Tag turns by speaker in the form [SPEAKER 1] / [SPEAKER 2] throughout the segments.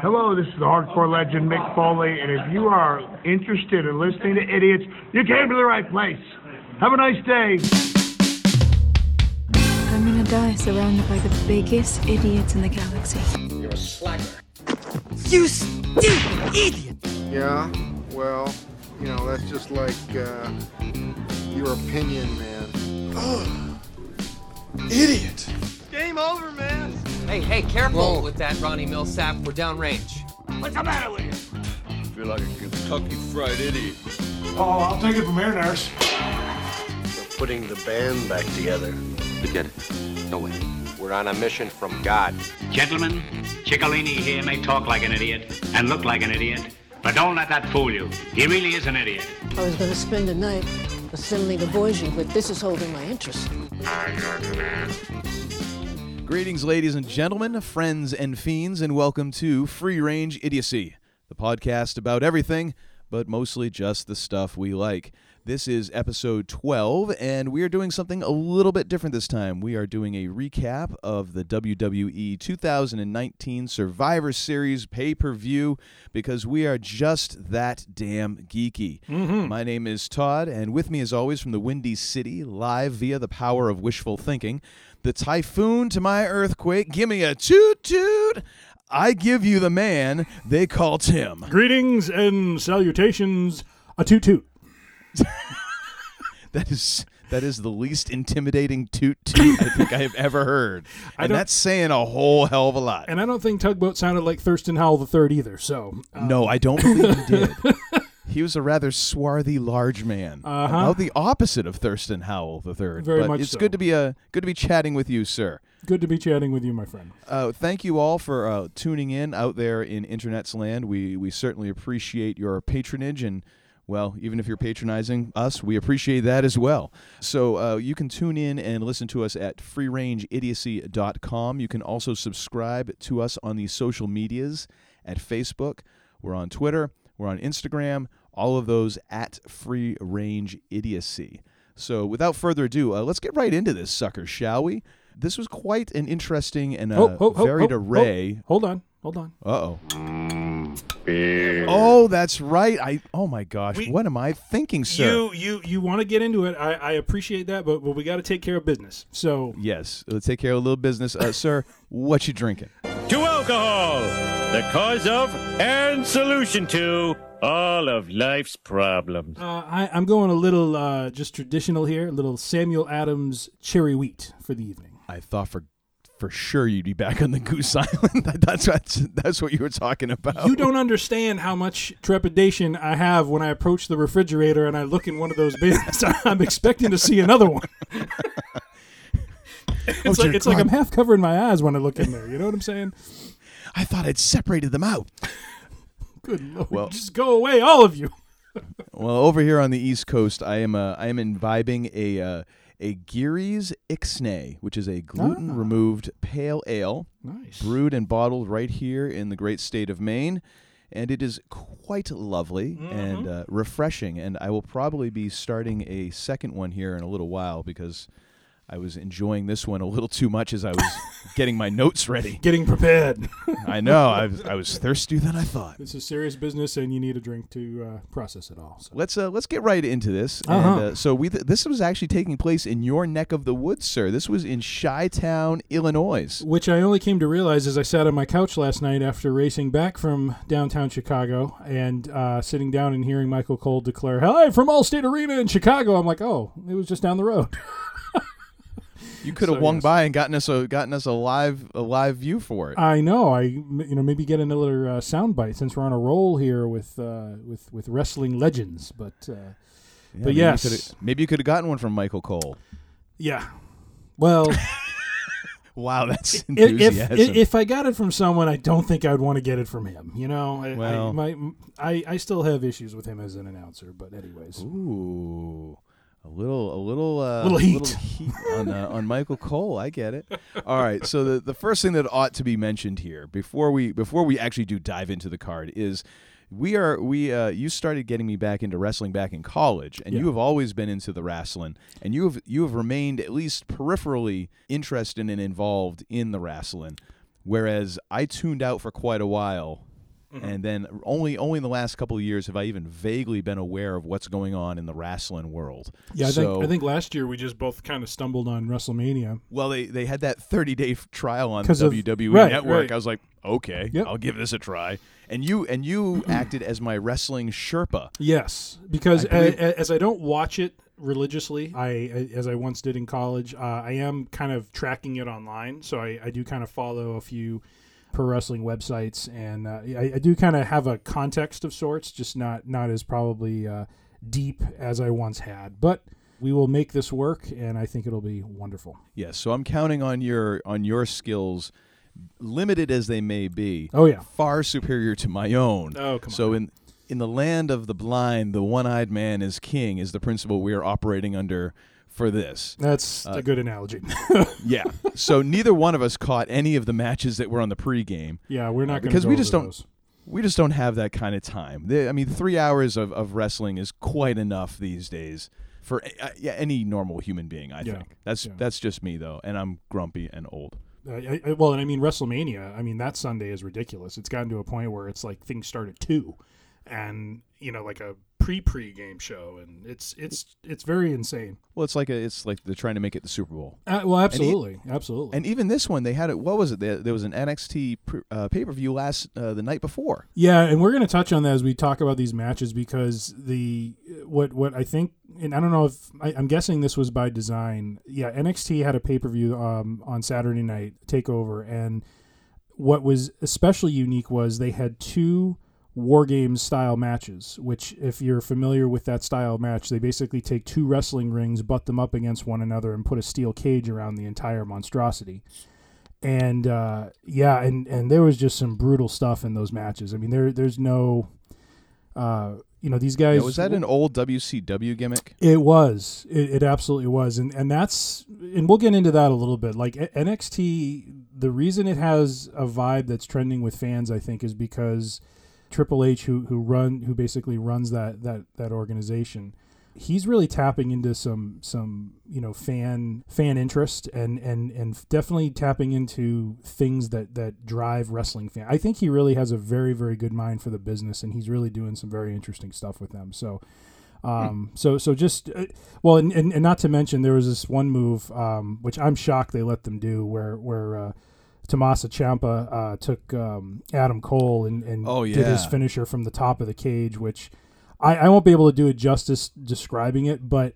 [SPEAKER 1] Hello, this is the hardcore legend Mick Foley, and if you are interested in listening to idiots, you came to the right place. Have a nice day.
[SPEAKER 2] I'm gonna die surrounded by the biggest idiots in the galaxy.
[SPEAKER 3] You're a slacker.
[SPEAKER 4] You stupid idiot!
[SPEAKER 5] Yeah, well, you know, that's just like uh, your opinion, man.
[SPEAKER 6] Idiot.
[SPEAKER 4] Game over, man.
[SPEAKER 3] Hey, hey, careful with that Ronnie Millsap. We're downrange.
[SPEAKER 4] What's the matter with you?
[SPEAKER 6] feel like a Kentucky Fried Idiot.
[SPEAKER 1] Oh, I'll take it from here, nurse.
[SPEAKER 7] We're putting the band back together.
[SPEAKER 3] Forget it. No way.
[SPEAKER 7] We're on a mission from God.
[SPEAKER 8] Gentlemen, Ciccolini here may talk like an idiot and look like an idiot, but don't let that fool you. He really is an idiot.
[SPEAKER 9] I was going to spend the night assembling a Voyager, but this is holding my interest.
[SPEAKER 10] Greetings, ladies and gentlemen, friends and fiends, and welcome to Free Range Idiocy, the podcast about everything, but mostly just the stuff we like. This is episode 12, and we are doing something a little bit different this time. We are doing a recap of the WWE 2019 Survivor Series pay per view because we are just that damn geeky. Mm-hmm. My name is Todd, and with me, as always, from the Windy City, live via the power of wishful thinking, the typhoon to my earthquake. Give me a toot toot. I give you the man they call Tim.
[SPEAKER 11] Greetings and salutations. A toot toot.
[SPEAKER 10] That is that is the least intimidating toot toot I think I have ever heard, and that's saying a whole hell of a lot.
[SPEAKER 11] And I don't think Tugboat sounded like Thurston Howell the Third either. So uh,
[SPEAKER 10] no, I don't believe he did. He was a rather swarthy, large man,
[SPEAKER 11] Uh-huh.
[SPEAKER 10] about the opposite of Thurston Howell the third.
[SPEAKER 11] Very
[SPEAKER 10] but
[SPEAKER 11] much
[SPEAKER 10] it's
[SPEAKER 11] so.
[SPEAKER 10] good to be uh, good to be chatting with you, sir.
[SPEAKER 11] good to be chatting with you, my friend.
[SPEAKER 10] Uh, thank you all for uh, tuning in out there in internet's land. We we certainly appreciate your patronage and. Well, even if you're patronizing us, we appreciate that as well. So uh, you can tune in and listen to us at freerangeidiocy.com. You can also subscribe to us on the social medias at Facebook. We're on Twitter. We're on Instagram. All of those at Free Range Idiocy. So without further ado, uh, let's get right into this sucker, shall we? This was quite an interesting and uh,
[SPEAKER 11] Ho- ho- ho-
[SPEAKER 10] varied
[SPEAKER 11] ho-
[SPEAKER 10] array.
[SPEAKER 11] ho- Hold on, hold on.
[SPEAKER 10] Uh oh. Oh, that's right. I. Oh my gosh.
[SPEAKER 11] We-
[SPEAKER 10] what am I thinking, sir?
[SPEAKER 11] You you you want to get into it? I, I appreciate that, but but we got to take care of business. So
[SPEAKER 10] Yes. Let's take care of a little business, uh, sir. What you drinking?
[SPEAKER 8] To alcohol, the cause of and solution to all of life's problems.
[SPEAKER 11] uh, I I'm going a little uh, just traditional here. A little Samuel Adams cherry wheat for the evening.
[SPEAKER 10] I thought for for sure you'd be back on the Goose Island. that's that's that's what you were talking about.
[SPEAKER 11] You don't understand how much trepidation I have when I approach the refrigerator and I look in one of those bins. I'm expecting to see another one. it's like
[SPEAKER 10] dear
[SPEAKER 11] it's like I'm half covering my eyes when I look in there. You know what I'm saying?
[SPEAKER 10] I thought I'd separated them out.
[SPEAKER 11] Good lord,
[SPEAKER 10] Well-
[SPEAKER 11] just go away, all of you.
[SPEAKER 10] Well, over here on the East Coast, I am uh, I am imbibing a uh, a Geary's Ixnay, which is a gluten removed pale ale.
[SPEAKER 11] Nice.
[SPEAKER 10] brewed and bottled right here in the great state of Maine. And it is quite lovely and uh, refreshing. And I will probably be starting a second one here in a little while because I was enjoying this one a little too much as I was getting my notes ready.
[SPEAKER 11] Getting prepared.
[SPEAKER 10] I know, I was, I was thirstier than I thought.
[SPEAKER 11] this is serious business, and you need a drink to uh, process it all. So.
[SPEAKER 10] Let's uh, let's get right into this.
[SPEAKER 11] Uh-huh.
[SPEAKER 10] And uh, so we th- this was actually taking place in your neck of the woods, sir. This was in Chi-Town, Illinois.
[SPEAKER 11] Which I only came to realize as I sat on my couch last night after racing back from downtown Chicago and uh, sitting down and hearing Michael Cole declare, "Hi from Allstate Arena in Chicago." I'm like, "Oh, it was just down the road."
[SPEAKER 10] You could have
[SPEAKER 11] So,
[SPEAKER 10] wung
[SPEAKER 11] yes.
[SPEAKER 10] by and gotten us a gotten us a live a live view for it.
[SPEAKER 11] I know. I you know maybe get another uh, soundbite since we're on a roll here with uh, with with wrestling legends. But uh, but
[SPEAKER 10] maybe
[SPEAKER 11] yes.
[SPEAKER 10] you maybe you could have gotten one from Michael Cole.
[SPEAKER 11] yeah, well,
[SPEAKER 10] Wow, that's
[SPEAKER 11] if, if if I got it from someone, I don't think I'd want to get it from him. You know, I,
[SPEAKER 10] Well-
[SPEAKER 11] I, my, I I still have issues with him as an announcer. But anyways,
[SPEAKER 10] Ooh, a little, a little, uh,
[SPEAKER 11] Little heat.
[SPEAKER 10] heat on uh, on Michael Cole. I get it. All right. So the the first thing that ought to be mentioned here before we before we actually do dive into the card is. We are we uh you started getting me back into wrestling back in college and you have always been into the wrestling and you have you have remained at least peripherally interested and involved in the wrestling whereas I tuned out for quite a while
[SPEAKER 11] Mm-hmm.
[SPEAKER 10] And then only only in the last couple of years have I even vaguely been aware of what's going on in the wrestling world.
[SPEAKER 11] Yeah, I
[SPEAKER 10] so,
[SPEAKER 11] think I think last year we just both kind of stumbled on WrestleMania.
[SPEAKER 10] well, they, they had that 30 day trial on
[SPEAKER 11] 'Cause of-
[SPEAKER 10] WWE
[SPEAKER 11] right,
[SPEAKER 10] Network.
[SPEAKER 11] right.
[SPEAKER 10] I was like, okay,
[SPEAKER 11] Yep.
[SPEAKER 10] I'll give this a try. And you and you acted as my wrestling Sherpa.
[SPEAKER 11] Yes, because
[SPEAKER 10] I believe-
[SPEAKER 11] a- a- as I don't watch it religiously, I as I once did in college, uh, I am kind of tracking it online. So I, I do kind of follow a few pro wrestling websites, and uh, I, I do kind of have a context of sorts, just not not as probably uh, deep as I once had. But we will make this work, and I think it'll be wonderful.
[SPEAKER 10] Yes, so I'm counting on your on your skills, limited as they may be.
[SPEAKER 11] Oh, yeah.
[SPEAKER 10] far superior to my own.
[SPEAKER 11] Oh, come
[SPEAKER 10] so
[SPEAKER 11] on.
[SPEAKER 10] in in the land of the blind, the one-eyed man is king is the principle we are operating under for this.
[SPEAKER 11] That's
[SPEAKER 10] Uh,
[SPEAKER 11] a good analogy.
[SPEAKER 10] yeah. So neither one of us caught any of the matches that were on the pregame.
[SPEAKER 11] Yeah, we're not
[SPEAKER 10] uh, because we just don't.
[SPEAKER 11] those.
[SPEAKER 10] We just don't have that kind of time. The- I mean, three hours of, of wrestling is quite enough these days for uh, yeah, any normal human being. I
[SPEAKER 11] Yeah,
[SPEAKER 10] think that's
[SPEAKER 11] yeah.
[SPEAKER 10] that's just me though, and I'm grumpy and old.
[SPEAKER 11] Uh, I, I, well, and I mean WrestleMania. I mean that Sunday is ridiculous. It's gotten to a point where it's like things start at two, and you know like a pre pre game show, and it's it's it's very insane.
[SPEAKER 10] Well, it's like a, it's like they're trying to make it the Super Bowl.
[SPEAKER 11] Uh, well,
[SPEAKER 10] And e-
[SPEAKER 11] absolutely, absolutely.
[SPEAKER 10] And even this one, they had it. What was it? There, there was an NXT pr- uh, pay per view last uh, the night before.
[SPEAKER 11] Yeah, and we're going to touch on that as we talk about these matches because the what what I think, and I don't know if I, I'm guessing this was by design. Yeah, NXT had a pay per view um, on Saturday night takeover, and what was especially unique was they had two war games style matches. Which, if you're familiar with that style match, they basically take two wrestling rings, butt them up against one another, and put a steel cage around the entire monstrosity and uh, yeah, and and there was just some brutal stuff in those matches. I mean, there there's no, uh, you know, these guys.
[SPEAKER 10] Yeah, was that an old WCW gimmick?
[SPEAKER 11] It was. It, it absolutely was, and and that's and we'll get into that a little bit. Like NXT, the reason it has a vibe that's trending with fans, I think, is because Triple H, who who run who basically runs that that that organization, he's really tapping into some some you know fan fan interest and and and definitely tapping into things that that drive wrestling fan. I think he really has a very very good mind for the business, and he's really doing some very interesting stuff with them. So. Um, so so just uh, well, and, and, and not to mention there was this one move um, which I'm shocked they let them do where where uh, Tommaso Ciampa uh, took um, Adam Cole and, and
[SPEAKER 10] Oh,
[SPEAKER 11] did his finisher from the top of the cage, which I, I won't be able to do it justice describing it, but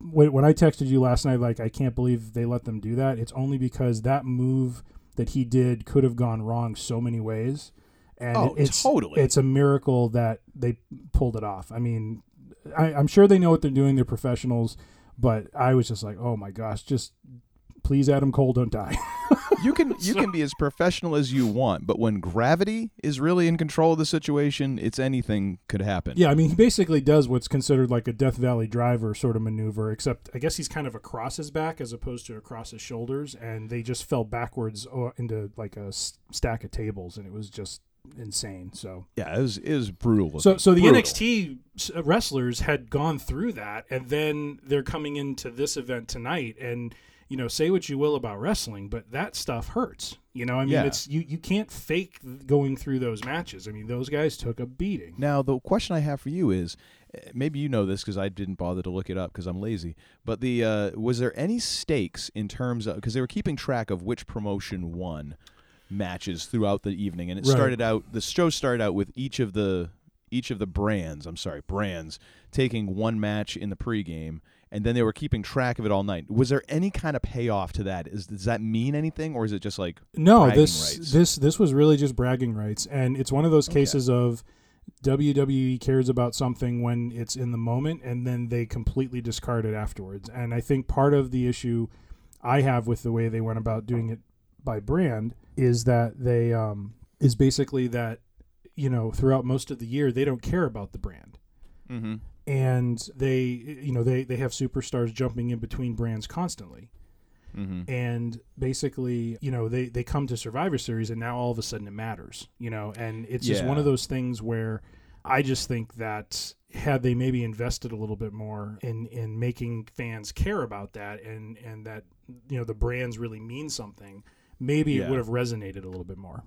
[SPEAKER 11] when, when I texted you last night, like I can't believe they let them do that. It's only because that move that he did could have gone wrong so many ways, and
[SPEAKER 10] Oh,
[SPEAKER 11] it's
[SPEAKER 10] totally.
[SPEAKER 11] it's a miracle that they pulled it off. I mean, I, I'm sure they know what they're doing; they're professionals. But I was just like, oh my gosh, just please, Adam Cole, don't die.
[SPEAKER 10] You can you can be as professional as you want, but when gravity is really in control of the situation, it's anything could happen.
[SPEAKER 11] Yeah, I mean, he basically does what's considered like a Death Valley driver sort of maneuver, except I guess he's kind of across his back as opposed to across his shoulders, and they just fell backwards uh, into like a stack of tables, and it was just insane. So,
[SPEAKER 10] Yeah, it was it was brutal.
[SPEAKER 11] so, so the
[SPEAKER 10] Brutal.
[SPEAKER 11] NXT wrestlers had gone through that, and then they're coming into this event tonight, and you know, say what you will about wrestling, but that stuff hurts. You know, I mean,
[SPEAKER 10] Yeah.
[SPEAKER 11] it's you you can't fake going through those matches. I mean, those guys took a beating.
[SPEAKER 10] Now, the question I have for you is, eh, maybe you know this because I didn't bother to look it up because I'm lazy. But the uh, was there any stakes in terms of because they were keeping track of which promotion won matches throughout the evening, and it
[SPEAKER 11] Right.
[SPEAKER 10] started out the show started out with each of the each of the brands. I'm sorry, brands taking one match in the pregame. And then they were keeping track of it all night. Was there any kind of payoff to that? Is does that mean anything, or is it just like
[SPEAKER 11] No, this
[SPEAKER 10] rights?
[SPEAKER 11] this this was really just bragging rights, and it's one of those cases of WWE cares about something when it's in the moment, and then they completely discard it afterwards. And I think part of the issue I have with the way they went about doing it by brand is that they um, is basically that you know throughout most of the year they don't care about the brand
[SPEAKER 10] Mm-hmm.
[SPEAKER 11] And they you know they they have superstars jumping in between brands constantly
[SPEAKER 10] Mm-hmm.
[SPEAKER 11] and basically you know they they come to survivor series and now all of a sudden it matters you know and it's just one of those things where i just think that had they maybe invested a little bit more in in making fans care about that and and that you know the brands really mean something maybe
[SPEAKER 10] Yeah.
[SPEAKER 11] it would have resonated a little bit more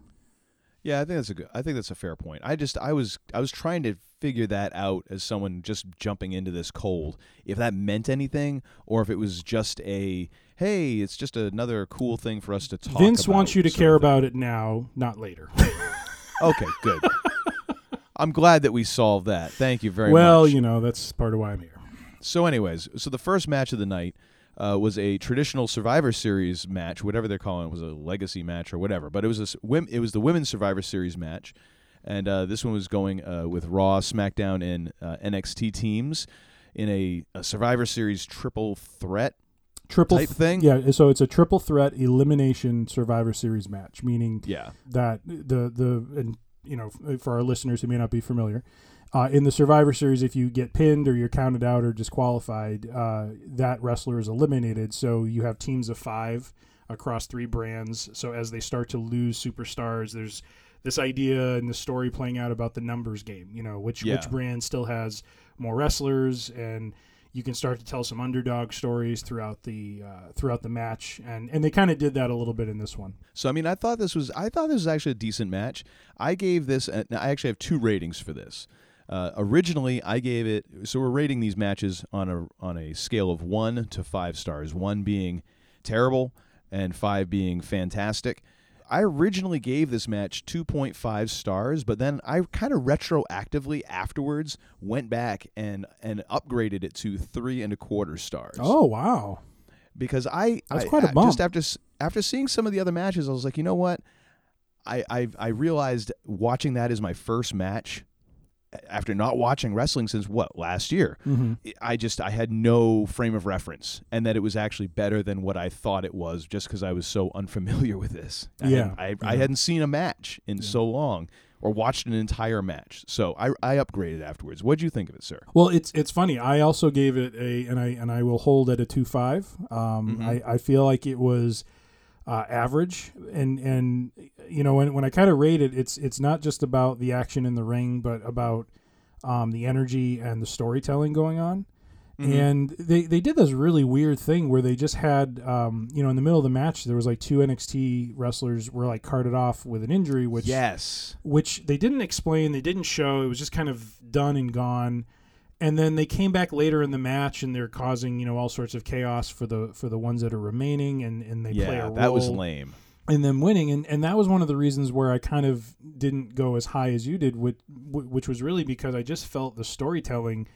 [SPEAKER 10] Yeah, I think that's a good. I think that's a fair point. I just I was I was trying to figure that out as someone just jumping into this cold, if that meant anything, or if it was just a hey, it's just another cool thing for us to talk.
[SPEAKER 11] Vince wants you to care about it now, not later.
[SPEAKER 10] Okay, good. I'm glad that we solved that. Thank you very
[SPEAKER 11] well,
[SPEAKER 10] much.
[SPEAKER 11] Well, you know that's part of why I'm here.
[SPEAKER 10] So, anyways, so the first match of the night uh, was a traditional Survivor Series match, whatever they're calling it, was a legacy match or whatever. But it was a it was the women's Survivor Series match, and uh, this one was going uh, with Raw, SmackDown, and uh, NXT teams in a, a Survivor Series triple threat
[SPEAKER 11] Triple
[SPEAKER 10] type
[SPEAKER 11] th-
[SPEAKER 10] thing.
[SPEAKER 11] Yeah, so it's a triple threat elimination Survivor Series match, meaning
[SPEAKER 10] Yeah.
[SPEAKER 11] that the the and you know for our listeners who may not be familiar, uh, in the Survivor Series, if you get pinned or you're counted out or disqualified, uh, that wrestler is eliminated. So you have teams of five across three brands. So as they start to lose superstars, there's this idea and the story playing out about the numbers game. You know, which
[SPEAKER 10] Yeah.
[SPEAKER 11] which brand still has more wrestlers and you can start to tell some underdog stories throughout the uh, throughout the match, and and they kind of did that a little bit in this one.
[SPEAKER 10] So I mean, I thought this was I thought this was actually a decent match. I gave this. uh, I actually have two ratings for this. Uh, originally, I gave it. So we're rating these matches on a on a scale of one to five stars. One being terrible, and five being fantastic. I originally gave this match 2.5 stars, but then I kind of retroactively afterwards went back and and upgraded it to three and a quarter stars
[SPEAKER 11] Oh wow!
[SPEAKER 10] because I
[SPEAKER 11] That's
[SPEAKER 10] I-
[SPEAKER 11] quite a bump.
[SPEAKER 10] Just after after seeing some of the other matches, I was like, you know what? I I I realized watching that as my first match after not watching wrestling since what last year.
[SPEAKER 11] Mhm.
[SPEAKER 10] I just I had no frame of reference, and that it was actually better than what I thought it was, just because I was so unfamiliar with this. I
[SPEAKER 11] Yeah,
[SPEAKER 10] hadn't- I, I hadn't seen a match in so long, or watched an entire match. So I I upgraded afterwards. What would you think of it, sir?
[SPEAKER 11] Well, it's it's funny. I also gave it a, and I and I will hold at a two five. Um,
[SPEAKER 10] Mhm.
[SPEAKER 11] I I feel like it was uh, average, and and you know when when I kind of rate it, it's it's not just about the action in the ring, but about um, the energy and the storytelling going on.
[SPEAKER 10] Mhm.
[SPEAKER 11] And they, they did this really weird thing where they just had, um, you know, in the middle of the match, there was like two NXT wrestlers were like carted off with an injury, which
[SPEAKER 10] Yes.
[SPEAKER 11] which they didn't explain, they didn't show. It was just kind of done and gone. And then they came back later in the match, and they're causing you know all sorts of chaos for the for the ones that are remaining, and and they play a
[SPEAKER 10] Yeah,
[SPEAKER 11] role
[SPEAKER 10] that was lame.
[SPEAKER 11] and them winning, and and that was one of the reasons where I kind of didn't go as high as you did, with, which was really because I just felt the storytelling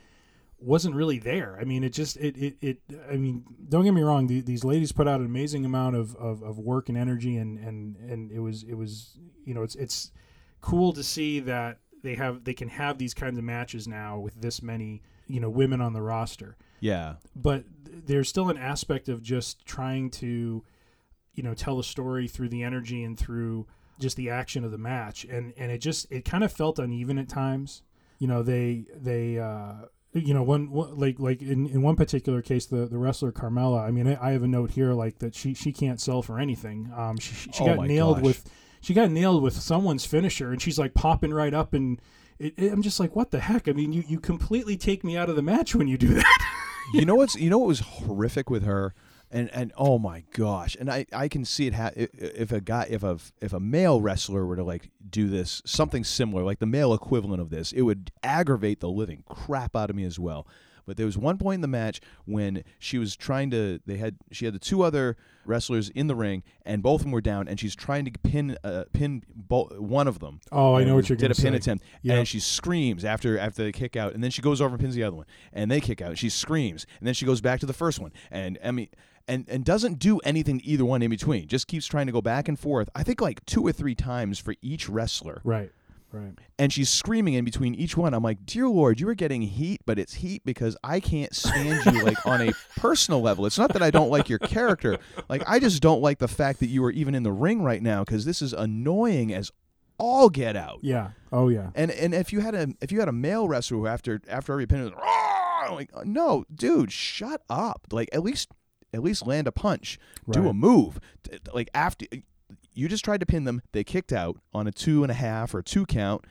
[SPEAKER 11] wasn't really there. I mean, it just it it, it I mean, don't get me wrong. The, these ladies put out an amazing amount of, of, of work and energy, and, and and it was it was you know it's it's cool to see that they have they can have these kinds of matches now with this many you know women on the roster.
[SPEAKER 10] Yeah.
[SPEAKER 11] But there's still an aspect of just trying to you know tell a story through the energy and through just the action of the match and and it just it kind of felt uneven at times you know they they uh you know one, one like like in, in one particular case the the wrestler Carmella I mean I, I have a note here like that she she can't sell for anything um she, she
[SPEAKER 10] Oh
[SPEAKER 11] got nailed
[SPEAKER 10] gosh.
[SPEAKER 11] with she got nailed with someone's finisher and she's like popping right up and it, it- I'm just like what the heck? I mean you you completely take me out of the match when you do that.
[SPEAKER 10] You know what's you know what was horrific with her? And and oh my gosh. And i i can see it ha- if a guy if a if a male wrestler were to like do this something similar like the male equivalent of this it would aggravate the living crap out of me as well but there was one point in the match when she was trying to they had she had the two other wrestlers in the ring and both of them were down and she's trying to pin uh, pin bo- one of them.
[SPEAKER 11] Oh, I know what you're
[SPEAKER 10] did a pin
[SPEAKER 11] say.
[SPEAKER 10] attempt.
[SPEAKER 11] Yep.
[SPEAKER 10] and she screams after after they kick out and then she goes over and pins the other one and they kick out and she screams and then she goes back to the first one. And I mean and and doesn't do anything to either one in between just keeps trying to go back and forth I think like two or three times for each wrestler.
[SPEAKER 11] Right right.
[SPEAKER 10] And she's screaming in between each one. I'm like dear lord you are getting heat but it's heat because I can't stand you like on a personal level. It's not that I don't like your character. Like I just don't like the fact that you are even in the ring right now because this is annoying as all get out.
[SPEAKER 11] Yeah. Oh yeah.
[SPEAKER 10] And and if you had a if you had a male wrestler who after after every pin was like uh, no, dude, shut up. Like at least at least land a punch, do a move. Like after you just tried to pin them, they kicked out on a two and a half or two count,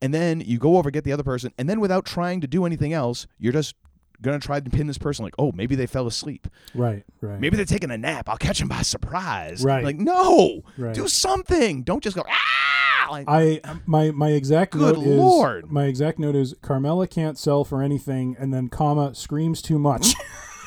[SPEAKER 10] and then you go over get the other person, and then without trying to do anything else, you're just gonna try to pin this person. Like oh maybe they fell asleep.
[SPEAKER 11] right right
[SPEAKER 10] Maybe they're taking a nap. I'll catch them by surprise.
[SPEAKER 11] Right.
[SPEAKER 10] Like, no,
[SPEAKER 11] Right.
[SPEAKER 10] do something. Don't just go, ah!
[SPEAKER 11] Like, I my my exact
[SPEAKER 10] Good
[SPEAKER 11] note
[SPEAKER 10] Lord.
[SPEAKER 11] is my exact note is Carmella can't sell for anything, and then comma screams too much.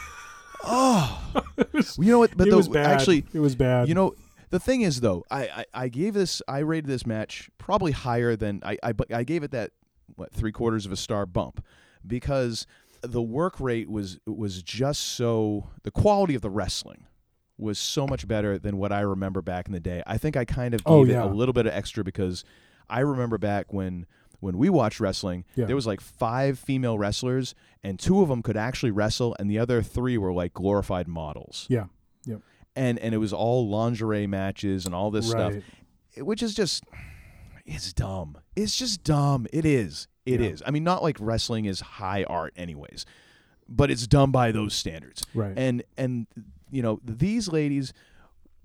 [SPEAKER 10] oh, you know what? But
[SPEAKER 11] it
[SPEAKER 10] the,
[SPEAKER 11] was bad.
[SPEAKER 10] actually,
[SPEAKER 11] it was bad.
[SPEAKER 10] You know, the thing is though, I, I, I gave this, I rated this match probably higher than I, I, I gave it that what three quarters of a star bump because the work rate was was just so the quality of the wrestling was so much better than what I remember back in the day. I think I kind of oh, gave
[SPEAKER 11] Oh,
[SPEAKER 10] it a little bit of extra because I remember back when when we watched wrestling,
[SPEAKER 11] Yeah.
[SPEAKER 10] there was like five female wrestlers and two of them could actually wrestle and the other three were like glorified models
[SPEAKER 11] yeah,
[SPEAKER 10] and and it was all lingerie matches and all this stuff, which is just it's dumb. It's just dumb. It is. It is.
[SPEAKER 11] Yeah.
[SPEAKER 10] I mean, not like wrestling is high art, anyways, but it's done by those standards.
[SPEAKER 11] Right.
[SPEAKER 10] And and you know these ladies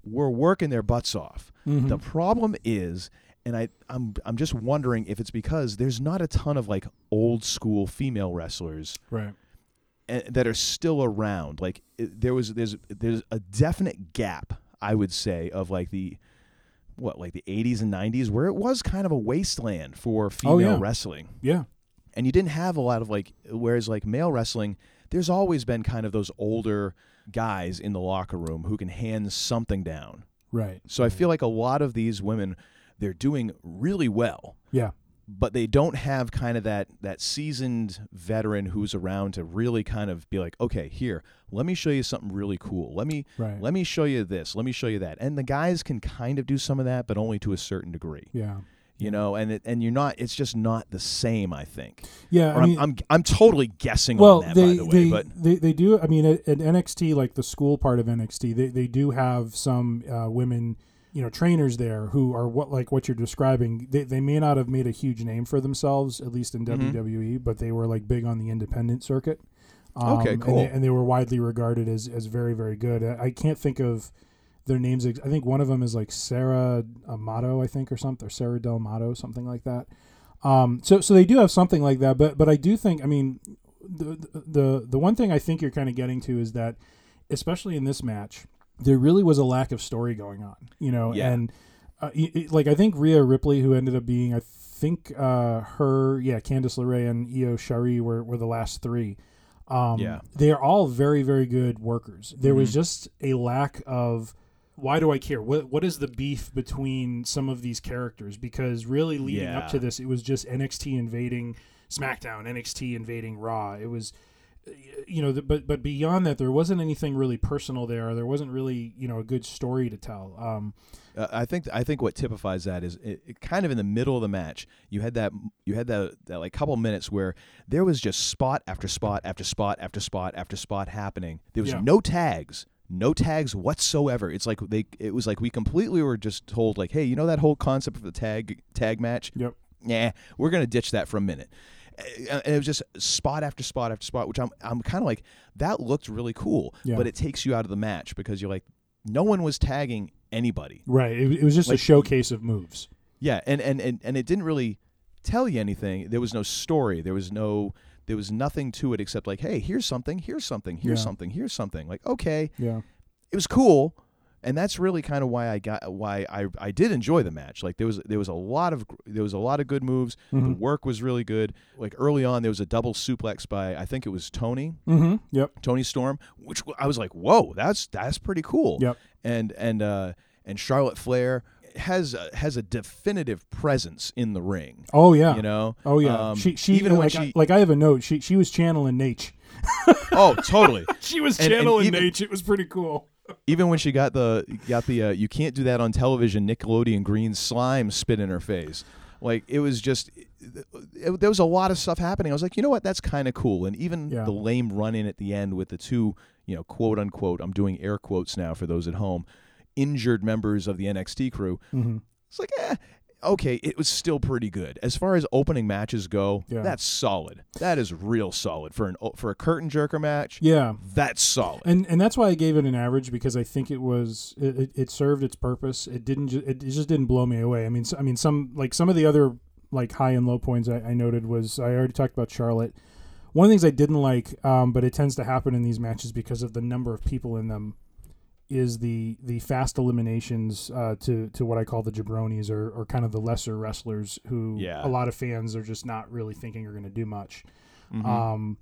[SPEAKER 10] were working their butts off.
[SPEAKER 11] Mhm.
[SPEAKER 10] The problem is. And I, I'm, I'm just wondering if it's because there's not a ton of like old school female wrestlers
[SPEAKER 11] right.
[SPEAKER 10] That are still around. Like there was there's there's a definite gap, I would say, of like the what like the 80s and 90s where it was kind of a wasteland for female
[SPEAKER 11] Oh, yeah.
[SPEAKER 10] wrestling.
[SPEAKER 11] Yeah,
[SPEAKER 10] And you didn't have a lot of like whereas like male wrestling, there's always been kind of those older guys in the locker room who can hand something down.
[SPEAKER 11] right.
[SPEAKER 10] So I feel like a lot of these women they're doing really well
[SPEAKER 11] Yeah,
[SPEAKER 10] but they don't have kind of that that seasoned veteran who's around to really kind of be like, okay, here, let me show you something really cool. Let me
[SPEAKER 11] Right.
[SPEAKER 10] let me show you this. Let me show you that. And the guys can kind of do some of that, but only to a certain degree.
[SPEAKER 11] yeah,
[SPEAKER 10] You know, and it, and you're not. It's just not the same. I think.
[SPEAKER 11] yeah.
[SPEAKER 10] Or
[SPEAKER 11] I mean,
[SPEAKER 10] I'm, I'm I'm totally guessing
[SPEAKER 11] well,
[SPEAKER 10] on that
[SPEAKER 11] they
[SPEAKER 10] by the way,
[SPEAKER 11] they,
[SPEAKER 10] but
[SPEAKER 11] they they do. I mean, at, at NXT, like the school part of NXT, they they do have some uh, women, you know, trainers there who are what like what you're describing. They they may not have made a huge name for themselves, at least in
[SPEAKER 10] Mm-hmm.
[SPEAKER 11] WWE, but they were like big on the independent circuit. Um,
[SPEAKER 10] Okay,
[SPEAKER 11] and
[SPEAKER 10] cool.
[SPEAKER 11] they- And they, were widely regarded as as very very good. I, I can't think of their names. ex- I think one of them is like Sarah Amato, I think, or something, or Sarah Del Mato, something like that. Um, so so they do have something like that, but but I do think I mean the the the one thing I think you're kind of getting to is that especially in this match there really was a lack of story going on, you know,
[SPEAKER 10] Yeah.
[SPEAKER 11] and uh, y- like I think Rhea Ripley who ended up being I think uh, her yeah Candice LeRae and Io Shirai were were the last three. Um,
[SPEAKER 10] Yeah.
[SPEAKER 11] they are all very very good workers. There was just a lack of why do I care? What what is the beef between some of these characters? Because really leading
[SPEAKER 10] Yeah.
[SPEAKER 11] up to this, it was just NXT invading SmackDown, NXT invading Raw. It was, you know, the, but but beyond that, there wasn't anything really personal there. There wasn't really you know a good story to tell. Um,
[SPEAKER 10] Uh, I think I think what typifies that is it, it kind of in the middle of the match. You had that you had that, that like couple minutes where there was just spot after spot after spot after spot after spot happening. There was
[SPEAKER 11] Yeah.
[SPEAKER 10] no tags, no tags whatsoever. It's like they it was like we completely were just told like, hey, you know that whole concept of the tag tag match?
[SPEAKER 11] Yep.
[SPEAKER 10] Nah, we're gonna ditch that for a minute. And it was just spot after spot after spot, which I'm I'm kind of like that looked really cool,
[SPEAKER 11] Yeah.
[SPEAKER 10] but it takes you out of the match because you're like, no one was tagging anybody.
[SPEAKER 11] right. It, it was just
[SPEAKER 10] Like-
[SPEAKER 11] a showcase of moves.
[SPEAKER 10] Yeah, and, and, and, and it didn't really tell you anything. There was no story. There was no there was nothing to it except like, hey, here's something, here's something, here's
[SPEAKER 11] Yeah.
[SPEAKER 10] something, here's something. Like, okay.
[SPEAKER 11] Yeah.
[SPEAKER 10] It was cool. And that's really kind of why I got why I, I did enjoy the match. Like there was there was a lot of there was a lot of good moves. The
[SPEAKER 11] Mhm.
[SPEAKER 10] work was really good. Like early on there was a double suplex by I think it was Tony.
[SPEAKER 11] Mm-hmm. Yep.
[SPEAKER 10] Toni Storm, which I was like, "Whoa, that's that's pretty cool."
[SPEAKER 11] Yep.
[SPEAKER 10] And and uh and Charlotte Flair has a, has a definitive presence in the ring.
[SPEAKER 11] Oh yeah.
[SPEAKER 10] You know.
[SPEAKER 11] Oh yeah.
[SPEAKER 10] Um,
[SPEAKER 11] she she
[SPEAKER 10] even when
[SPEAKER 11] like,
[SPEAKER 10] she
[SPEAKER 11] I, like I have a note. She she was channeling Naitch.
[SPEAKER 10] oh totally
[SPEAKER 11] She was
[SPEAKER 10] And- and
[SPEAKER 11] channeling
[SPEAKER 10] even-
[SPEAKER 11] Naitch. It was pretty cool.
[SPEAKER 10] Even when she got the got the uh, you can't do that on television Nickelodeon green slime spit in her face. Like it was just it, it- there was a lot of stuff happening. I was like, you know what, that's kind of cool. And even
[SPEAKER 11] Yeah.
[SPEAKER 10] the lame run in at the end with the two, you know, quote unquote, I'm doing air quotes now for those at home, injured members of the NXT crew.
[SPEAKER 11] Mm-hmm.
[SPEAKER 10] It's like, eh, okay, it was still pretty good. As far as opening matches go,
[SPEAKER 11] Yeah.
[SPEAKER 10] that's solid. That is real solid for an for a curtain jerker match.
[SPEAKER 11] Yeah.
[SPEAKER 10] That's solid.
[SPEAKER 11] And and that's why I gave it an average because I think it was it, it, served its purpose. It didn't ju- it, it just didn't blow me away. I mean I mean some like some of the other like high and low points I, I noted was I already talked about Charlotte. One of the things I didn't like, um, but it tends to happen in these matches because of the number of people in them. Is the the fast eliminations uh, to to what I call the jabronis or, or kind of the lesser wrestlers who
[SPEAKER 10] Yeah.
[SPEAKER 11] a lot of fans are just not really thinking are going to do much.
[SPEAKER 10] Mhm.
[SPEAKER 11] Um,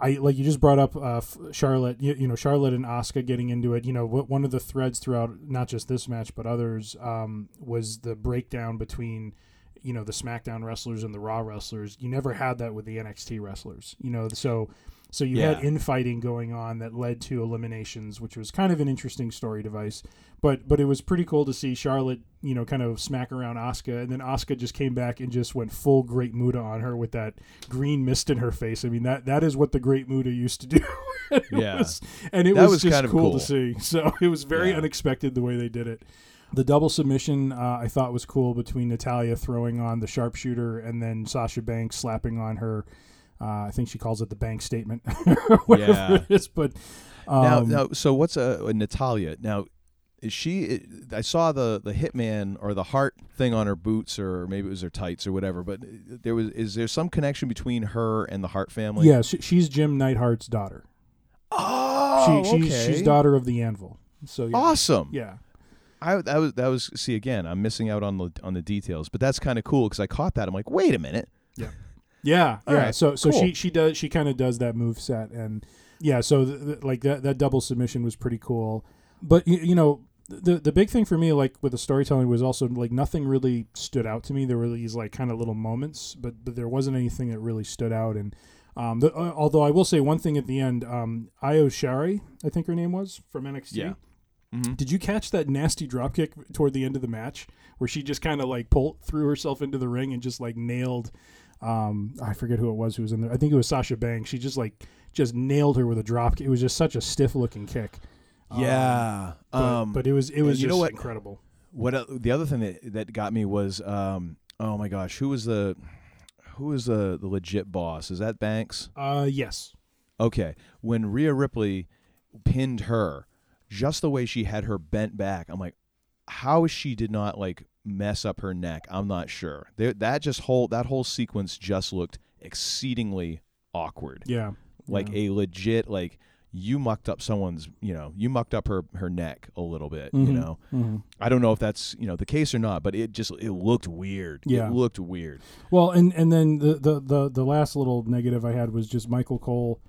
[SPEAKER 11] I like you just brought up uh, Charlotte. You, you know Charlotte and Asuka getting into it. You know what one of the threads throughout not just this match but others um, was the breakdown between you know the SmackDown wrestlers and the Raw wrestlers. You never had that with the NXT wrestlers. You know so so you had infighting going on that led to eliminations, which was kind of an interesting story device. But but it was pretty cool to see Charlotte, you know, kind of smack around Asuka, and then Asuka just came back and just went full Great Muta on her with that green mist in her face. I mean that that is what the Great Muta used to do. And it
[SPEAKER 10] Yeah.
[SPEAKER 11] was- and it was,
[SPEAKER 10] was
[SPEAKER 11] just
[SPEAKER 10] kind of
[SPEAKER 11] cool,
[SPEAKER 10] cool.
[SPEAKER 11] to see. So it was very
[SPEAKER 10] Yeah.
[SPEAKER 11] unexpected the way they did it. The double submission uh, I thought was cool between Natalya throwing on the sharpshooter and then Sasha Banks slapping on her. Uh, I think she calls it the bank statement, whatever
[SPEAKER 10] Yeah.
[SPEAKER 11] it is. But
[SPEAKER 10] now,
[SPEAKER 11] um,
[SPEAKER 10] now, so what's a, a Natalya? Now, is she? I saw the the hitman or the heart thing on her boots, or maybe it was her tights or whatever. But there was is there some connection between her and the Hart family?
[SPEAKER 11] yeah, she, she's Jim Neidhart's daughter.
[SPEAKER 10] Oh,
[SPEAKER 11] she, she's,
[SPEAKER 10] okay.
[SPEAKER 11] she's daughter of the Anvil. So yeah.
[SPEAKER 10] Awesome.
[SPEAKER 11] Yeah.
[SPEAKER 10] I that was that was see again. I'm missing out on the on the details, but that's kind of cool because I caught that. I'm like, wait a minute.
[SPEAKER 11] Yeah. Yeah,
[SPEAKER 10] All
[SPEAKER 11] yeah.
[SPEAKER 10] right,
[SPEAKER 11] So so
[SPEAKER 10] cool.
[SPEAKER 11] she she does she kind of does that move set and yeah. So th- th- like that that double submission was pretty cool. But you, you know the the big thing for me like with the storytelling was also like nothing really stood out to me. There were these like kind of little moments, but but there wasn't anything that really stood out. And um, the, uh, although I will say one thing at the end, um, Io Shirai, I think her name was from NXT.
[SPEAKER 10] Yeah. Mhm.
[SPEAKER 11] Did you catch that nasty dropkick toward the end of the match where she just kind of like pulled threw herself into the ring and just like nailed um I forget who it was who was in there. I think it was Sasha Banks. She just like just nailed her with a drop. It was just such a stiff looking kick. Um,
[SPEAKER 10] Yeah.
[SPEAKER 11] but,
[SPEAKER 10] um,
[SPEAKER 11] but it was it was
[SPEAKER 10] you
[SPEAKER 11] just
[SPEAKER 10] know what?
[SPEAKER 11] incredible.
[SPEAKER 10] What uh, the other thing that that got me was um oh my gosh who was the who was the the legit boss is that Banks
[SPEAKER 11] Uh yes.
[SPEAKER 10] okay when Rhea Ripley pinned her just the way she had her bent back I'm like how she did not like mess up her neck I'm not sure there, that just whole that whole sequence just looked exceedingly awkward
[SPEAKER 11] Yeah.
[SPEAKER 10] like
[SPEAKER 11] yeah.
[SPEAKER 10] a legit like you mucked up someone's you know you mucked up her her neck a little bit you
[SPEAKER 11] Mhm,
[SPEAKER 10] know
[SPEAKER 11] mhm.
[SPEAKER 10] i don't know if that's you know the case or not but it just it looked weird
[SPEAKER 11] Yeah.
[SPEAKER 10] it looked weird
[SPEAKER 11] Well, and and then the, the the the last little negative I had was just Michael Cole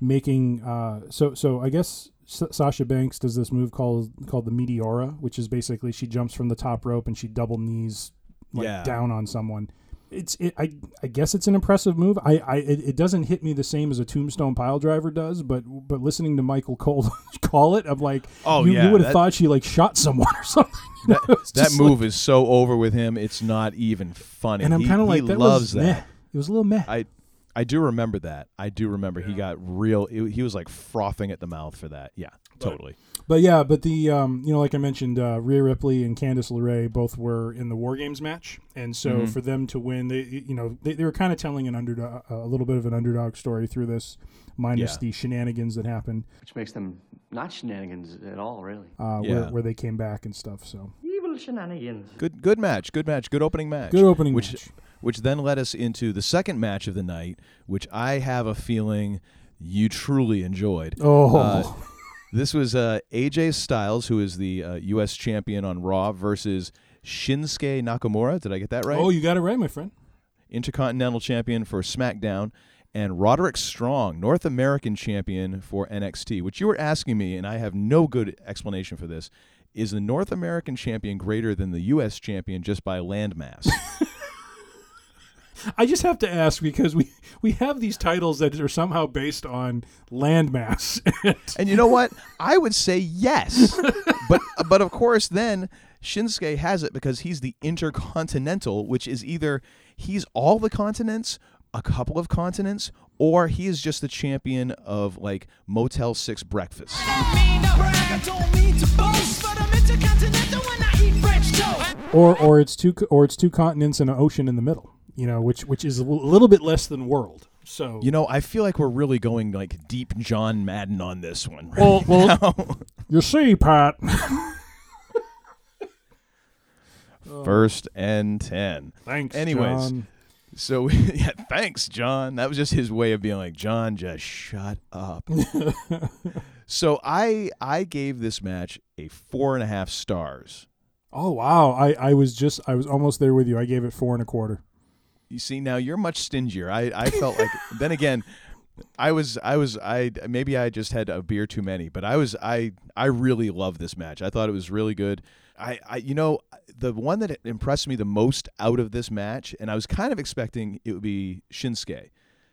[SPEAKER 11] making uh so so I guess S- Sasha Banks does this move called called the Meteora, which is basically she jumps from the top rope and she double knees like
[SPEAKER 10] Yeah.
[SPEAKER 11] down on someone. It's it, I I guess it's an impressive move. I, I it, it doesn't hit me the same as a tombstone pile driver does, but but listening to Michael Cole call it, I'm like,
[SPEAKER 10] Oh,
[SPEAKER 11] you,
[SPEAKER 10] yeah,
[SPEAKER 11] you would have thought she like shot someone or something. You know,
[SPEAKER 10] that, that move
[SPEAKER 11] like-
[SPEAKER 10] is so over with him it's not even funny
[SPEAKER 11] and I'm kind of
[SPEAKER 10] he
[SPEAKER 11] like that
[SPEAKER 10] loves
[SPEAKER 11] was meh.
[SPEAKER 10] that
[SPEAKER 11] It was a little meh.
[SPEAKER 10] i i do remember that i do remember he got real he was like frothing at the mouth for that yeah totally
[SPEAKER 11] But yeah, but the um, you know, like I mentioned, uh, Rhea Ripley and Candice LeRae both were in the War Games match, and so
[SPEAKER 10] Mhm.
[SPEAKER 11] for them to win, they you know they, they were kind of telling an underdog, a little bit of an underdog story through this, minus
[SPEAKER 10] Yeah.
[SPEAKER 11] the shenanigans that happened,
[SPEAKER 7] Which makes them not shenanigans at all, really.
[SPEAKER 11] uh,
[SPEAKER 10] Yeah.
[SPEAKER 11] where, where they came back and stuff. So
[SPEAKER 7] Evil shenanigans.
[SPEAKER 10] good good match good match good opening match
[SPEAKER 11] good opening
[SPEAKER 10] which
[SPEAKER 11] match.
[SPEAKER 10] Which then led us into the second match of the night, which I have a feeling you truly enjoyed.
[SPEAKER 11] Oh.
[SPEAKER 10] Uh, this was uh, AJ Styles, who is the uh, U.S. champion on Raw, versus Shinsuke Nakamura. Did I get that right?
[SPEAKER 11] Oh, you got it right, my friend.
[SPEAKER 10] Intercontinental champion for SmackDown, and Roderick Strong, North American champion for NXT. Which you were asking me, and I have no good explanation for this. Is the North American champion greater than the U.S. champion just by landmass?
[SPEAKER 11] I just have to ask because we we have these titles that are somehow based on landmass.
[SPEAKER 10] And you know what? I would say yes. but but of course then Shinsuke has it because he's the intercontinental, which is either he's all the continents, a couple of continents, or he is just the champion of like Motel 6 breakfast.
[SPEAKER 11] or or it's two or it's two continents and an ocean in the middle. You know, which which is a little bit less than world. So
[SPEAKER 10] You know, I feel like we're really going like deep John Madden on this one. Right
[SPEAKER 11] Well, well,
[SPEAKER 10] now.
[SPEAKER 11] you see, Pat.
[SPEAKER 10] First and 10.
[SPEAKER 11] Thanks,
[SPEAKER 10] Anyways,
[SPEAKER 11] John.
[SPEAKER 10] So yeah, thanks, John. That was just his way of being like, John, just shut up. so I I gave this match a four and a half stars.
[SPEAKER 11] Oh wow, I I was just I was almost there with you. I gave it four and a quarter.
[SPEAKER 10] You see, now you're much stingier. I I felt like then again. I was I was I maybe I just had a beer too many, but I was I I really loved this match. I thought it was really good. I, I you know the one that impressed me the most out of this match, and I was kind of expecting it would be Shinsuke,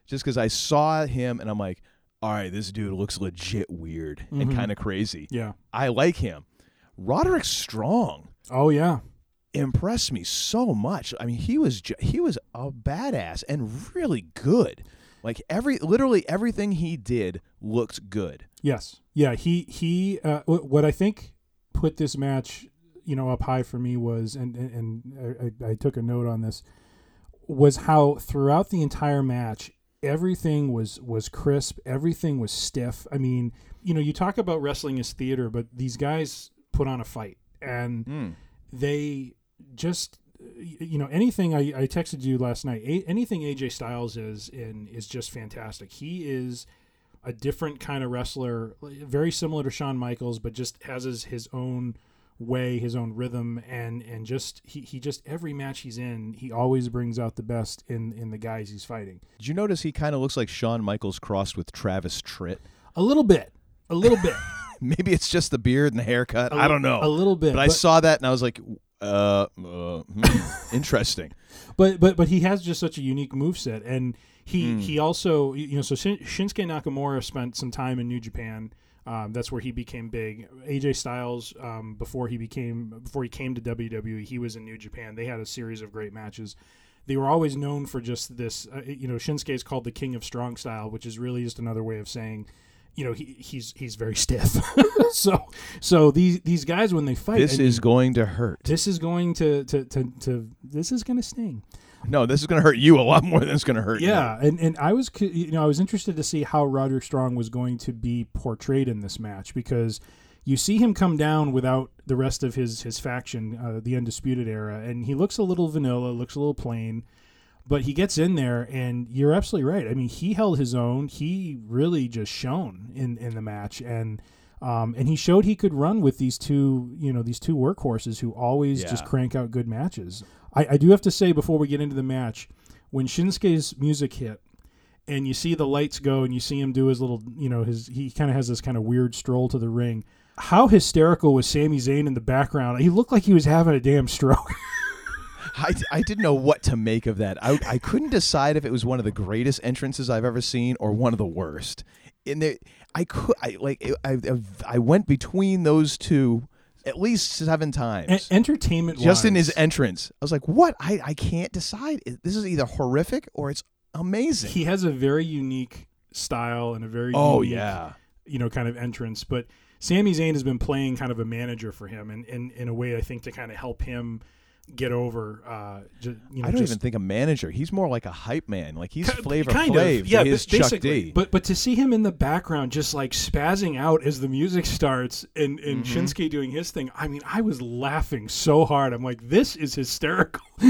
[SPEAKER 10] just because I saw him and I'm like, all right, this dude looks legit weird and
[SPEAKER 11] Mhm.
[SPEAKER 10] kind of crazy.
[SPEAKER 11] Yeah.
[SPEAKER 10] I like him. Roderick Strong
[SPEAKER 11] Oh yeah.
[SPEAKER 10] Impressed me so much. I mean, he was ju- he was a badass and really good. Like every literally everything he did looked good.
[SPEAKER 11] Yes. Yeah. He he. Uh, wh- what I think put this match, you know, up high for me was, and and, and I, I took a note on this, was how throughout the entire match everything was was crisp, everything was stiff. I mean, you know, you talk about wrestling as theater, but these guys put on a fight, and
[SPEAKER 10] Hmm.
[SPEAKER 11] they just you know anything I, I texted you last night a, anything aj styles is in is just fantastic he is a different kind of wrestler very similar to Shawn Michaels but just has his, his own way his own rhythm and and just he, he just every match he's in he always brings out the best in in the guys he's fighting
[SPEAKER 10] Did you notice he kind of looks like Shawn Michaels crossed with Travis Tritt?
[SPEAKER 11] a little bit a little bit
[SPEAKER 10] Maybe it's just the beard and the haircut. I
[SPEAKER 11] li-
[SPEAKER 10] don't know.
[SPEAKER 11] a little bit,
[SPEAKER 10] But, I saw that and I was like, uh, uh hmm, interesting.
[SPEAKER 11] but but but he has just such a unique move set, and he
[SPEAKER 10] Mm.
[SPEAKER 11] he also you know so Shin- Shinsuke Nakamura spent some time in New Japan um, that's where he became big AJ Styles um, before he became before he came to WWE he was in New Japan they had a series of great matches they were always known for just this uh, you know Shinsuke is called the king of strong style which is really just another way of saying you know he, he's he's very stiff so so these these guys when they fight
[SPEAKER 10] This
[SPEAKER 11] I
[SPEAKER 10] is
[SPEAKER 11] mean,
[SPEAKER 10] going to hurt.
[SPEAKER 11] this is going to to, to, to this is going to sting
[SPEAKER 10] No, this is going to hurt you a lot more than it's going to hurt me.
[SPEAKER 11] yeah, and, and I was you know I was interested to see how Roderick Strong was going to be portrayed in this match because you see him come down without the rest of his his faction, uh, the Undisputed Era, and he looks a little vanilla, looks a little plain, but he gets in there, and you're absolutely right. I mean, he held his own. He really just shone in in the match, and. Um, and he showed he could run with these two, you know, these two workhorses who always just crank out good matches. I, I do have to say before we get into the match, when Shinsuke's music hit, and you see the lights go, and you see him do his little, you know, his he kind of has this kind of weird stroll to the ring. How hysterical was Sami Zayn in the background? He looked like he was having a damn stroke.
[SPEAKER 10] I, I didn't know what to make of that. I, I couldn't decide if it was one of the greatest entrances I've ever seen or one of the worst. In there, I could I like I, I, I went between those two at least seven times.
[SPEAKER 11] En- entertainment,
[SPEAKER 10] just in his entrance, I was like, "What? I, I can't decide. This is either horrific or it's amazing."
[SPEAKER 11] he has a very unique style and a very
[SPEAKER 10] Oh,
[SPEAKER 11] unique,
[SPEAKER 10] yeah.
[SPEAKER 11] you know kind of entrance. But Sami Zayn has been playing kind of a manager for him, and in, in a way I think to kind of help him get over. Uh, you know,
[SPEAKER 10] I don't
[SPEAKER 11] just,
[SPEAKER 10] even think a manager. He's more like a hype man. Like he's Flavor
[SPEAKER 11] kind
[SPEAKER 10] Flav.
[SPEAKER 11] of, yeah,
[SPEAKER 10] to his
[SPEAKER 11] ba-
[SPEAKER 10] Chuck
[SPEAKER 11] basically.
[SPEAKER 10] D.
[SPEAKER 11] But but to see him in the background, just like spazzing out as the music starts, and and
[SPEAKER 10] Mhm.
[SPEAKER 11] Shinsuke doing his thing. I mean, I was laughing so hard. I'm like, this is hysterical.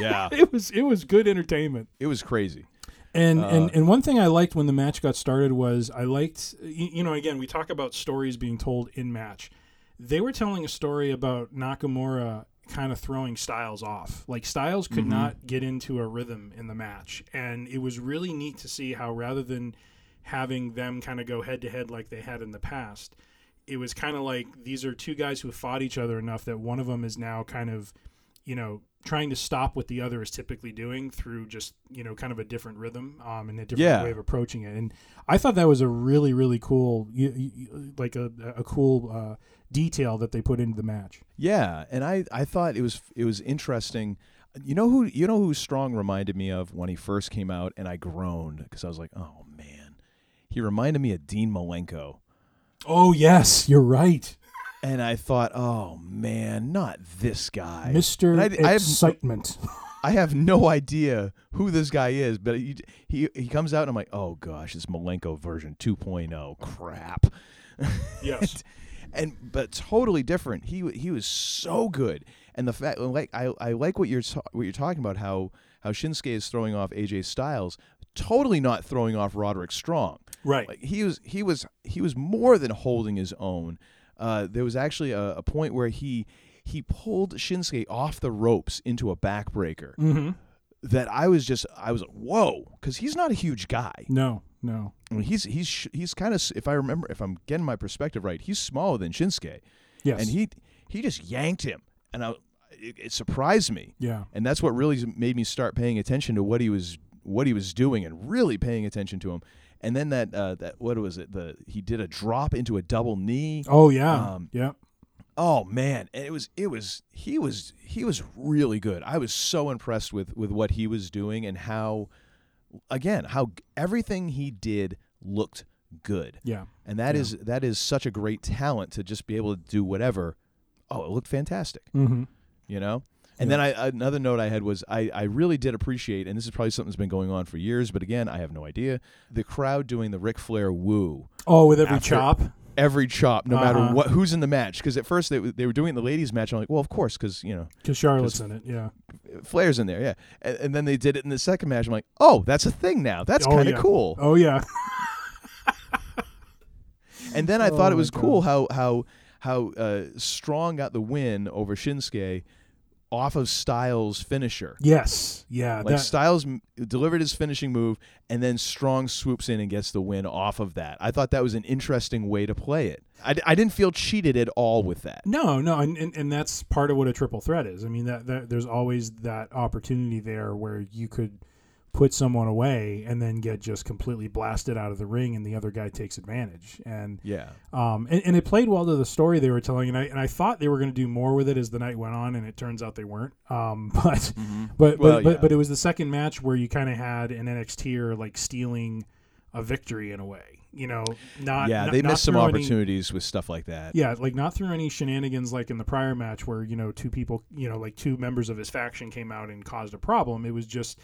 [SPEAKER 10] yeah,
[SPEAKER 11] it was it was good entertainment.
[SPEAKER 10] it was crazy.
[SPEAKER 11] And
[SPEAKER 10] Uh,
[SPEAKER 11] and and one thing I liked when the match got started was I liked you, you know again we talk about stories being told in match. They were telling a story about Nakamura kind of throwing Styles off. Like Styles could
[SPEAKER 10] Mhm.
[SPEAKER 11] not get into a rhythm in the match, and it was really neat to see how rather than having them kind of go head to head like they had in the past, it was kind of like these are two guys who have fought each other enough that one of them is now kind of, you know, trying to stop what the other is typically doing through just you know kind of a different rhythm um, and a different
[SPEAKER 10] Yeah.
[SPEAKER 11] way of approaching it. And I thought that was a really really cool, you, you, like a a cool uh, detail that they put into the match.
[SPEAKER 10] Yeah, and I, I thought it was it was interesting. You know who you know who Strong reminded me of when he first came out, and I groaned because I was like, oh man, he reminded me of Dean Malenko,
[SPEAKER 11] Oh yes, you're right,
[SPEAKER 10] and I thought, oh man, not this guy,
[SPEAKER 11] Mister
[SPEAKER 10] And I, have,
[SPEAKER 11] Excitement.
[SPEAKER 10] I have no idea who this guy is, but he he he comes out, and I'm like, oh gosh, it's Malenko version 2.0, crap.
[SPEAKER 11] Yes.
[SPEAKER 10] and but totally different. He he was so good, and the fact like I I like what you're ta- what you're talking about how how Shinsuke is throwing off AJ Styles, totally not throwing off Roderick Strong.
[SPEAKER 11] Right.
[SPEAKER 10] Like he was he was he was more than holding his own. Uh, there was actually a, a point where he he pulled Shinsuke off the ropes into a backbreaker.
[SPEAKER 11] Mhm.
[SPEAKER 10] That I was just I was like, whoa, because he's not a huge guy.
[SPEAKER 11] No, no.
[SPEAKER 10] I mean, he's he's he's kind of if I remember if I'm getting my perspective right, he's smaller than Shinsuke.
[SPEAKER 11] Yes.
[SPEAKER 10] and he he just yanked him, and I it, it surprised me.
[SPEAKER 11] Yeah.
[SPEAKER 10] and that's what really made me start paying attention to what he was what he was doing and really paying attention to him. And then that uh, that what was it? The he did a drop into a double knee.
[SPEAKER 11] Oh yeah.
[SPEAKER 10] Um,
[SPEAKER 11] yep.
[SPEAKER 10] Oh man, and it was it was he was he was really good. I was so impressed with with what he was doing and how again how everything he did looked good.
[SPEAKER 11] Yeah.
[SPEAKER 10] And that
[SPEAKER 11] Yeah.
[SPEAKER 10] is that is such a great talent to just be able to do whatever. Oh, it looked fantastic.
[SPEAKER 11] Mhm.
[SPEAKER 10] You know? And then I another note I had was I, I really did appreciate, and this is probably something that's been going on for years, but again, I have no idea. The crowd doing the Ric Flair woo.
[SPEAKER 11] Oh, with every
[SPEAKER 10] after
[SPEAKER 11] chop.
[SPEAKER 10] Every chop, no
[SPEAKER 11] Uh-huh.
[SPEAKER 10] matter what, who's in the match. Because at first they, they were doing it in the ladies' match. I'm like, well, of course, because you know,
[SPEAKER 11] Because Charlotte's in it. Yeah.
[SPEAKER 10] Flair's in there, yeah. And, and then they did it in the second match. I'm like, oh, that's a thing now. That's
[SPEAKER 11] Oh,
[SPEAKER 10] kind of
[SPEAKER 11] yeah.
[SPEAKER 10] cool.
[SPEAKER 11] Oh yeah.
[SPEAKER 10] And then I
[SPEAKER 11] Oh,
[SPEAKER 10] thought it was cool how how how uh, Strong got the win over Shinsuke off of Styles' finisher.
[SPEAKER 11] Yes. Yeah.
[SPEAKER 10] Like
[SPEAKER 11] that-
[SPEAKER 10] Styles m- delivered his finishing move, and then Strong swoops in and gets the win off of that. I thought that was an interesting way to play it. I, d- I didn't feel cheated at all with that.
[SPEAKER 11] No, no, and, and, and that's part of what a triple threat is. I mean, that, that there's always that opportunity there where you could put someone away and then get just completely blasted out of the ring, and the other guy takes advantage. And
[SPEAKER 10] Yeah.
[SPEAKER 11] um, and, and it played well to the story they were telling, and I and I thought they were going to do more with it as the night went on, and it turns out they weren't. Um, but but but
[SPEAKER 10] Mm-hmm. Well,
[SPEAKER 11] but,
[SPEAKER 10] yeah.
[SPEAKER 11] but it was the second match where you kind of had an NXT or like stealing a victory in a way. You know, not
[SPEAKER 10] yeah,
[SPEAKER 11] not-
[SPEAKER 10] they missed some
[SPEAKER 11] through any-
[SPEAKER 10] opportunities with stuff like that.
[SPEAKER 11] yeah, like not through any shenanigans like in the prior match where, you know, two people, you know, like two members of his faction came out and caused a problem. It was just,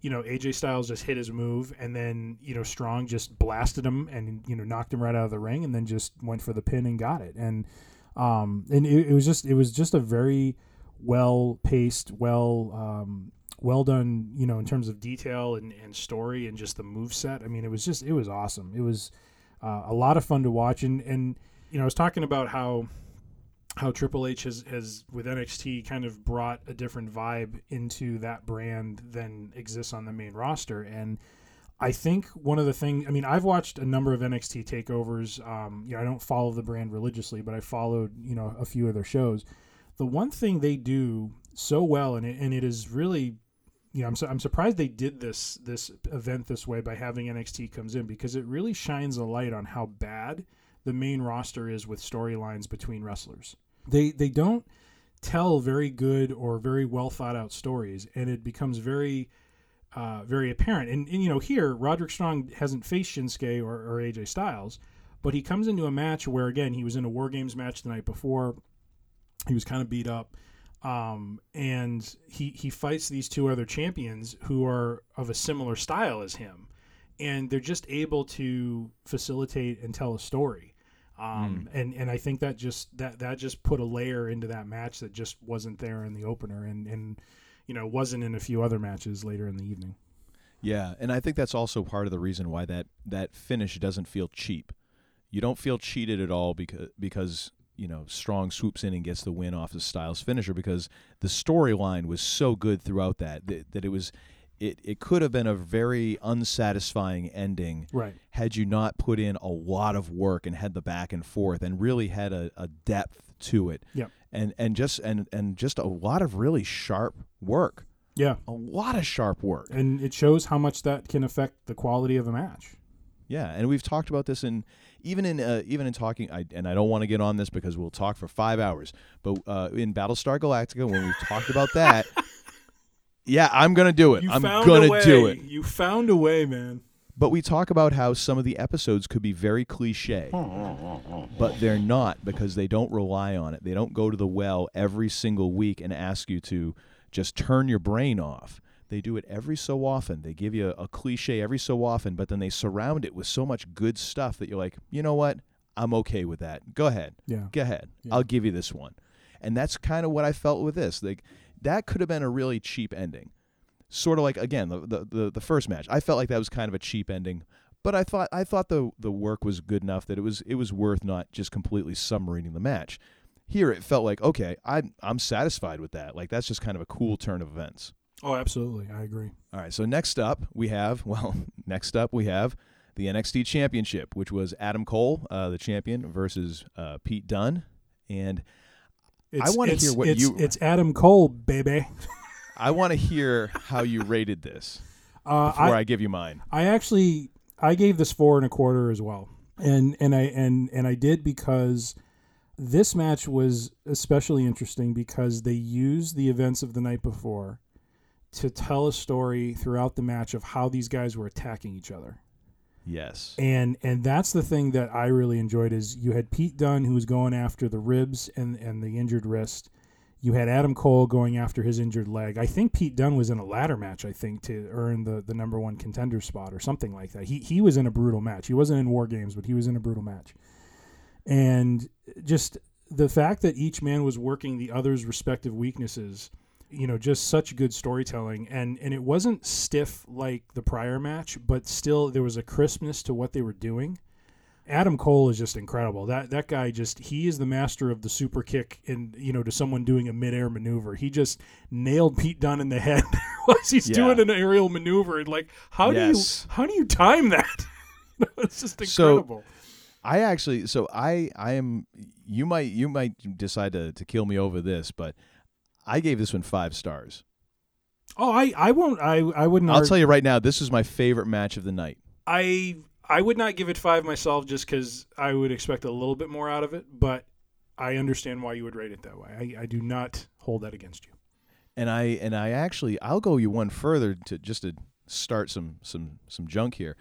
[SPEAKER 11] you know, AJ Styles just hit his move and then, you know, Strong just blasted him and, you know, knocked him right out of the ring and then just went for the pin and got it. And um and it, it was just it was just a very well paced, well um well done, you know, in terms of detail and, and story and just the move set. I mean, it was just it was awesome. It was uh, a lot of fun to watch and and you know, I was talking about how how Triple H has, has with NXT kind of brought a different vibe into that brand than exists on the main roster. And I think one of the things, I mean, I've watched a number of NXT takeovers. Um, you know, I don't follow the brand religiously, but I followed, you know, a few of their shows. The one thing they do so well, and it, and it is really, you know, I'm, su- I'm surprised they did this this event this way by having NXT comes in because it really shines a light on how bad the main roster is with storylines between wrestlers. They they don't tell very good or very well thought out stories, and it becomes very uh, very apparent. And, and you know, here Roderick Strong hasn't faced Shinsuke or, or AJ Styles, but he comes into a match where again he was in a War Games match the night before. He was kind of beat up, um, and he he fights these two other champions who are of a similar style as him, and they're just able to facilitate and tell a story. Um, and, and I think that just that that just put a layer into that match that just wasn't there in the opener and, and you know wasn't in a few other matches later in the evening.
[SPEAKER 10] Yeah, and I think that's also part of the reason why that that finish doesn't feel cheap. You don't feel cheated at all because because you know Strong swoops in and gets the win off the Styles finisher because the storyline was so good throughout that that, that it was it, it could have been a very unsatisfying ending
[SPEAKER 11] Right.
[SPEAKER 10] had you not put in a lot of work and had the back and forth and really had a, a depth to it.
[SPEAKER 11] Yep.
[SPEAKER 10] And and just and and just a lot of really sharp work.
[SPEAKER 11] Yeah.
[SPEAKER 10] A lot of sharp work.
[SPEAKER 11] And it shows how much that can affect the quality of a match.
[SPEAKER 10] Yeah, and we've talked about this in even in uh, even in talking. I, and I don't want to get on this because we'll talk for five hours. But uh, in Battlestar Galactica, when we've talked about that, yeah, I'm gonna do it.
[SPEAKER 11] You
[SPEAKER 10] I'm gonna do it.
[SPEAKER 11] You found a way, man.
[SPEAKER 10] But we talk about how some of the episodes could be very cliche, but they're not because they don't rely on it. They don't go to the well every single week and ask you to just turn your brain off. They do it every so often. They give you a, a cliche every so often, but then they surround it with so much good stuff that you're like, you know what? I'm okay with that. Go ahead.
[SPEAKER 11] Yeah.
[SPEAKER 10] Go ahead.
[SPEAKER 11] Yeah.
[SPEAKER 10] I'll give you this one. And that's kind of what I felt with this. Like that could have been a really cheap ending sort of like again the, the the the first match. I felt like that was kind of a cheap ending, but I thought I thought the the work was good enough that it was it was worth not just completely submarining the match. Here it felt like okay, I'm I'm satisfied with that. Like that's just kind of a cool turn of events.
[SPEAKER 11] Oh, absolutely. I agree.
[SPEAKER 10] All right, so next up we have well, next up we have the NXT Championship, which was Adam Cole, uh, the champion, versus uh, Pete Dunne, and
[SPEAKER 11] It's,
[SPEAKER 10] I want to hear what
[SPEAKER 11] it's,
[SPEAKER 10] you.
[SPEAKER 11] It's Adam Cole, baby.
[SPEAKER 10] I want to hear how you rated this
[SPEAKER 11] Uh,
[SPEAKER 10] before I, give you mine.
[SPEAKER 11] I actually I gave this four and a quarter as well, and and I and and I did because this match was especially interesting because they used the events of the night before to tell a story throughout the match of how these guys were attacking each other.
[SPEAKER 10] Yes.
[SPEAKER 11] And and that's the thing that I really enjoyed is you had Pete Dunne who was going after the ribs and and the injured wrist. You had Adam Cole going after his injured leg. I think Pete Dunne was in a ladder match, I think, to earn the, the number one contender spot or something like that. He he was in a brutal match. He wasn't in war games, but he was in a brutal match. And just the fact that each man was working the other's respective weaknesses, you know, just such good storytelling. And and it wasn't stiff like the prior match, but still there was a crispness to what they were doing. Adam Cole is just incredible. That that guy just he is the master of the super kick and you know to someone doing a midair maneuver. He just nailed Pete Dunne in the head as he's
[SPEAKER 10] Yeah.
[SPEAKER 11] doing an aerial maneuver. And like how
[SPEAKER 10] Yes.
[SPEAKER 11] do you how do you time that? It's just incredible So-
[SPEAKER 10] I actually, so I, I am. You might, you might decide to to kill me over this, but I gave this one five stars.
[SPEAKER 11] oh, I I won't I I wouldn't
[SPEAKER 10] I'll
[SPEAKER 11] argue-
[SPEAKER 10] tell you right now, this is my favorite match of the night.
[SPEAKER 11] I I would not give it five myself just because I would expect a little bit more out of it, but I understand why you would rate it that way. I, I do not hold that against you.
[SPEAKER 10] and I and I actually I'll go you one further to just to start some some some junk here.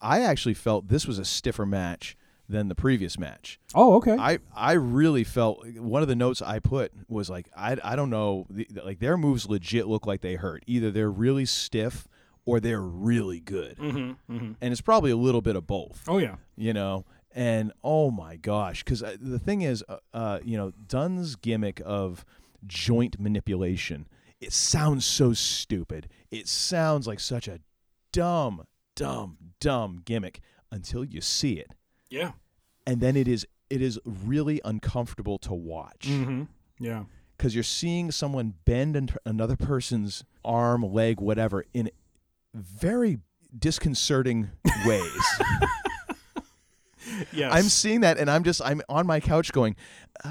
[SPEAKER 10] I actually felt this was a stiffer match than the previous match.
[SPEAKER 11] Oh, okay.
[SPEAKER 10] I I really felt one of the notes I put was like I I don't know the, like their moves legit look like they hurt. Either they're really stiff or they're really good.
[SPEAKER 11] Mm-hmm, mm-hmm.
[SPEAKER 10] And it's probably a little bit of both
[SPEAKER 11] Oh yeah.
[SPEAKER 10] you know and oh my gosh because the thing is uh, uh, you know Dunne's gimmick of joint manipulation it sounds so stupid it sounds like such a dumb dumb dumb gimmick until you see it
[SPEAKER 11] Yeah.
[SPEAKER 10] and then it is it is really uncomfortable to watch
[SPEAKER 11] Mm-hmm. Yeah.
[SPEAKER 10] because you're seeing someone bend an- another person's arm leg whatever in very disconcerting ways
[SPEAKER 11] Yes.
[SPEAKER 10] I'm seeing that, and I'm just I'm on my couch going, uh,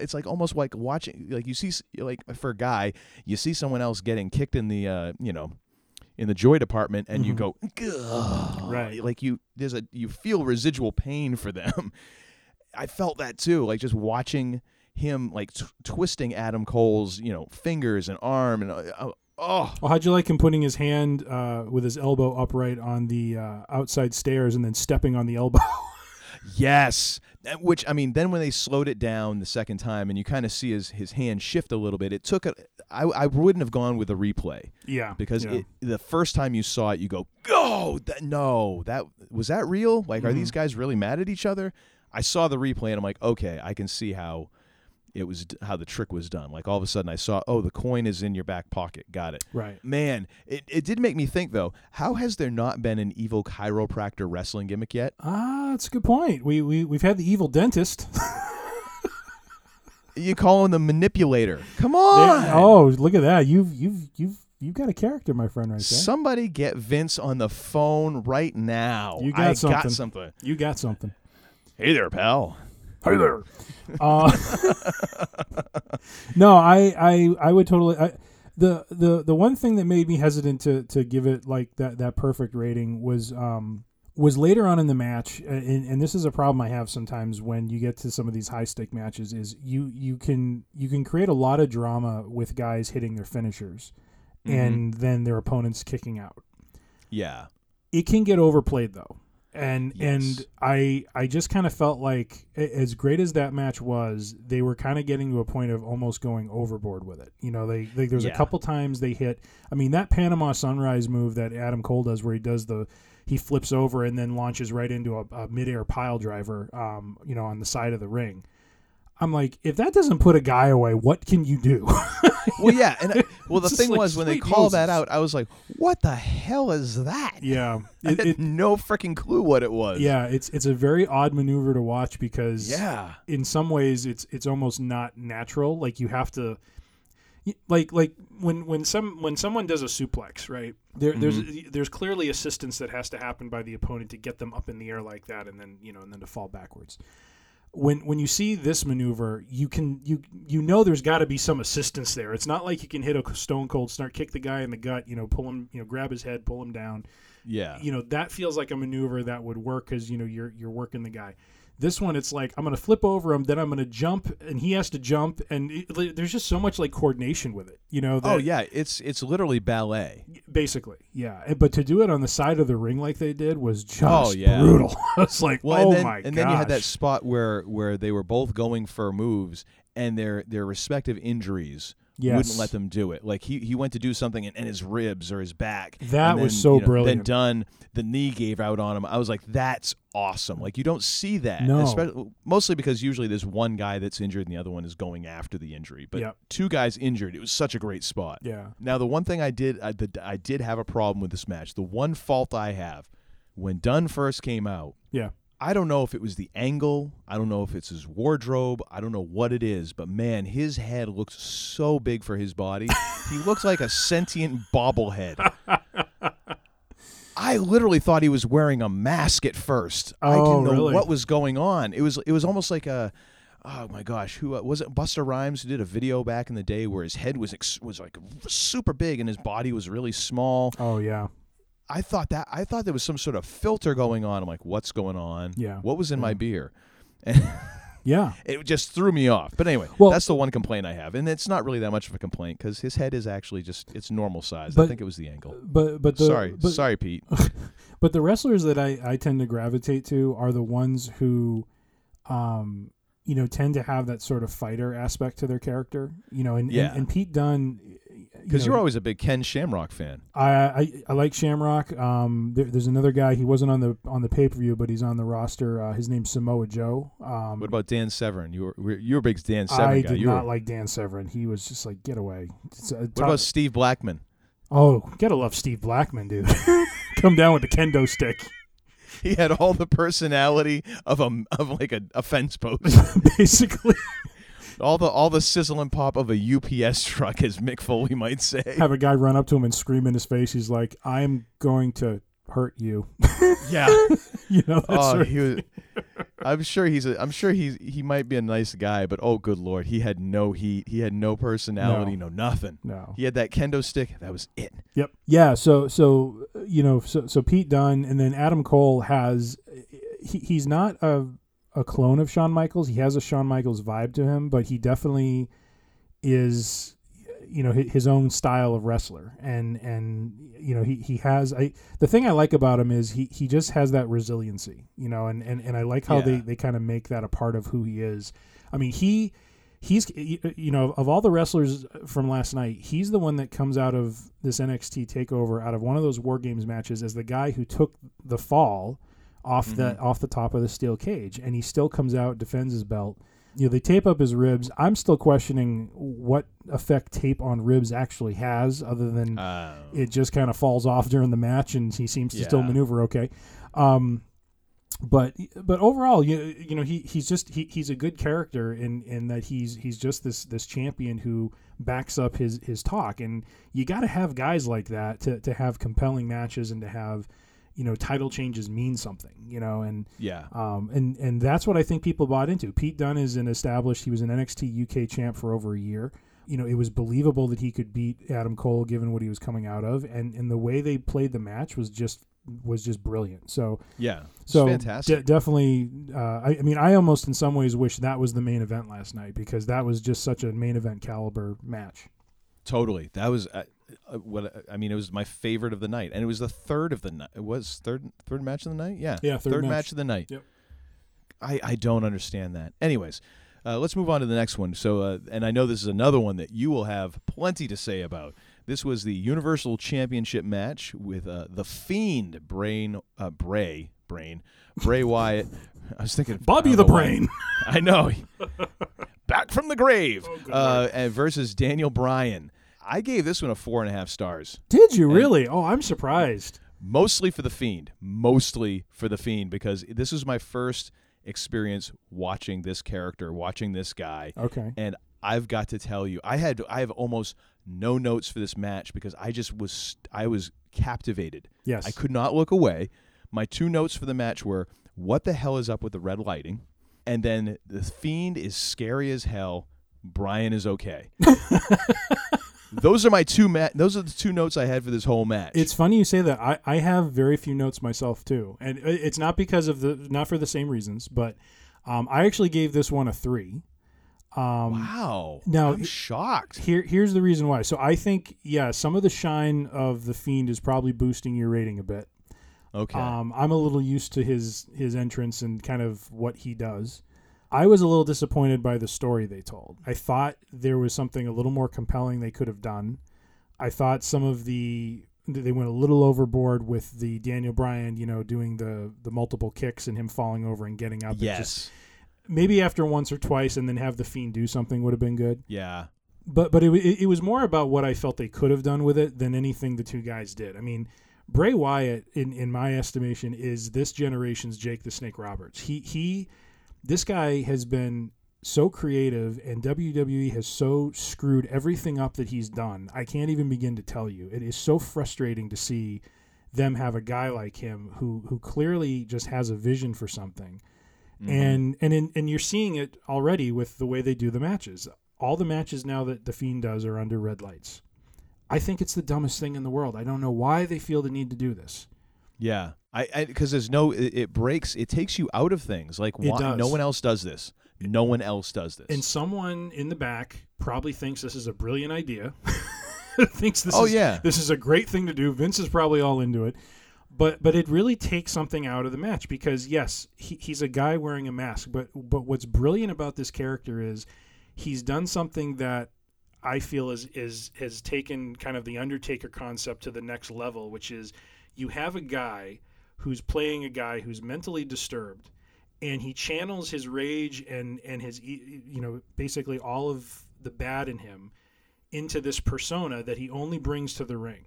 [SPEAKER 10] it's like almost like watching like you see like for a guy you see someone else getting kicked in the uh, you know in the joy department and you
[SPEAKER 11] Mhm.
[SPEAKER 10] go.
[SPEAKER 11] Right.
[SPEAKER 10] like you there's a you feel residual pain for them. I felt that too, like just watching him like t- twisting Adam Cole's you know fingers and arm and uh, uh, oh
[SPEAKER 11] Well, how'd you like him putting his hand uh, with his elbow upright on the uh, outside stairs and then stepping on the elbow?
[SPEAKER 10] Yes. Which I mean, then when they slowed it down the second time, and you kind of see his his hand shift a little bit, it took a. I I wouldn't have gone with a replay
[SPEAKER 11] yeah.
[SPEAKER 10] because
[SPEAKER 11] yeah.
[SPEAKER 10] it, the first time you saw it, you go, oh, that, no, that was that real? Like, are
[SPEAKER 11] Mm-hmm.
[SPEAKER 10] these guys really mad at each other? I saw the replay, and I'm like, okay, I can see how it was how the trick was done. Like all of a sudden, I saw, oh, the coin is in your back pocket. Got it.
[SPEAKER 11] Right.
[SPEAKER 10] Man, it, it did make me think though. How has there not been an evil chiropractor wrestling gimmick yet?
[SPEAKER 11] Ah, that's a good point. We we we've had the evil dentist.
[SPEAKER 10] You call him the manipulator. Come on.
[SPEAKER 11] There- oh, look at that! You've you've you've you've got a character, my friend, right there.
[SPEAKER 10] Somebody get Vince on the phone right now.
[SPEAKER 11] You got
[SPEAKER 10] I
[SPEAKER 11] something.
[SPEAKER 10] got something.
[SPEAKER 11] You got something.
[SPEAKER 10] Hey there, pal.
[SPEAKER 11] Hey there. Uh, no, I, I, I would totally. I, the, the, the one thing that made me hesitant to, to give it like that, that perfect rating was, um, was later on in the match, and, and this is a problem I have sometimes when you get to some of these high stake matches. Is you you can you can create a lot of drama with guys hitting their finishers, and then their opponents kicking out
[SPEAKER 10] Yeah.
[SPEAKER 11] it can get overplayed though and
[SPEAKER 10] Yes.
[SPEAKER 11] and i i just kind of felt like as great as that match was they were kind of getting to a point of almost going overboard with it. You know they, they there's a couple times they hit i mean that panama sunrise move that adam cole does where he does the he flips over and then launches right into a, a midair pile driver um you know on the side of the ring I'm like, if that doesn't put a guy away, what can you do?
[SPEAKER 10] Well, yeah, and I, uh, well, the thing
[SPEAKER 11] like,
[SPEAKER 10] was when they called that out, I was like, "What the hell is that?"
[SPEAKER 11] yeah,
[SPEAKER 10] I
[SPEAKER 11] it,
[SPEAKER 10] had
[SPEAKER 11] it-
[SPEAKER 10] no freaking clue what it was.
[SPEAKER 11] yeah, it's it's a very odd maneuver to watch because
[SPEAKER 10] yeah,
[SPEAKER 11] in some ways it's it's almost not natural. Like you have to, like like when when some when someone does a suplex, right? There there's mm-hmm. there's clearly assistance that has to happen by the opponent to get them up in the air like that, and then you know and then to fall backwards. When when you see this maneuver, you can you you know there's got to be some assistance there. It's not like you can hit a stone cold start, kick the guy in the gut, you know, pull him, you know, grab his head, pull him down
[SPEAKER 10] yeah.
[SPEAKER 11] you know that feels like a maneuver that would work because you know you're you're working the guy. This one, it's like I'm gonna flip over him, then I'm gonna jump, and he has to jump, and it, there's just so much like coordination with it, you know. Oh, that,
[SPEAKER 10] Oh yeah, it's it's literally ballet.
[SPEAKER 11] basically, yeah. But to do it on the side of the ring like they did was oh, just
[SPEAKER 10] Oh, yeah.
[SPEAKER 11] brutal. it's like,
[SPEAKER 10] Well,
[SPEAKER 11] oh
[SPEAKER 10] and then,
[SPEAKER 11] my
[SPEAKER 10] and then you had that spot where where they were both going for moves, and their their respective injuries
[SPEAKER 11] Yes.
[SPEAKER 10] wouldn't let them do it. Like he, he went to do something, and, and his ribs or his back.
[SPEAKER 11] That
[SPEAKER 10] and
[SPEAKER 11] was so
[SPEAKER 10] you know,
[SPEAKER 11] brilliant.
[SPEAKER 10] Then Dunne, the knee gave out on him. I was like, that's awesome. Like you don't see that,
[SPEAKER 11] No.
[SPEAKER 10] especially mostly because usually there's one guy that's injured and the other one is going after the injury. But
[SPEAKER 11] Yep.
[SPEAKER 10] two guys injured, it was such a great spot.
[SPEAKER 11] Yeah.
[SPEAKER 10] Now the one thing I did I, the, I did have a problem with this match. The one fault I have when Dunne first came out.
[SPEAKER 11] Yeah.
[SPEAKER 10] I don't know if it was the angle. I don't know if it's his wardrobe. I don't know what it is, but man, his head looks so big for his body. he looks like a sentient bobblehead. I literally thought he was wearing a mask at first. I
[SPEAKER 11] Oh,
[SPEAKER 10] didn't know
[SPEAKER 11] really?
[SPEAKER 10] what was going on. It was it was almost like a oh my gosh, who uh, was it? Busta Rhymes who did a video back in the day where his head was ex- was like super big and his body was really small.
[SPEAKER 11] Oh yeah.
[SPEAKER 10] I thought that I thought there was some sort of filter going on. I'm like, what's going on?
[SPEAKER 11] Yeah.
[SPEAKER 10] What was in my beer? And
[SPEAKER 11] Yeah.
[SPEAKER 10] it just threw me off. But anyway,
[SPEAKER 11] Well-
[SPEAKER 10] that's the one complaint I have, and it's not really that much of a complaint because his head is actually just it's normal size. I think it was the angle.
[SPEAKER 11] But but the,
[SPEAKER 10] sorry,
[SPEAKER 11] but,
[SPEAKER 10] sorry, Pete.
[SPEAKER 11] but the wrestlers that I, I tend to gravitate to are the ones who um you know tend to have that sort of fighter aspect to their character you know and
[SPEAKER 10] Yeah.
[SPEAKER 11] and, and Pete Dunn
[SPEAKER 10] Because you are always a big Ken Shamrock fan.
[SPEAKER 11] I, I I like Shamrock um there, there's another guy he wasn't on the on the pay-per-view but he's on the roster uh, his name's Samoa Joe um
[SPEAKER 10] What about Dan Severn? You were you were a big Dan Severn
[SPEAKER 11] I
[SPEAKER 10] guy.
[SPEAKER 11] did
[SPEAKER 10] you
[SPEAKER 11] not
[SPEAKER 10] were,
[SPEAKER 11] like Dan Severn he was just like get away uh,
[SPEAKER 10] what about Steve Blackman?
[SPEAKER 11] oh gotta love Steve Blackman dude come down with the kendo stick
[SPEAKER 10] He had all the personality of a of like a, a fence post.
[SPEAKER 11] basically
[SPEAKER 10] all the all the sizzle and pop of a UPS truck, as Mick Foley might say.
[SPEAKER 11] have a guy run up to him and scream in his face. He's like, "I'm going to hurt you."
[SPEAKER 10] Yeah.
[SPEAKER 11] you know.
[SPEAKER 10] Oh, he was. I'm sure he's a. I'm sure he's. He might be a nice guy, but oh, good lord, he had no heat. He had no personality. No, nothing.
[SPEAKER 11] No.
[SPEAKER 10] He had that kendo stick. That was it.
[SPEAKER 11] Yep. Yeah. So so you know so so Pete Dunne and then Adam Cole has he, he's not a a clone of Shawn Michaels. He has a Shawn Michaels vibe to him, but he definitely is you know his own style of wrestler. And and you know he, he has I the thing I like about him is he he just has that resiliency you know and and, and I like how they they kind of make that a part of who he is. I mean he he's you know of all the wrestlers from last night he's the one that comes out of this NXT takeover out of one of those war games matches as the guy who took the fall off the off the top of the steel cage and he still comes out defends his belt. You know they tape up his ribs. I'm still questioning what effect tape on ribs actually has other than
[SPEAKER 10] Uh,
[SPEAKER 11] it just kind of falls off during the match and he seems to still maneuver okay. Um but but overall you, you know he he's just he, he's a good character in in that he's he's just this this champion who backs up his his talk. And you got to have guys like that to to have compelling matches and to have you know title changes mean something you know and
[SPEAKER 10] yeah.
[SPEAKER 11] um, and and that's what I think people bought into. Pete Dunne is an established. He was an NXT UK champ for over a year. You know, it was believable that he could beat Adam Cole given what he was coming out of, and and the way they played the match was just was just brilliant. So
[SPEAKER 10] Yeah.
[SPEAKER 11] So
[SPEAKER 10] fantastic.
[SPEAKER 11] de- definitely, uh, I, I mean, I almost in some ways wish that was the main event last night because that was just such a main event caliber match.
[SPEAKER 10] Totally. That was uh, uh, what I mean. It was my favorite of the night, and it was the third of the night. It was third third match of the night. Yeah.
[SPEAKER 11] Yeah, third
[SPEAKER 10] match.
[SPEAKER 11] match.
[SPEAKER 10] of the night.
[SPEAKER 11] Yep.
[SPEAKER 10] I I don't understand that. Anyways, uh, let's move on to the next one. So, uh, and I know this is another one that you will have plenty to say about. This was the Universal Championship match with uh, the Fiend Brain uh, Bray Brain Bray Wyatt. I was thinking
[SPEAKER 11] Bobby the
[SPEAKER 10] why.
[SPEAKER 11] Brain.
[SPEAKER 10] I know. back from the grave,
[SPEAKER 11] Oh,
[SPEAKER 10] uh, versus Daniel Bryan. I gave this one a four and a half stars.
[SPEAKER 11] Did you really? Oh, I'm surprised.
[SPEAKER 10] Mostly for the Fiend. Mostly for the Fiend because this was my first experience watching this character, watching this guy.
[SPEAKER 11] Okay.
[SPEAKER 10] And I've got to tell you, I had I have almost no notes for this match because I just was I was captivated.
[SPEAKER 11] Yes.
[SPEAKER 10] I could not look away. My two notes for the match were what the hell is up with the red lighting? And then the Fiend is scary as hell. Bryan is okay. those are my two ma- those are the two notes I had for this whole match.
[SPEAKER 11] It's funny you say that. I, I have very few notes myself too, and it's not because of the not for the same reasons, but um, I actually gave this one a three. Um,
[SPEAKER 10] wow.
[SPEAKER 11] Now
[SPEAKER 10] I'm shocked.
[SPEAKER 11] Here, here's the reason why. So I think, yeah, some of the shine of the fiend is probably boosting your rating a bit.
[SPEAKER 10] Okay.
[SPEAKER 11] Um, I'm a little used to his his entrance and kind of what he does. I was a little disappointed by the story they told. I thought there was something a little more compelling they could have done. I thought some of the they went a little overboard with the Daniel Bryan, you know, doing the the multiple kicks and him falling over and getting up.
[SPEAKER 10] Yes.
[SPEAKER 11] just- maybe after once or twice and then have the fiend do something would have been good
[SPEAKER 10] yeah.
[SPEAKER 11] but but it, it, it was more about what I felt they could have done with it than anything the two guys did. I mean, Bray Wyatt, in in my estimation, is this generation's Jake the Snake Roberts. He he, this guy has been so creative, and WWE has so screwed everything up that he's done. I can't even begin to tell you. It is so frustrating to see them have a guy like him who who clearly just has a vision for something mm-hmm. and and in, and you're seeing it already with the way they do the matches. All the matches now that the Fiend does are under red lights. I think it's the dumbest thing in the world. I don't know why they feel the need to do this.
[SPEAKER 10] Yeah, I because there's no it, it breaks it takes you out of things like why, no one else does this. No one else does this.
[SPEAKER 11] And someone in the back probably thinks this is a brilliant idea. thinks this
[SPEAKER 10] Oh,
[SPEAKER 11] is
[SPEAKER 10] yeah.
[SPEAKER 11] this is a great thing to do. Vince is probably all into it. But but it really takes something out of the match because yes, he, he's a guy wearing a mask, but but what's brilliant about this character is he's done something that I feel is is has taken kind of the Undertaker concept to the next level, which is you have a guy who's playing a guy who's mentally disturbed, and he channels his rage and and his you know basically all of the bad in him into this persona that he only brings to the ring.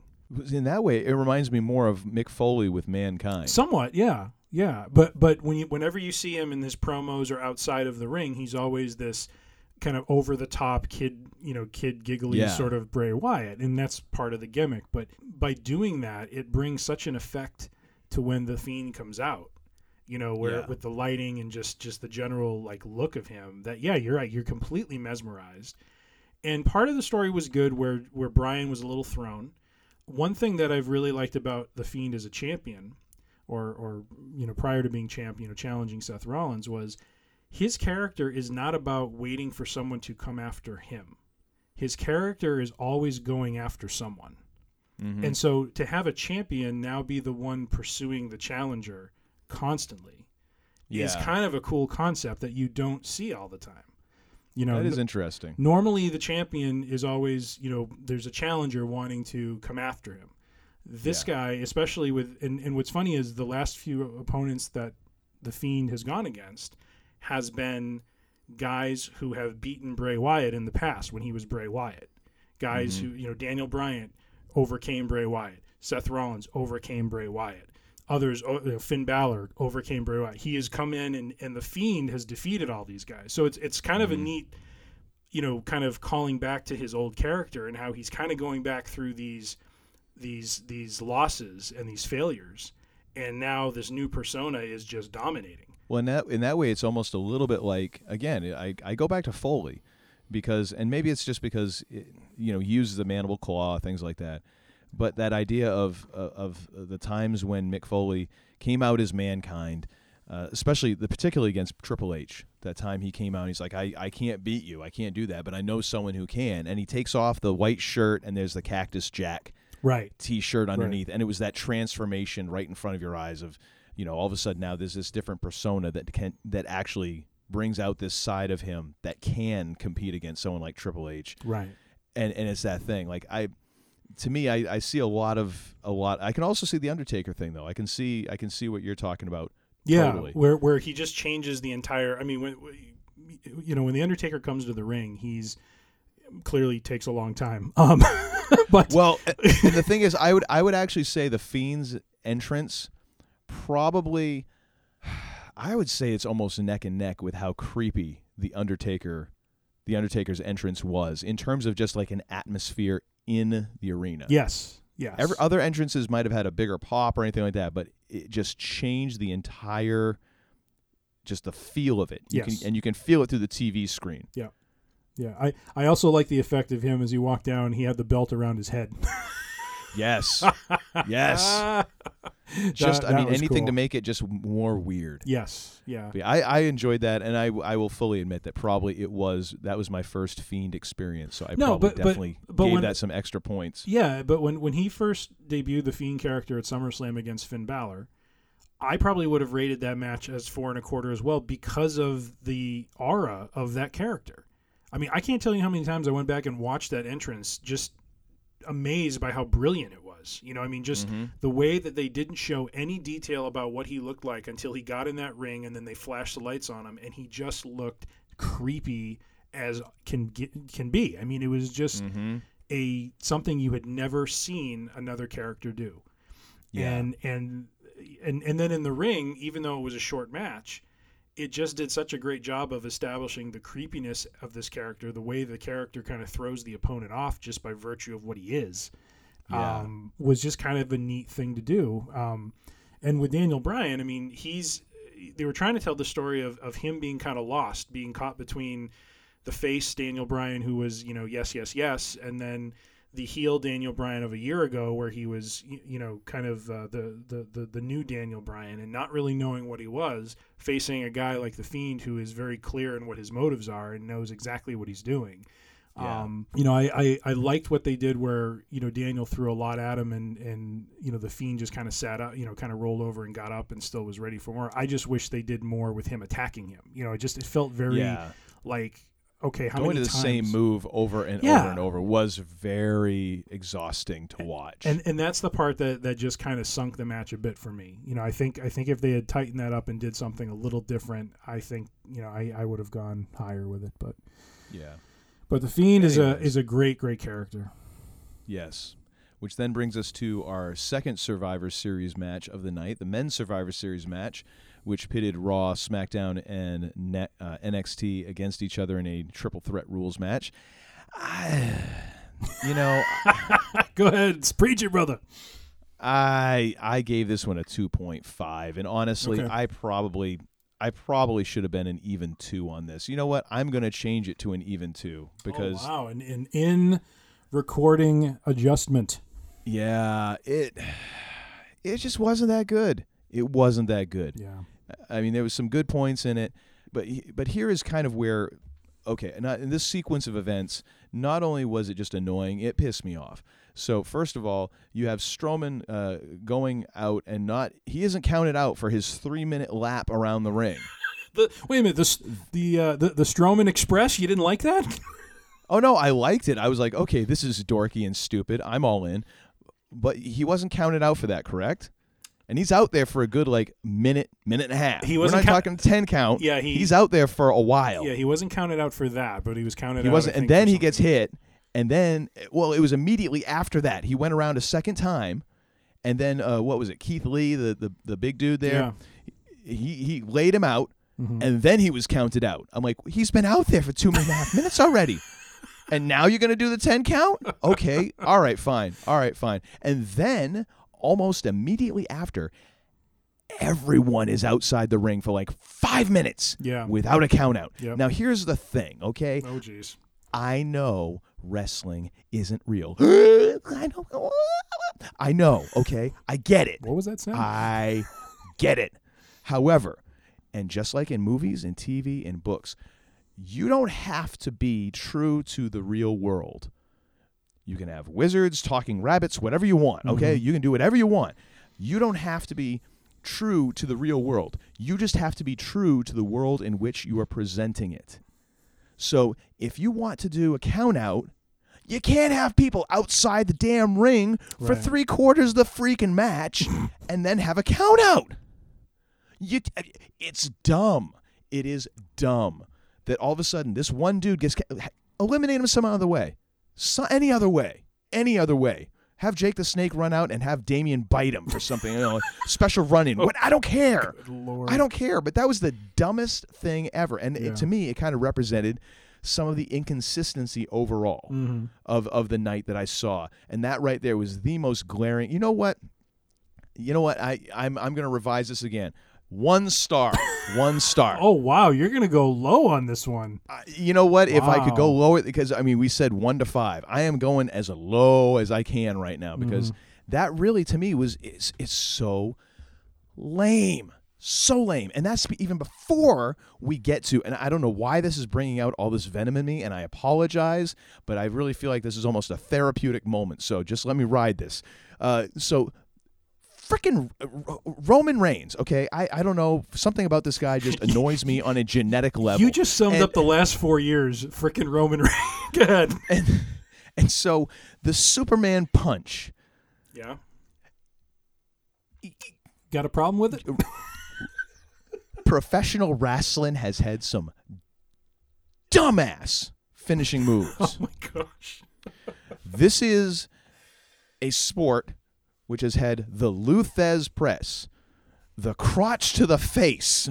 [SPEAKER 10] in that way, it reminds me more of Mick Foley with Mankind.
[SPEAKER 11] Somewhat, yeah, yeah. But but when you whenever you see him in his promos or outside of the ring, he's always this kind of over the top kid, you know, kid giggly
[SPEAKER 10] Yeah.
[SPEAKER 11] sort of Bray Wyatt, and that's part of the gimmick. But by doing that, it brings such an effect to when the fiend comes out. You know, where
[SPEAKER 10] Yeah.
[SPEAKER 11] with the lighting and just just the general like look of him, that yeah, you're right, you're completely mesmerized. And part of the story was good where where Bryan was a little thrown. One thing that I've really liked about the Fiend as a champion, or or you know prior to being champ, you know challenging Seth Rollins was his character is not about waiting for someone to come after him. His character is always going after someone.
[SPEAKER 10] Mhm.
[SPEAKER 11] And so to have a champion now be the one pursuing the challenger constantly is kind of a cool concept that you don't see all the time. You know,
[SPEAKER 10] that is interesting.
[SPEAKER 11] Normally, the champion is always, you know, there's a challenger wanting to come after him. This guy, especially with, and, and what's funny is the last few opponents that the Fiend has gone against has been guys who have beaten Bray Wyatt in the past when he was Bray Wyatt. Guys
[SPEAKER 10] Mhm.
[SPEAKER 11] who, you know, Daniel Bryan overcame Bray Wyatt. Seth Rollins overcame Bray Wyatt. Others, oh, Finn Balor overcame Bray Wyatt. He has come in and, and the Fiend has defeated all these guys. So it's it's kind of a mm-hmm. neat, you know, kind of calling back to his old character and how he's kind of going back through these these these losses and these failures, and now this new persona is just dominating.
[SPEAKER 10] Well, in that in that way, it's almost a little bit like again. I I go back to Foley because, and maybe it's just because it, you know he uses the mandible claw, things like that. But that idea of uh, of the times when Mick Foley came out as mankind, uh, especially the particularly against Triple H. That time he came out, and he's like, I, I can't beat you, I can't do that, but I know someone who can. And he takes off the white shirt, and there's the Cactus Jack
[SPEAKER 11] Right.
[SPEAKER 10] T-shirt underneath, and it was that transformation right in front of your eyes of, you know, all of a sudden now there's this different persona that can that actually brings out this side of him that can compete against someone like Triple H.
[SPEAKER 11] Right.
[SPEAKER 10] And and it's that thing. Like I to me I, I see a lot of a lot I can also see the Undertaker thing though. I can see I can see what you're talking about
[SPEAKER 11] Yeah,
[SPEAKER 10] totally.
[SPEAKER 11] where where he just changes the entire. I mean, when, you know, when the Undertaker comes to the ring, he's clearly takes a long time. Um, but
[SPEAKER 10] Well, the thing is, I would I would actually say the Fiend's entrance probably, I would say it's almost neck and neck with how creepy the Undertaker, the Undertaker's entrance was in terms of just like an atmosphere in the arena.
[SPEAKER 11] yes, yes,
[SPEAKER 10] Every, other entrances might have had a bigger pop or anything like that, but it just changed the entire, just the feel of it. You
[SPEAKER 11] Yes.
[SPEAKER 10] can, and you can feel it through the TV screen.
[SPEAKER 11] yeah, yeah. I I also like the effect of him as he walked down. He had the belt around his head.
[SPEAKER 10] Yes, yes. Just,
[SPEAKER 11] That-
[SPEAKER 10] I
[SPEAKER 11] that
[SPEAKER 10] mean,
[SPEAKER 11] was
[SPEAKER 10] anything to
[SPEAKER 11] cool.
[SPEAKER 10] make it just more weird.
[SPEAKER 11] Yes, yeah.
[SPEAKER 10] But yeah, I, I enjoyed that, and I, I will fully admit that probably it was that was my first fiend experience. So I
[SPEAKER 11] No,
[SPEAKER 10] probably
[SPEAKER 11] but- but-
[SPEAKER 10] definitely
[SPEAKER 11] but
[SPEAKER 10] gave
[SPEAKER 11] when-
[SPEAKER 10] that some extra points.
[SPEAKER 11] Yeah, but when when he first debuted the Fiend character at SummerSlam against Finn Balor, I probably would have rated that match as four and a quarter as well because of the aura of that character. I mean, I can't tell you how many times I went back and watched that entrance, just amazed by how brilliant it was. You know, I mean, just mm-hmm. the way that they didn't show any detail about what he looked like until he got in that ring, and then they flashed the lights on him, and he just looked creepy as can get, can be. I mean, it was just mm-hmm. a something you had never seen another character do.
[SPEAKER 10] Yeah.
[SPEAKER 11] And and and and then in the ring, even though it was a short match, it just did such a great job of establishing the creepiness of this character, the way the character kind of throws the opponent off just by virtue of what he is.
[SPEAKER 10] Yeah.
[SPEAKER 11] Um, was just kind of a neat thing to do. Um, and with Daniel Bryan, I mean, he's they were trying to tell the story of, of him being kind of lost, being caught between the face Daniel Bryan, who was you know yes yes yes, and then the heel Daniel Bryan of a year ago, where he was you know kind of uh, the, the the the new Daniel Bryan, and not really knowing what he was, facing a guy like the Fiend, who is very clear in what his motives are and knows exactly what he's doing.
[SPEAKER 10] Yeah.
[SPEAKER 11] Um, you know, I, I, I liked what they did where, you know, Daniel threw a lot at him and, and you know, the Fiend just kind of sat up, you know, kind of rolled over and got up and still was ready for more. I just wish they did more with him attacking him. You know, it just, it felt very
[SPEAKER 10] Yeah.
[SPEAKER 11] like, okay, how
[SPEAKER 10] Going
[SPEAKER 11] many
[SPEAKER 10] to the
[SPEAKER 11] times?
[SPEAKER 10] same move over and
[SPEAKER 11] Yeah.
[SPEAKER 10] over and over was very exhausting to watch.
[SPEAKER 11] And and that's the part that, that just kind of sunk the match a bit for me. You know, I think I think if they had tightened that up and did something a little different, I think you know I, I would have gone higher with it. But
[SPEAKER 10] yeah.
[SPEAKER 11] but the Fiend is a is a great great character.
[SPEAKER 10] Yes. Which then brings us to our second Survivor Series match of the night, the men's Survivor Series match, which pitted Raw, SmackDown, and net, uh, NXT against each other in a triple threat rules match. I, you know,
[SPEAKER 11] Go ahead, preach it, brother.
[SPEAKER 10] I I gave this one a two point five, and honestly,
[SPEAKER 11] Okay.
[SPEAKER 10] I probably I probably should have been an even two on this. You know what? I'm going to change it to an even two because
[SPEAKER 11] oh, wow, an, an in recording adjustment.
[SPEAKER 10] Yeah, it it just wasn't that good. It wasn't that good.
[SPEAKER 11] Yeah.
[SPEAKER 10] I mean, there was some good points in it, but he- but here is kind of where okay, not in this sequence of events, not only was it just annoying, it pissed me off. So first of all, you have Strowman uh, going out and not he isn't counted out for his three minute lap around the ring.
[SPEAKER 11] The wait a minute, this the uh, the the Strowman Express. You didn't like that?
[SPEAKER 10] Oh no, I liked it. I was like, okay, this is dorky and stupid. I'm all in. But he wasn't counted out for that, correct? And he's out there for a good like minute, minute and a half.
[SPEAKER 11] He
[SPEAKER 10] We're
[SPEAKER 11] wasn't
[SPEAKER 10] not
[SPEAKER 11] count-
[SPEAKER 10] talking ten count.
[SPEAKER 11] Yeah, he-
[SPEAKER 10] he's out there for a while.
[SPEAKER 11] yeah, he wasn't counted out for that, but he was counted.
[SPEAKER 10] he
[SPEAKER 11] out,
[SPEAKER 10] wasn't,
[SPEAKER 11] I
[SPEAKER 10] and
[SPEAKER 11] think,
[SPEAKER 10] then
[SPEAKER 11] for
[SPEAKER 10] he gets hit, and then well, it was immediately after that he went around a second time, and then uh, what was it? Keith Lee, the the, the big dude there, he he laid him out,
[SPEAKER 11] Mhm.
[SPEAKER 10] and then he was counted out. I'm like, he's been out there for two and a half minutes already. And now you're going to do the 10 count? Okay. All right, fine. All right, fine. And then almost immediately after, everyone is outside the ring for like five minutes
[SPEAKER 11] Yeah.
[SPEAKER 10] without a count out.
[SPEAKER 11] Yep.
[SPEAKER 10] Now, here's the thing, okay?
[SPEAKER 11] Oh, jeez.
[SPEAKER 10] I know wrestling isn't real. I know. I know, okay? I get it.
[SPEAKER 11] What was that sound?
[SPEAKER 10] I get it. However, and just like in movies and TV and books, you don't have to be true to the real world. You can have wizards, talking rabbits, whatever you want, okay? Mm-hmm. You can do whatever you want. You don't have to be true to the real world. You just have to be true to the world in which you are presenting it. So if you want to do a count out, you can't have people outside the damn ring for
[SPEAKER 11] Right.
[SPEAKER 10] three quarters of the freaking match and then have a count out. You, uh, it's dumb. It is dumb. that all of a sudden this one dude gets eliminate him some other way, so, any other way, any other way. Have Jake the Snake run out and have Damien bite him for something, you know, special run-in. What I don't care. I don't care. But that was the dumbest thing ever, and
[SPEAKER 11] Yeah.
[SPEAKER 10] it, to me, it kind of represented some of the inconsistency overall
[SPEAKER 11] Mm-hmm.
[SPEAKER 10] of of the night that I saw, and that right there was the most glaring. You know what? You know what? I I'm I'm gonna revise this again. One star. One star.
[SPEAKER 11] Oh wow, you're gonna go low on this one.
[SPEAKER 10] Uh, you know what? If I could go lower, because I mean, we said one to five. I am going as low as I can right now because
[SPEAKER 11] Mm-hmm.
[SPEAKER 10] that really, to me, was it's it's so lame, so lame, and that's even before we get to. And I don't know why this is bringing out all this venom in me, and I apologize, but I really feel like this is almost a therapeutic moment. So just let me ride this. Uh, so freaking Roman Reigns, okay? I, I don't know. Something about this guy just annoys me on a genetic level.
[SPEAKER 11] You just summed
[SPEAKER 10] And-
[SPEAKER 11] up the last four years. freaking Roman Reigns. Go ahead.
[SPEAKER 10] and and so the Superman punch.
[SPEAKER 11] Yeah. Got a problem with it?
[SPEAKER 10] Professional wrestling has had some dumbass finishing oh moves.
[SPEAKER 11] Oh my gosh.
[SPEAKER 10] this is a sport which has had the Lou Thesz press, the crotch to the face,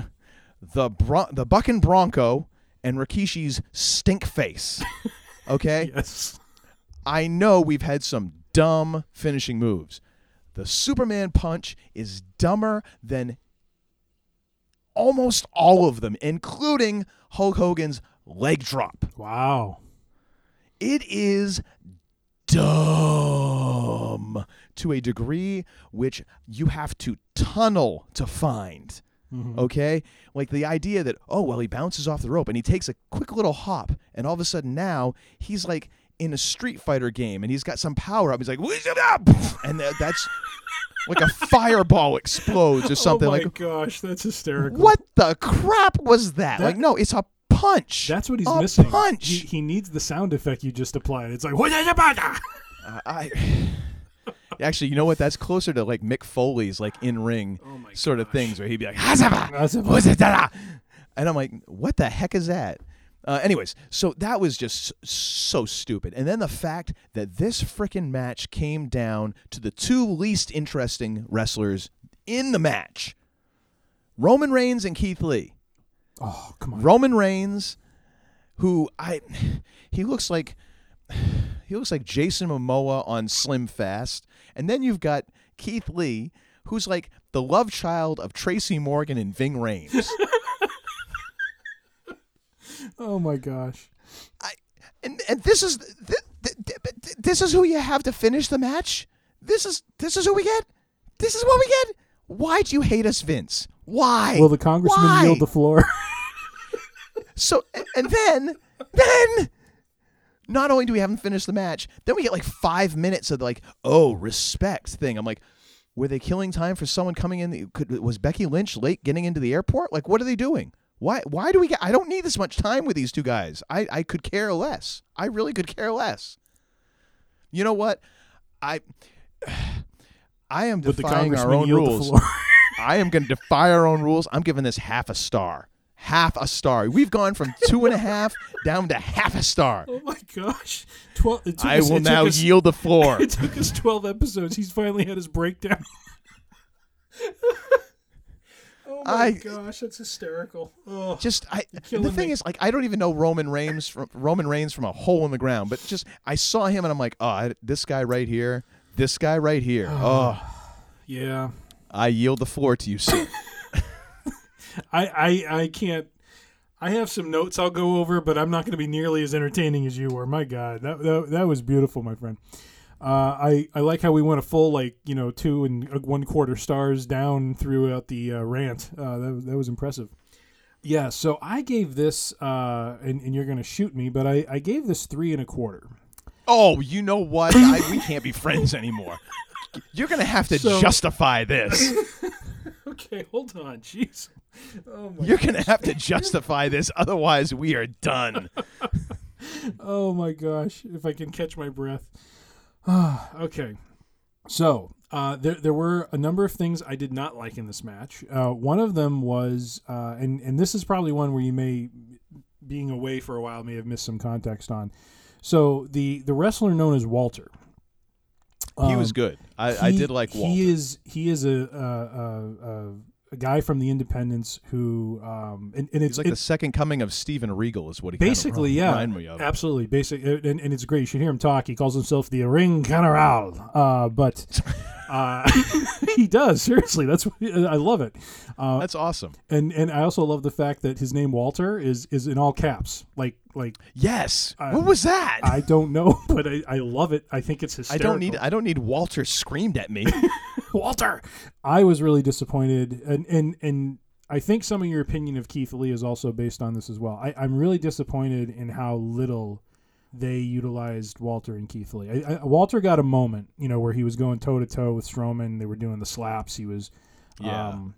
[SPEAKER 10] the bron- the bucking bronco, and Rikishi's stink face. Okay.
[SPEAKER 11] Yes.
[SPEAKER 10] I know we've had some dumb finishing moves. The Superman punch is dumber than almost all of them, including Hulk Hogan's leg drop.
[SPEAKER 11] Wow.
[SPEAKER 10] It is dumb to a degree which you have to tunnel to find. Mm-hmm. Okay? Like the idea that, oh, well, he bounces off the rope and he takes a quick little hop, and all of a sudden now he's like in a Street Fighter game and he's got some power up. He's like, "Wheeze it up! And that's like a fireball explodes or oh something.
[SPEAKER 11] Oh my
[SPEAKER 10] like,
[SPEAKER 11] gosh, that's hysterical.
[SPEAKER 10] what the crap was that?
[SPEAKER 11] That-
[SPEAKER 10] like, no, it's a punch.
[SPEAKER 11] That's what he's
[SPEAKER 10] a
[SPEAKER 11] missing.
[SPEAKER 10] Punch.
[SPEAKER 11] He, he needs the sound effect you just applied. It's like what is about
[SPEAKER 10] Uh, I actually, you know what? That's closer to like Mick Foley's like in ring
[SPEAKER 11] Oh
[SPEAKER 10] sort of things where he'd be like, "Hazaba,
[SPEAKER 11] Hazaba.
[SPEAKER 10] wazadada," and I'm like, what the heck is that? Uh, anyways, so that was just so stupid. And then the fact that this freaking match came down to the two least interesting wrestlers in the match Roman Reigns and Keith Lee.
[SPEAKER 11] Oh come on.
[SPEAKER 10] Roman Reigns, who I he looks like he looks like Jason Momoa on Slim Fast, and then you've got Keith Lee, who's like the love child of Tracy Morgan and Ving Rhames.
[SPEAKER 11] Oh my gosh.
[SPEAKER 10] I and and this is th- th- th- this is who you have to finish the match. This is this is who we get. This is what we get. Why do you hate us, Vince? Why?
[SPEAKER 11] Will the congressman
[SPEAKER 10] Why?
[SPEAKER 11] yield the floor?
[SPEAKER 10] So and- then then not only do we haven't finished the match, then we get like five minutes of like oh respect thing. I'm like, were they killing time for someone coming in? Could, was Becky Lynch late getting into the airport? Like, what are they doing? Why why do we get? I don't need this much time with these two guys. I I could care less. I really could care less. You know what? I I am defying our own rules. I am going to defy our own rules. I'm giving this half a star. Half a star. We've gone from two and a half down to half a star.
[SPEAKER 11] oh my gosh. Twelve.
[SPEAKER 10] I
[SPEAKER 11] us-
[SPEAKER 10] will now
[SPEAKER 11] us-
[SPEAKER 10] yield the floor.
[SPEAKER 11] It took us twelve episodes. He's finally had his breakdown. oh my
[SPEAKER 10] I-
[SPEAKER 11] gosh, that's hysterical. Oh.
[SPEAKER 10] Just I. The thing
[SPEAKER 11] me.
[SPEAKER 10] is, like, I don't even know Roman Reigns from Roman Reigns from a hole in the ground. But just I saw him and I'm like, oh, I, this guy right here, this guy right here. Oh,
[SPEAKER 11] yeah.
[SPEAKER 10] I yield the floor to you, sir.
[SPEAKER 11] I, I I can't. I have some notes I'll go over, but I'm not going to be nearly as entertaining as you were. My God, that that, that was beautiful, my friend. Uh, I I like how we went a full like you know two and uh, one quarter stars down throughout the uh, rant. Uh, that was- that was impressive. Yeah, so I gave this, uh, and, and you're going to shoot me, but I, I gave this three and a quarter.
[SPEAKER 10] oh, you know what? I, we can't be friends anymore. You're gonna have to
[SPEAKER 11] So-
[SPEAKER 10] justify this.
[SPEAKER 11] Okay, hold on, jeez. Oh my,
[SPEAKER 10] You're gonna have to justify this, otherwise we are done.
[SPEAKER 11] oh my gosh! If I can catch my breath. okay, so uh, there there were a number of things I did not like in this match. Uh, one of them was, uh, and and this is probably one where you may being away for a while may have missed some context on. So the the wrestler known as Walter.
[SPEAKER 10] He was
[SPEAKER 11] um,
[SPEAKER 10] good. I, I did like Walter.
[SPEAKER 11] He is he is a a, a, a, a guy from the Independents who um and, and it's
[SPEAKER 10] He's like
[SPEAKER 11] it-
[SPEAKER 10] the second coming of Stephen Regal, is what he
[SPEAKER 11] basically
[SPEAKER 10] kinda
[SPEAKER 11] yeah
[SPEAKER 10] remind me of.
[SPEAKER 11] absolutely basic and, and it's great. You should hear him talk. He calls himself the Ring General, uh, but uh, he does seriously. That's I love it. Uh,
[SPEAKER 10] That's awesome.
[SPEAKER 11] and and I also love the fact that his name Walter is is in all caps. Like like
[SPEAKER 10] Yes. What was that?
[SPEAKER 11] I don't know, but I, I love it. I think it's hysterical I
[SPEAKER 10] don't need. I don't need Walter screamed at me.
[SPEAKER 11] Walter. I was really disappointed, and and and I think some of your opinion of Keith Lee is also based on this as well. I, I'm really disappointed in how little they utilized Walter and Keith Lee. I, I, Walter got a moment, you know, where he was going toe to toe with Strowman. They were doing the slaps. He was,
[SPEAKER 10] Yeah.
[SPEAKER 11] um,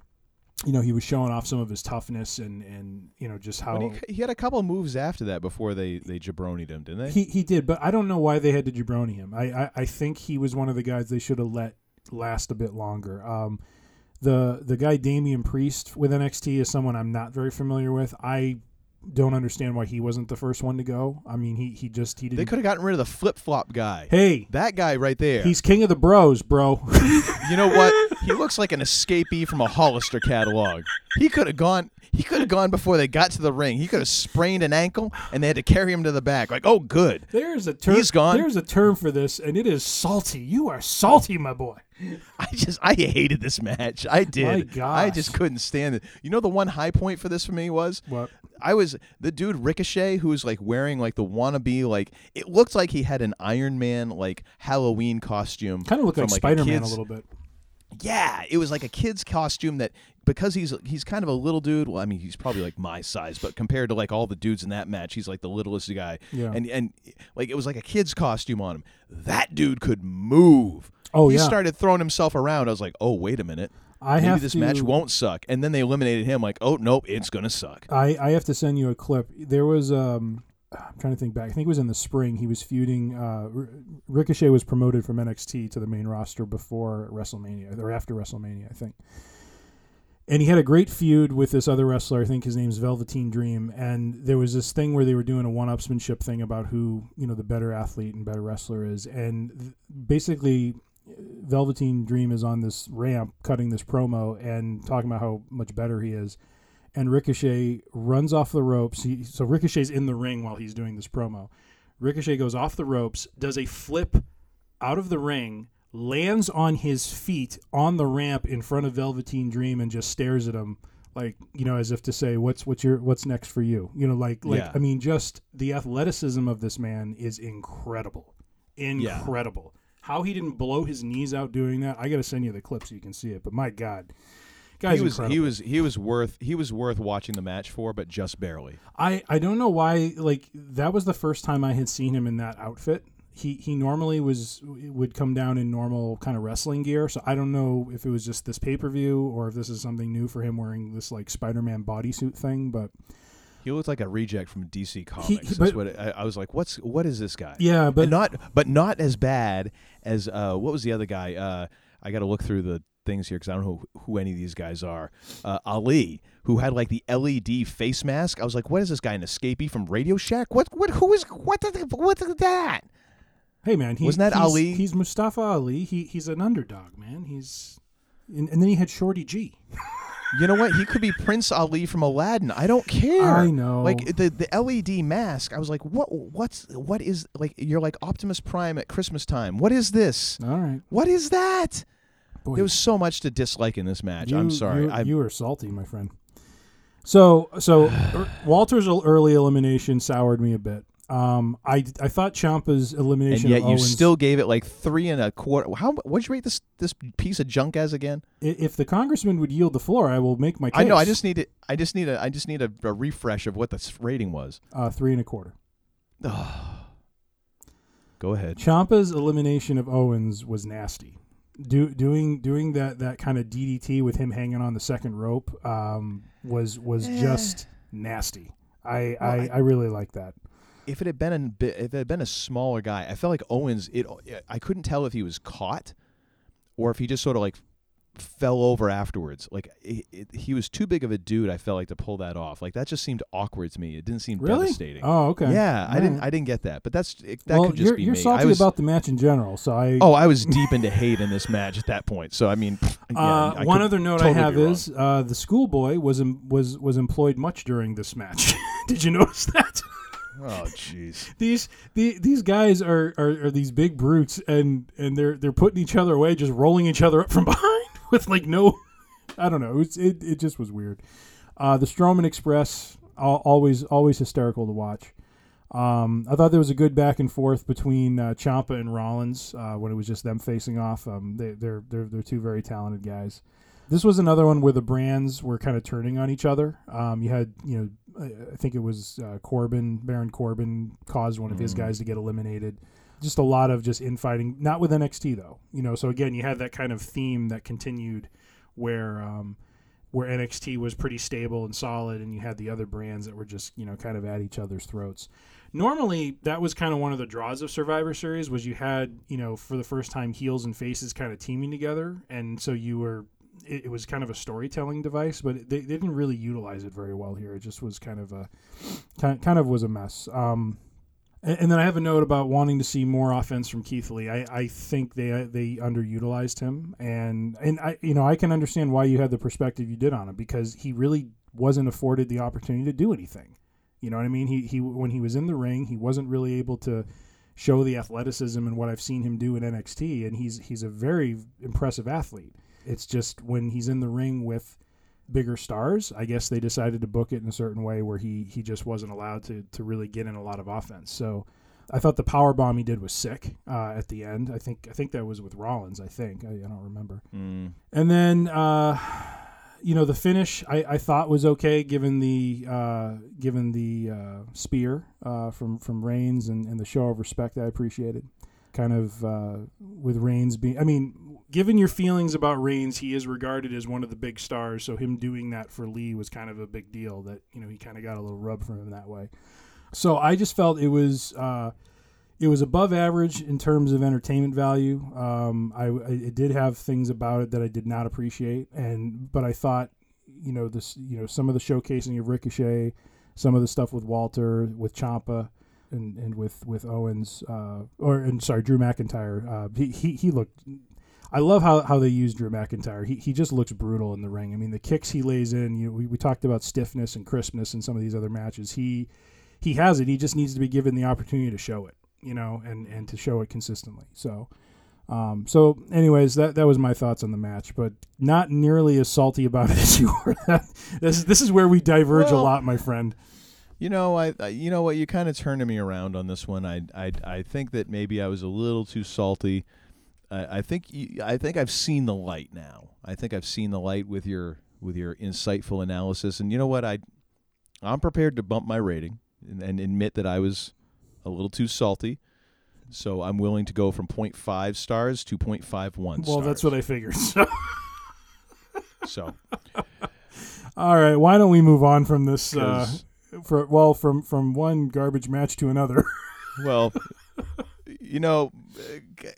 [SPEAKER 11] you know, he was showing off some of his toughness and and you know just how
[SPEAKER 10] he, he had a couple of moves after that before they they jabronied him, didn't they?
[SPEAKER 11] He he did, but I don't know why they had to jabroni him. I, I, I think he was one of the guys they should have let last a bit longer. Um, the the guy Damian Priest with NXT is someone I'm not very familiar with. I don't understand why he wasn't the first one to go. I mean, he he just he didn't.
[SPEAKER 10] They could have gotten rid of the flip flop guy.
[SPEAKER 11] Hey,
[SPEAKER 10] that guy right there.
[SPEAKER 11] he's king of the bros, bro.
[SPEAKER 10] you know what? He looks like an escapee from a Hollister catalog. He could have gone. He could have gone before they got to the ring. He could have sprained an ankle, and they had to carry him to the back. Like, oh, good.
[SPEAKER 11] There's a term.
[SPEAKER 10] He's gone.
[SPEAKER 11] There's a term for this, and it is salty. You are salty, my boy.
[SPEAKER 10] I just I hated this match. I did.
[SPEAKER 11] My
[SPEAKER 10] I just couldn't stand it. You know the one high point for this for me was
[SPEAKER 11] What?
[SPEAKER 10] I was the dude Ricochet who was like wearing like the wannabe like it looked like he had an Iron Man like Halloween costume.
[SPEAKER 11] Kind of looked
[SPEAKER 10] from,
[SPEAKER 11] like
[SPEAKER 10] a
[SPEAKER 11] Spider Man a little bit.
[SPEAKER 10] Yeah, it was like a kid's costume that because he's he's kind of a little dude. Well, I mean, he's probably like my size, but compared to like all the dudes in that match, he's like the littlest guy.
[SPEAKER 11] Yeah.
[SPEAKER 10] And and like it was like a kid's costume on him. That dude could move.
[SPEAKER 11] Oh,
[SPEAKER 10] he
[SPEAKER 11] yeah.
[SPEAKER 10] started throwing himself around. I was like, oh wait a minute.
[SPEAKER 11] I
[SPEAKER 10] Maybe
[SPEAKER 11] have
[SPEAKER 10] this
[SPEAKER 11] to-
[SPEAKER 10] match won't suck. And then they eliminated him. Like, oh nope, it's gonna suck.
[SPEAKER 11] I, I have to send you a clip. There was um I'm trying to think back. I think it was in the spring. He was feuding. Uh, Ricochet was promoted from NXT to the main roster before WrestleMania or after WrestleMania, I think. And he had a great feud with this other wrestler. I think his name's Velveteen Dream. And there was this thing where they were doing a one-upsmanship thing about who you know the better athlete and better wrestler is. And th- basically, Velveteen Dream is on this ramp cutting this promo and talking about how much better he is and Ricochet runs off the ropes. He, so Ricochet's in the ring while he's doing this promo. Ricochet goes off the ropes, does a flip out of the ring, lands on his feet on the ramp in front of Velveteen Dream, and just stares at him like you know as if to say, "What's what's your what's next for you?" You know, like like
[SPEAKER 10] Yeah.
[SPEAKER 11] I mean, just the athleticism of this man is incredible, incredible. How he didn't blow his knees out doing that, I got to send you the clip so you can see it. But my God. Guy's
[SPEAKER 10] he was
[SPEAKER 11] incredible.
[SPEAKER 10] he was he was worth he was worth watching the match for, but just barely.
[SPEAKER 11] I, I don't know why like that was the first time I had seen him in that outfit. He he normally was would come down in normal kind of wrestling gear, so I don't know if it was just this pay per view or if this is something new for him wearing this like Spider Man bodysuit thing. But
[SPEAKER 10] He looked like a reject from DC Comics.
[SPEAKER 11] he-
[SPEAKER 10] That's
[SPEAKER 11] but-
[SPEAKER 10] what it, I, I was like. What's what is this guy?
[SPEAKER 11] Yeah, but-
[SPEAKER 10] And not but not as bad as uh, what was the other guy? Uh, I got to look through the things here because I don't know who, who any of these guys are. Uh, Ali, who had like the LED face mask. I was like, what is this guy? An escapee from Radio Shack? What what who is what the, what is that?
[SPEAKER 11] hey man, he,
[SPEAKER 10] Wasn't that
[SPEAKER 11] he's,
[SPEAKER 10] Ali?
[SPEAKER 11] He's Mustafa Ali. He he's an underdog man. He's and, and then he had Shorty G.
[SPEAKER 10] You know what? He could be Prince Ali from Aladdin. I don't care.
[SPEAKER 11] I know.
[SPEAKER 10] Like the the LED mask. I was like, what? What's what is like? You're like Optimus Prime at Christmas time. What is this?
[SPEAKER 11] All right,
[SPEAKER 10] What is that?
[SPEAKER 11] Boy,
[SPEAKER 10] There was so much to dislike in this match.
[SPEAKER 11] You-
[SPEAKER 10] I'm sorry.
[SPEAKER 11] You, you are salty, my friend. So, so er, Walter's early elimination soured me a bit. Um, I I thought Ciampa's
[SPEAKER 10] and
[SPEAKER 11] elimination
[SPEAKER 10] yet
[SPEAKER 11] of
[SPEAKER 10] you
[SPEAKER 11] Owens.
[SPEAKER 10] still gave it like three and a quarter. How? What'd you rate this this piece of junk as again?
[SPEAKER 11] if the congressman would yield the floor, I will make my case.
[SPEAKER 10] I know. I just need it. I just need a. I just need a, a refresh of what the rating was.
[SPEAKER 11] uh, three and a quarter.
[SPEAKER 10] Go ahead.
[SPEAKER 11] Ciampa's elimination of Owens was nasty. Do, doing doing that that kind of DDT with him hanging on the second rope um, was was just nasty. I,
[SPEAKER 10] Well,
[SPEAKER 11] I,
[SPEAKER 10] I-
[SPEAKER 11] I really like that.
[SPEAKER 10] If it had been a bit, if it had been a smaller guy, I felt like Owens. It. I couldn't tell if he was caught, or if he just sort of like fell over afterwards. Like it, it, he was too big of a dude. I felt like to pull that off. Like that just seemed awkward to me. It didn't seem
[SPEAKER 11] Really?
[SPEAKER 10] devastating.
[SPEAKER 11] Oh, okay.
[SPEAKER 10] Yeah, I didn't. I didn't get that. But that's it, that
[SPEAKER 11] well,
[SPEAKER 10] could just
[SPEAKER 11] you're,
[SPEAKER 10] be
[SPEAKER 11] you're
[SPEAKER 10] me.
[SPEAKER 11] salty
[SPEAKER 10] was,
[SPEAKER 11] about the match in general, so I.
[SPEAKER 10] Oh, I was deep into hate in this match at that point. So I mean, yeah,
[SPEAKER 11] Uh,
[SPEAKER 10] I
[SPEAKER 11] one other note
[SPEAKER 10] totally
[SPEAKER 11] I have is uh, the schoolboy was em- was was employed much during this match. Did you notice that?
[SPEAKER 10] Oh, jeez.
[SPEAKER 11] these the, these guys are, are, are these big brutes, and, and they're they're putting each other away, just rolling each other up from behind with like no, I don't know. It's, it it just was weird. Uh, the Strowman Express always always hysterical to watch. Um, I thought there was a good back and forth between uh, Ciampa and Rollins uh, when it was just them facing off. Um, they, they're they're they're two very talented guys. This was another one where the brands were kind of turning on each other. Um, you had, you know, I- I think it was uh, Corbin, Baron Corbin caused one of his
[SPEAKER 10] Mhm.
[SPEAKER 11] guys to get eliminated. Just a lot of just infighting, not with NXT though. You know, so again, you had that kind of theme that continued where um, where NXT was pretty stable and solid, and you had the other brands that were just you know kind of at each other's throats. Normally, that was kind of one of the draws of Survivor Series was you had you know for the first time heels and faces kind of teaming together, and so you were it, it was kind of a storytelling device, but they, they didn't really utilize it very well here. It just was kind of a kind kind of was a mess. Um, and, then I have a note about wanting to see more offense from Keith Lee. I, I think they uh, they underutilized him, and and I you know I can understand why you had the perspective you did on him because he really wasn't afforded the opportunity to do anything. You know what I mean? He he when he was in the ring, he wasn't really able to show the athleticism and what I've seen him do in NXT, and he's he's a very impressive athlete. It's just when he's in the ring with bigger stars, I guess they decided to book it in a certain way where he he just wasn't allowed to to really get in a lot of offense. So I thought the power bomb he did was sick uh, at the end. I think I think that was with Rollins. I think I, I don't remember.
[SPEAKER 10] Mm.
[SPEAKER 11] And then uh, you know the finish I, I thought was okay given the uh, given the uh, spear uh, from from Reigns and, and the show of respect I appreciated. Kind of uh, with Reigns being, I mean, given your feelings about Reigns, he is regarded as one of the big stars. So him doing that for Lee was kind of a big deal. That you know he kind of got a little rub from him that way. So I just felt it was uh, it was above average in terms of entertainment value. Um, I, I it did have things about it that I did not appreciate, and but I thought you know this you know some of the showcasing of Ricochet, some of the stuff with Walter with Ciampa. And, and with with Owens uh, or and sorry Drew McIntyre uh, he, he he looked I love how, how they use Drew McIntyre. He, he just looks brutal in the ring. I mean, the kicks he lays in. You know, we, we talked about stiffness and crispness in some of these other matches. He he has it. He just needs to be given the opportunity to show it. You know, and, and to show it consistently. So, um, so anyways, that that was my thoughts on the match, but not nearly as salty about it as you were. this is this is where we diverge a lot, my friend.
[SPEAKER 10] You know, I, I you know what you kind of turned me around on this one. I I I think that maybe I was a little too salty. I, I think you, I think I've seen the light now. I think I've seen the light with your with your insightful analysis. And you know what? I I'm prepared to bump my rating and, and admit that I was a little too salty. So I'm willing to go from 0.5 stars to 0.51
[SPEAKER 11] Well,
[SPEAKER 10] stars.
[SPEAKER 11] that's what I figured. So.
[SPEAKER 10] So,
[SPEAKER 11] all right, why don't we move on from this? Uh, for well, from from one garbage match to another.
[SPEAKER 10] well, you know,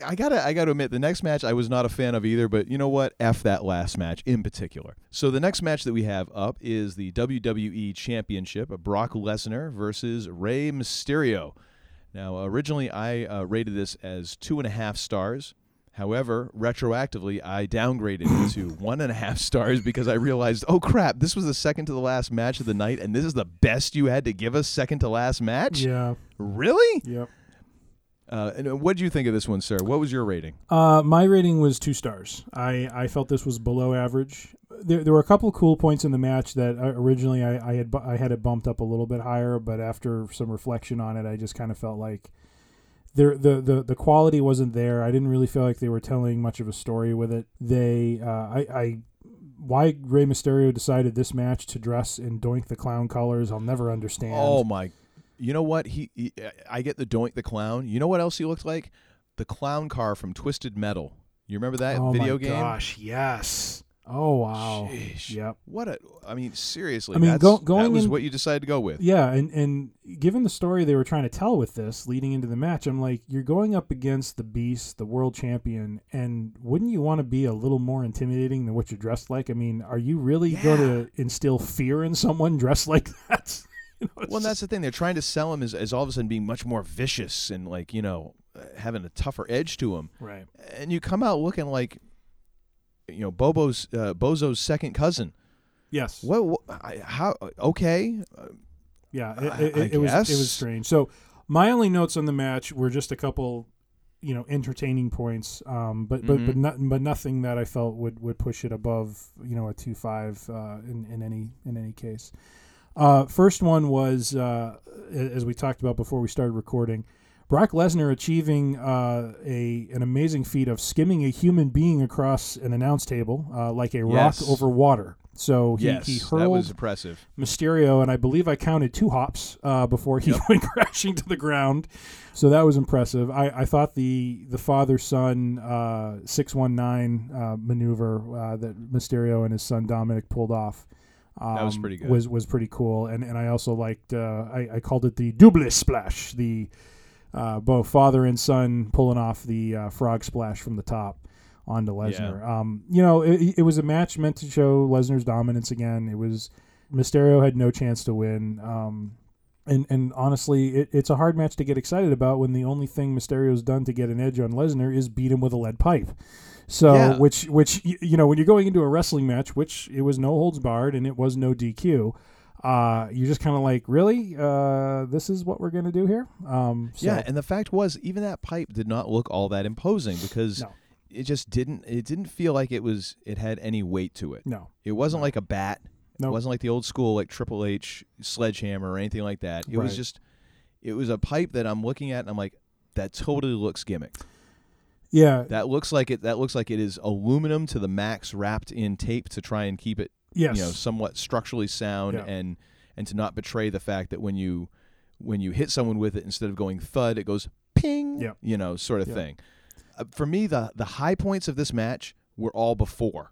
[SPEAKER 10] I gotta I gotta admit the next match I was not a fan of either. But you know what? F that last match in particular. So the next match that we have up is the WWE Championship: a Brock Lesnar versus Rey Mysterio. Now, originally I uh, rated this as two and a half stars. However, retroactively, I downgraded it to one and a half stars because I realized, oh crap, this was the second to the last match of the night, and this is the best you had to give us second to last match.
[SPEAKER 11] Yeah.
[SPEAKER 10] Really?
[SPEAKER 11] Yep.
[SPEAKER 10] Uh, and what did you think of this one, sir? What was your rating?
[SPEAKER 11] Uh, my rating was two stars. I, I felt this was below average. There, there were a couple of cool points in the match that uh, originally I, I had I had it bumped up a little bit higher, but after some reflection on it, I just kind of felt like there the, the the quality wasn't there. I didn't really feel like they were telling much of a story with it. They uh, I I why Rey Mysterio decided this match to dress in Doink the Clown colors, I'll never understand.
[SPEAKER 10] Oh my! You know what? He, he I get the Doink the Clown. You know what else he looked like? The clown car from Twisted Metal. You remember that
[SPEAKER 11] Oh
[SPEAKER 10] video
[SPEAKER 11] my
[SPEAKER 10] game?
[SPEAKER 11] gosh, yes. Oh wow.
[SPEAKER 10] Sheesh.
[SPEAKER 11] Yep.
[SPEAKER 10] What a! I mean, seriously.
[SPEAKER 11] I mean, go- going
[SPEAKER 10] that was
[SPEAKER 11] in-
[SPEAKER 10] what you decided to go with.
[SPEAKER 11] Yeah, and and given the story they were trying to tell with this leading into the match, I'm like, you're going up against the Beast, the world champion, and wouldn't you want to be a little more intimidating than what you're dressed like? I mean, are you really going to instill fear in someone dressed like that? You know,
[SPEAKER 10] Well, that's the thing. They're trying to sell him as, as all of a sudden being much more vicious and like you know uh, having a tougher edge to him.
[SPEAKER 11] right.
[SPEAKER 10] And you come out looking like you know Bobo's uh, Bozo's second cousin.
[SPEAKER 11] Yes.
[SPEAKER 10] What? what I, how? Okay.
[SPEAKER 11] Yeah,
[SPEAKER 10] I-
[SPEAKER 11] it, it,
[SPEAKER 10] I
[SPEAKER 11] it was it was strange. So my only notes on the match were just a couple, you know, entertaining points, um, but but but
[SPEAKER 10] Mhm.
[SPEAKER 11] not, but nothing that I felt would, would push it above you know a two five uh, in in any in any case. Uh, first one was uh, as we talked about before we started recording. Brock Lesnar achieving uh, a an amazing feat of skimming a human being across an announce table uh, like a rock
[SPEAKER 10] Yes.
[SPEAKER 11] over water. So he,
[SPEAKER 10] yes,
[SPEAKER 11] he
[SPEAKER 10] that
[SPEAKER 11] hurled
[SPEAKER 10] was impressive.
[SPEAKER 11] Mysterio, and I believe I counted two hops uh, before he went crashing to the ground. So that was impressive. I, I thought the the father son uh, six one nine uh, maneuver uh, that Mysterio and his son Dominic pulled off. Um,
[SPEAKER 10] That was pretty good.
[SPEAKER 11] Was was pretty cool, and and I also liked. Uh, I, I called it the double splash. The uh, both father and son pulling off the uh, frog splash from the top onto Lesnar. Um, you know, it, it was a match meant to show Lesnar's dominance again. It was Mysterio had no chance to win. Um, and and honestly, it, it's a hard match to get excited about when the only thing Mysterio's done to get an edge on Lesnar is beat him with a lead pipe. So
[SPEAKER 10] Yeah.
[SPEAKER 11] which which you know when you're going into a wrestling match, which it was no holds barred and it was no DQ. Uh, you're just kind of like, really? Uh, this is what we're gonna do here? Um, so,
[SPEAKER 10] Yeah, and the fact was, even that pipe did not look all that imposing because
[SPEAKER 11] No.
[SPEAKER 10] it just didn't. It didn't feel like it was. It had any weight to it.
[SPEAKER 11] no,
[SPEAKER 10] It wasn't like a bat.
[SPEAKER 11] Nope.
[SPEAKER 10] It wasn't like the old school like Triple H sledgehammer or anything like that. It was just. It was a pipe that I'm looking at and I'm like, that totally looks gimmick.
[SPEAKER 11] yeah,
[SPEAKER 10] That looks like it. That looks like it is aluminum to the max, wrapped in tape to try and keep it,
[SPEAKER 11] yes,
[SPEAKER 10] you know, somewhat structurally sound
[SPEAKER 11] Yeah.
[SPEAKER 10] and and to not betray the fact that when you when you hit someone with it, instead of going thud, it goes ping.
[SPEAKER 11] Yeah.
[SPEAKER 10] You know, sort of
[SPEAKER 11] Yeah.
[SPEAKER 10] thing. Uh, for me, the the high points of this match were all before.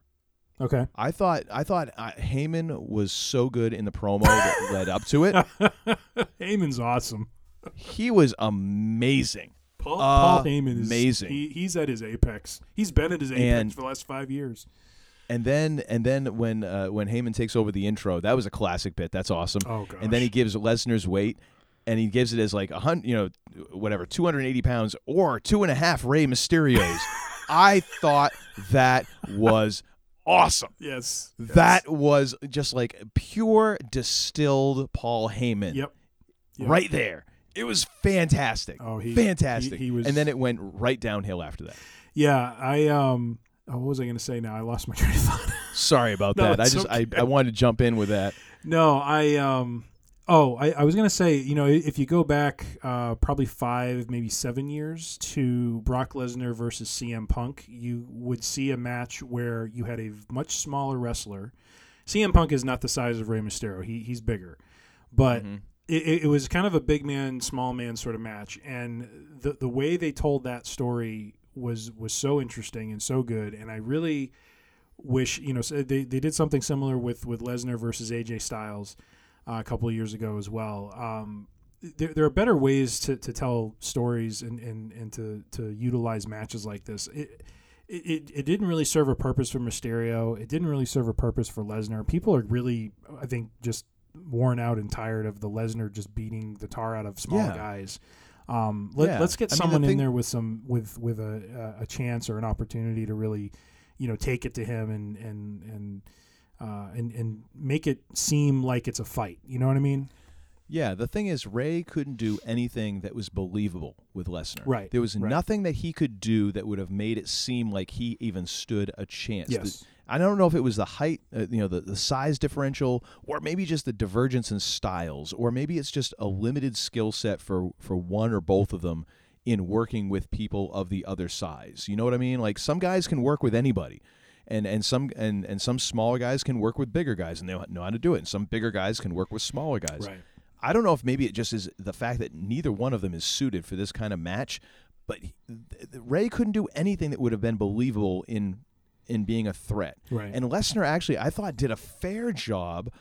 [SPEAKER 11] okay.
[SPEAKER 10] I thought I thought uh, Heyman was so good in the promo that led up to it.
[SPEAKER 11] Heyman's awesome.
[SPEAKER 10] He was amazing.
[SPEAKER 11] Paul, Paul Heyman is
[SPEAKER 10] Uh, Amazing.
[SPEAKER 11] He, he's at his apex. He's been at his apex
[SPEAKER 10] And-
[SPEAKER 11] for the last five years.
[SPEAKER 10] And then and then when uh, when Heyman takes over the intro, that was a classic bit. That's awesome.
[SPEAKER 11] Oh gosh.
[SPEAKER 10] And then he gives Lesnar's weight, and he gives it as like a hundred, you know, whatever, two hundred eighty pounds or two and a half Rey Mysterios. I thought that was awesome.
[SPEAKER 11] yes, yes.
[SPEAKER 10] That was just like pure distilled Paul Heyman.
[SPEAKER 11] Yep. Yep.
[SPEAKER 10] right there. It was fantastic.
[SPEAKER 11] Oh, he-
[SPEAKER 10] fantastic.
[SPEAKER 11] he- he was-
[SPEAKER 10] and then it went right downhill after that.
[SPEAKER 11] Yeah, I um. Oh, what was I going to say? Now I lost my train of thought.
[SPEAKER 10] Sorry about
[SPEAKER 11] No,
[SPEAKER 10] that. I just
[SPEAKER 11] okay.
[SPEAKER 10] I, I wanted to jump in with that.
[SPEAKER 11] no, I um. Oh, I, I was gonna say, you know, if you go back uh, probably five, maybe seven years to Brock Lesnar versus CM Punk, you would see a match where you had a much smaller wrestler. CM Punk is not the size of Rey Mysterio; he he's bigger, but
[SPEAKER 10] Mm-hmm.
[SPEAKER 11] it, it, it was kind of a big man, small man sort of match, and the the way they told that story was was so interesting and so good, and I really wish you know they, they did something similar with with Lesnar versus AJ Styles uh, a couple of years ago as well. Um, there, there are better ways to, to tell stories and, and, and to, to utilize matches like this. It, it, it didn't really serve a purpose for Mysterio. It didn't really serve a purpose for Lesnar. People are really, I think, just worn out and tired of the Lesnar just beating the tar out of small
[SPEAKER 10] Yeah.
[SPEAKER 11] guys. Um, let,
[SPEAKER 10] Yeah.
[SPEAKER 11] Let's get
[SPEAKER 10] I mean, the
[SPEAKER 11] someone in there with some with with a a chance or an opportunity to really, you know, take it to him and and and uh, and and make it seem like it's a fight. You know what I mean?
[SPEAKER 10] Yeah, the thing is, Rey couldn't do anything that was believable with Lesnar.
[SPEAKER 11] Right,
[SPEAKER 10] There was
[SPEAKER 11] right.
[SPEAKER 10] nothing that he could do that would have made it seem like he even stood a chance.
[SPEAKER 11] Yes.
[SPEAKER 10] The- I don't know if it was the height, uh, you know, the, the size differential, or maybe just the divergence in styles, or maybe it's just a limited skill set for for one or both of them in working with people of the other size. You know what I mean? Like some guys can work with anybody. And, and some and, and some smaller guys can work with bigger guys and they know how to do it. And some bigger guys can work with smaller guys.
[SPEAKER 11] Right.
[SPEAKER 10] I don't know if maybe it just is the fact that neither one of them is suited for this kind of match, but he- th- th- Rey couldn't do anything that would have been believable in in being a threat.
[SPEAKER 11] Right.
[SPEAKER 10] And Lesnar actually, I thought, did a fair job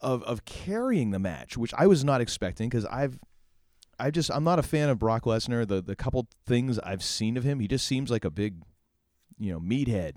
[SPEAKER 10] of of carrying the match, which I was not expecting because I've. I just I'm not a fan of Brock Lesnar. The the couple things I've seen of him, he just seems like a big, you know, meathead.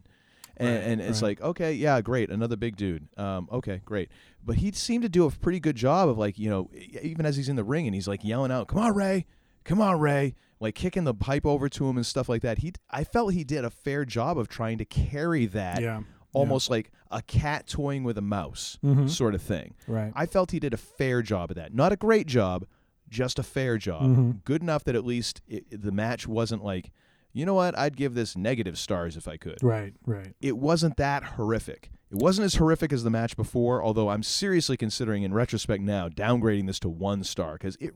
[SPEAKER 10] And,
[SPEAKER 11] Right,
[SPEAKER 10] and it's
[SPEAKER 11] right.
[SPEAKER 10] like, okay, yeah, great, another big dude. Um, okay, great. But he seemed to do a pretty good job of like, you know, even as he's in the ring and he's like yelling out, "Come on, Rey! Come on, Rey!" Like kicking the pipe over to him and stuff like that. He, I felt he did a fair job of trying to carry that,
[SPEAKER 11] Yeah,
[SPEAKER 10] almost like a cat toying with a mouse
[SPEAKER 11] Mhm.
[SPEAKER 10] sort of thing.
[SPEAKER 11] Right.
[SPEAKER 10] I felt he did a fair job of that. Not a great job, just a fair job.
[SPEAKER 11] Mhm.
[SPEAKER 10] Good enough that at least it, the match wasn't like, you know what, I'd give this negative stars if I could.
[SPEAKER 11] Right, right.
[SPEAKER 10] It wasn't that horrific. It wasn't as horrific as the match before, although I'm seriously considering in retrospect now downgrading this to one star because it.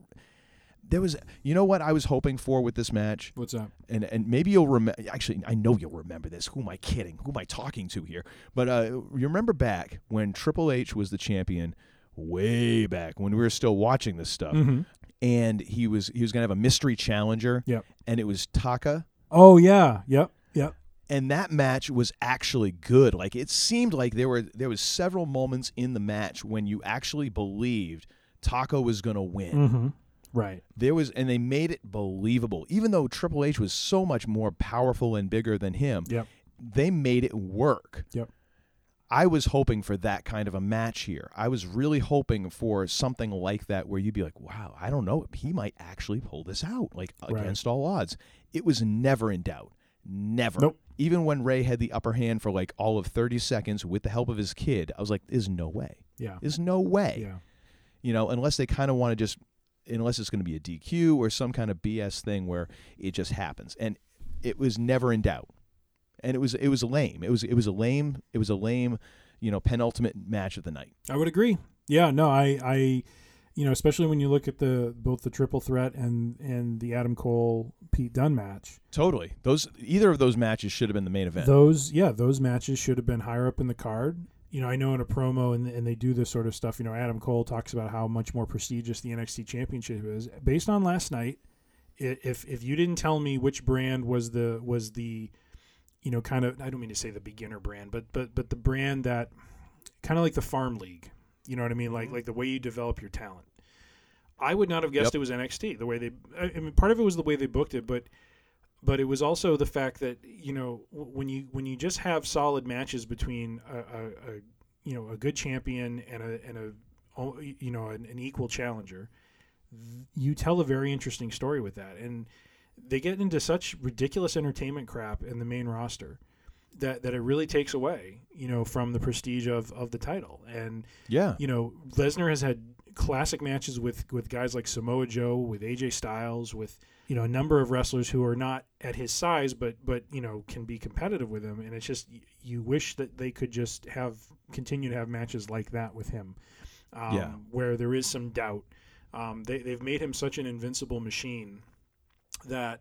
[SPEAKER 10] There was, you know what I was hoping for with this match,
[SPEAKER 11] What's up?
[SPEAKER 10] and and maybe you'll remember. Actually, I know you'll remember this. Who am I kidding? Who am I talking to here? But uh, you remember back when Triple H was the champion, way back when we were still watching this stuff,
[SPEAKER 11] Mhm.
[SPEAKER 10] and he was he was gonna have a mystery challenger,
[SPEAKER 11] Yep.
[SPEAKER 10] and it was Taka,
[SPEAKER 11] Oh yeah. Yep. Yep.
[SPEAKER 10] and that match was actually good. Like it seemed like there were there was several moments in the match when you actually believed Taka was gonna win.
[SPEAKER 11] Mm-hmm. Right.
[SPEAKER 10] There was, and they made it believable. Even though Triple H was so much more powerful and bigger than him,
[SPEAKER 11] Yep.
[SPEAKER 10] they made it work.
[SPEAKER 11] Yep.
[SPEAKER 10] I was hoping for that kind of a match here. I was really hoping for something like that where you'd be like, wow, I don't know. He might actually pull this out, like
[SPEAKER 11] Right.
[SPEAKER 10] against all odds. It was never in doubt. Never.
[SPEAKER 11] Nope.
[SPEAKER 10] Even when Rey had the upper hand for like all of 30 seconds with the help of his kid, I was like, there's no way.
[SPEAKER 11] Yeah.
[SPEAKER 10] There's no way
[SPEAKER 11] Yeah.
[SPEAKER 10] you know, unless they kind of want to just, unless it's going to be a DQ or some kind of BS thing where it just happens, and it was never in doubt, and it was it was lame. It was it was a lame it was a lame, you know, penultimate match of the night.
[SPEAKER 11] I would agree. Yeah, no, I, I, you know, especially when you look at the both the triple threat and and the Adam Cole Pete Dunne match.
[SPEAKER 10] Totally, those either of those matches should have been the main event.
[SPEAKER 11] Those, yeah, those matches should have been higher up in the card. You know, I know in a promo and and they do this sort of stuff. You know, Adam Cole talks about how much more prestigious the NXT Championship is based on last night. If if you didn't tell me which brand was the was the, you know, kind of I don't mean to say the beginner brand, but but but the brand that kind of like the farm league. You know what I mean? Like mm-hmm. like the way you develop your talent. I would not have guessed
[SPEAKER 10] Yep.
[SPEAKER 11] it was NXT. The way they, I I mean, part of it was the way they booked it, but but it was also the fact that you know when you when you just have solid matches between a, a, a you know a good champion and a and a you know an, an equal challenger, you tell a very interesting story with that, and they get into such ridiculous entertainment crap in the main roster that that it really takes away you know from the prestige of of the title. And
[SPEAKER 10] yeah,
[SPEAKER 11] you know, Lesnar has had classic matches with with guys like Samoa Joe, with AJ Styles, with you know a number of wrestlers who are not at his size, but but you know can be competitive with him. And it's just you wish that they could just have continue to have matches like that with him, um,
[SPEAKER 10] Yeah.
[SPEAKER 11] where there is some doubt. Um, they they've made him such an invincible machine that.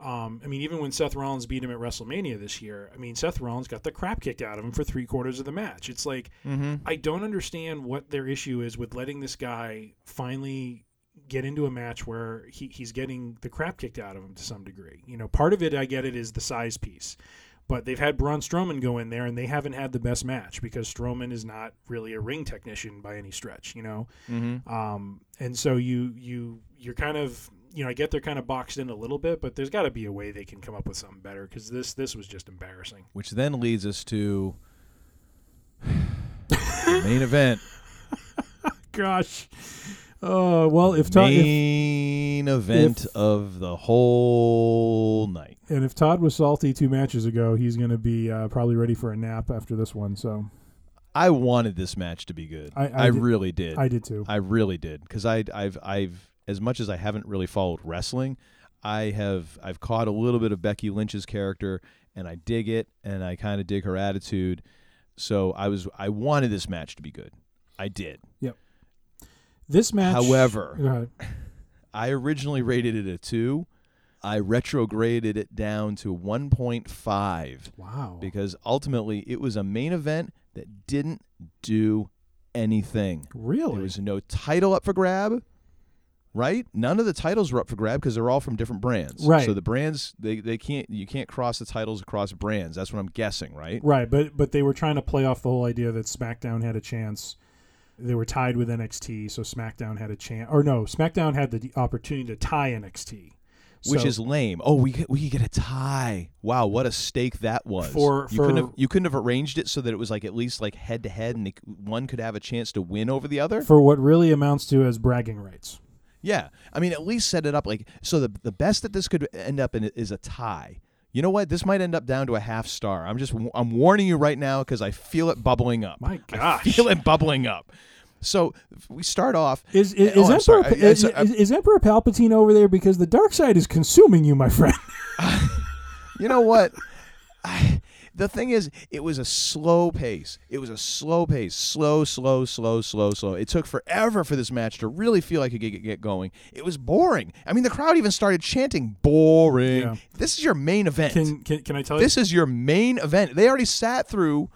[SPEAKER 11] Um, I mean, even when Seth Rollins beat him at WrestleMania this year, I mean, Seth Rollins got the crap kicked out of him for three quarters of the match. It's like,
[SPEAKER 10] mm-hmm.
[SPEAKER 11] I don't understand what their issue is with letting this guy finally get into a match where he, he's getting the crap kicked out of him to some degree. You know, part of it, I get it, is the size piece. But they've had Braun Strowman go in there, and they haven't had the best match because Strowman is not really a ring technician by any stretch. You know,
[SPEAKER 10] Mm-hmm.
[SPEAKER 11] um, and so you you you're kind of you know I get they're kind of boxed in a little bit, but there's got to be a way they can come up with something better because this this was just embarrassing.
[SPEAKER 10] which then leads us to the main event.
[SPEAKER 11] Gosh. Uh, well, if Todd, if,
[SPEAKER 10] main event
[SPEAKER 11] if-
[SPEAKER 10] of the whole night.
[SPEAKER 11] and if Todd was salty two matches ago, he's going to be uh, probably ready for a nap after this one. So
[SPEAKER 10] I wanted this match to be good.
[SPEAKER 11] I- I did-
[SPEAKER 10] really did.
[SPEAKER 11] I did too.
[SPEAKER 10] I really did because I I've I've as much as I haven't really followed wrestling, I have I've caught a little bit of Becky Lynch's character and I dig it and I kind of dig her attitude. So I was I wanted this match to be good. I did. Yep.
[SPEAKER 11] This match,
[SPEAKER 10] However-. I originally rated it a 2. I retrograded it down to 1.5
[SPEAKER 11] wow,
[SPEAKER 10] because ultimately it was a main event that didn't do anything.
[SPEAKER 11] really,
[SPEAKER 10] There was no title up for grab. Right? None of the titles were up for grab because they're all from different brands.
[SPEAKER 11] Right.
[SPEAKER 10] So the brands they, they can't you can't cross the titles across brands. That's what I'm guessing, right?
[SPEAKER 11] Right, but but they were trying to play off the whole idea that SmackDown had a chance. They were tied with NXT, so SmackDown had a chance. Or no, SmackDown had the opportunity to tie NXT,
[SPEAKER 10] Which
[SPEAKER 11] So-
[SPEAKER 10] is lame. Oh, we we get a tie. Wow, what a stake that was.
[SPEAKER 11] For-
[SPEAKER 10] you couldn't
[SPEAKER 11] for-
[SPEAKER 10] have you couldn't have arranged it so that it was like at least like head to head, and they, one could have a chance to win over the other.
[SPEAKER 11] for what really amounts to as bragging rights.
[SPEAKER 10] Yeah, I mean, at least set it up like so. The the best that this could end up in is a tie. You know what? This might end up down to a half star. I'm just I'm warning you right now because I feel it bubbling up.
[SPEAKER 11] My
[SPEAKER 10] I
[SPEAKER 11] gosh.
[SPEAKER 10] feel it bubbling up. So we start off.
[SPEAKER 11] Is is,
[SPEAKER 10] Oh,
[SPEAKER 11] is Emperor.
[SPEAKER 10] I- I-
[SPEAKER 11] is, is Emperor Palpatine over there because the dark side is consuming you, my friend?
[SPEAKER 10] you know what? I, the thing is, it was a slow pace. It was a slow pace, slow, slow, slow, slow, slow. It took forever for this match to really feel like it could get, going. It was boring. I mean, the crowd even started chanting "boring."
[SPEAKER 11] Yeah.
[SPEAKER 10] This is your main event.
[SPEAKER 11] Can can, can I tell
[SPEAKER 10] this
[SPEAKER 11] you?
[SPEAKER 10] This is your main event. They already sat through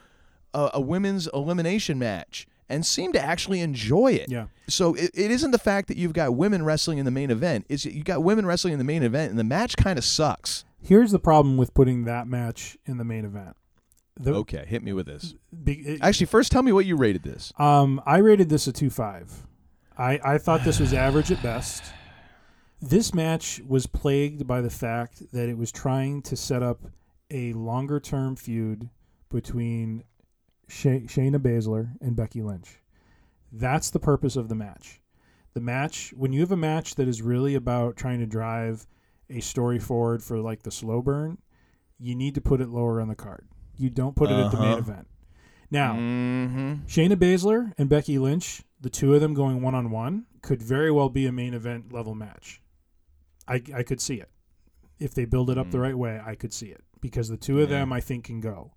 [SPEAKER 10] a, a women's elimination match and seemed to actually enjoy it.
[SPEAKER 11] Yeah.
[SPEAKER 10] So it, it isn't the fact that you've got women wrestling in the main event. It's you got women wrestling in the main event, and the match kind of sucks.
[SPEAKER 11] Here's the problem with putting that match in the main event. The,
[SPEAKER 10] Okay, hit me with this.
[SPEAKER 11] be- it-
[SPEAKER 10] Actually, first tell me what you rated this.
[SPEAKER 11] Um, I rated this a two five. I I thought this was average at best. This match was plagued by the fact that it was trying to set up a longer term feud between Shay- Shayna Baszler and Becky Lynch. That's the purpose of the match. The match, when you have a match that is really about trying to drive a story forward for like the slow burn, you need to put it lower on the card. You don't put it at the main
[SPEAKER 10] Uh-huh.
[SPEAKER 11] event. Now,
[SPEAKER 10] Mm-hmm.
[SPEAKER 11] Shayna Baszler and Becky Lynch, the two of them going one on one, could very well be a main event level match. I, I could see it. If they build it up the right way, I could see it. Because the two of
[SPEAKER 10] Yeah.
[SPEAKER 11] them, I think, can go.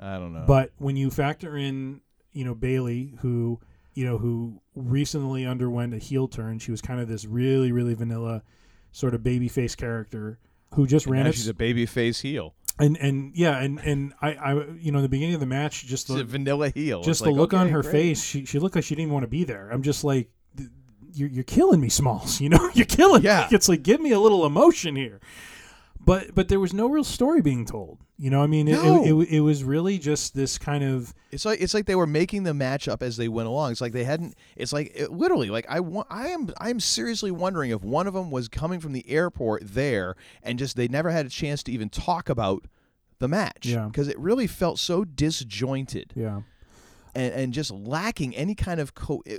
[SPEAKER 10] I don't know.
[SPEAKER 11] But when you factor in, you know, Bayley, who, you know, who recently underwent a heel turn, she was kind of this really, really vanilla sort of babyface character who just ran
[SPEAKER 10] now she's a baby face heel.
[SPEAKER 11] and and yeah, and and I, I, you know, in the beginning of the match, just the,
[SPEAKER 10] a vanilla heel.
[SPEAKER 11] just
[SPEAKER 10] It's
[SPEAKER 11] the
[SPEAKER 10] like,
[SPEAKER 11] look on her
[SPEAKER 10] great.
[SPEAKER 11] face, she she looked like she didn't want to be there. I'm just like, you're you're killing me, Smalls. You know, you're killing
[SPEAKER 10] Yeah.
[SPEAKER 11] me. It's like give me a little emotion here. But but there was no real story being told. You know, I mean, it,
[SPEAKER 10] No.
[SPEAKER 11] it, it, it was really just this kind of
[SPEAKER 10] It's like it's like they were making the match up as they went along. It's like they hadn't. It's like it, literally like I want. I am. I am seriously wondering if one of them was coming from the airport there and just they never had a chance to even talk about the match.
[SPEAKER 11] Yeah.
[SPEAKER 10] Because it really felt so disjointed
[SPEAKER 11] yeah.
[SPEAKER 10] and, and just lacking any kind of co. Eh,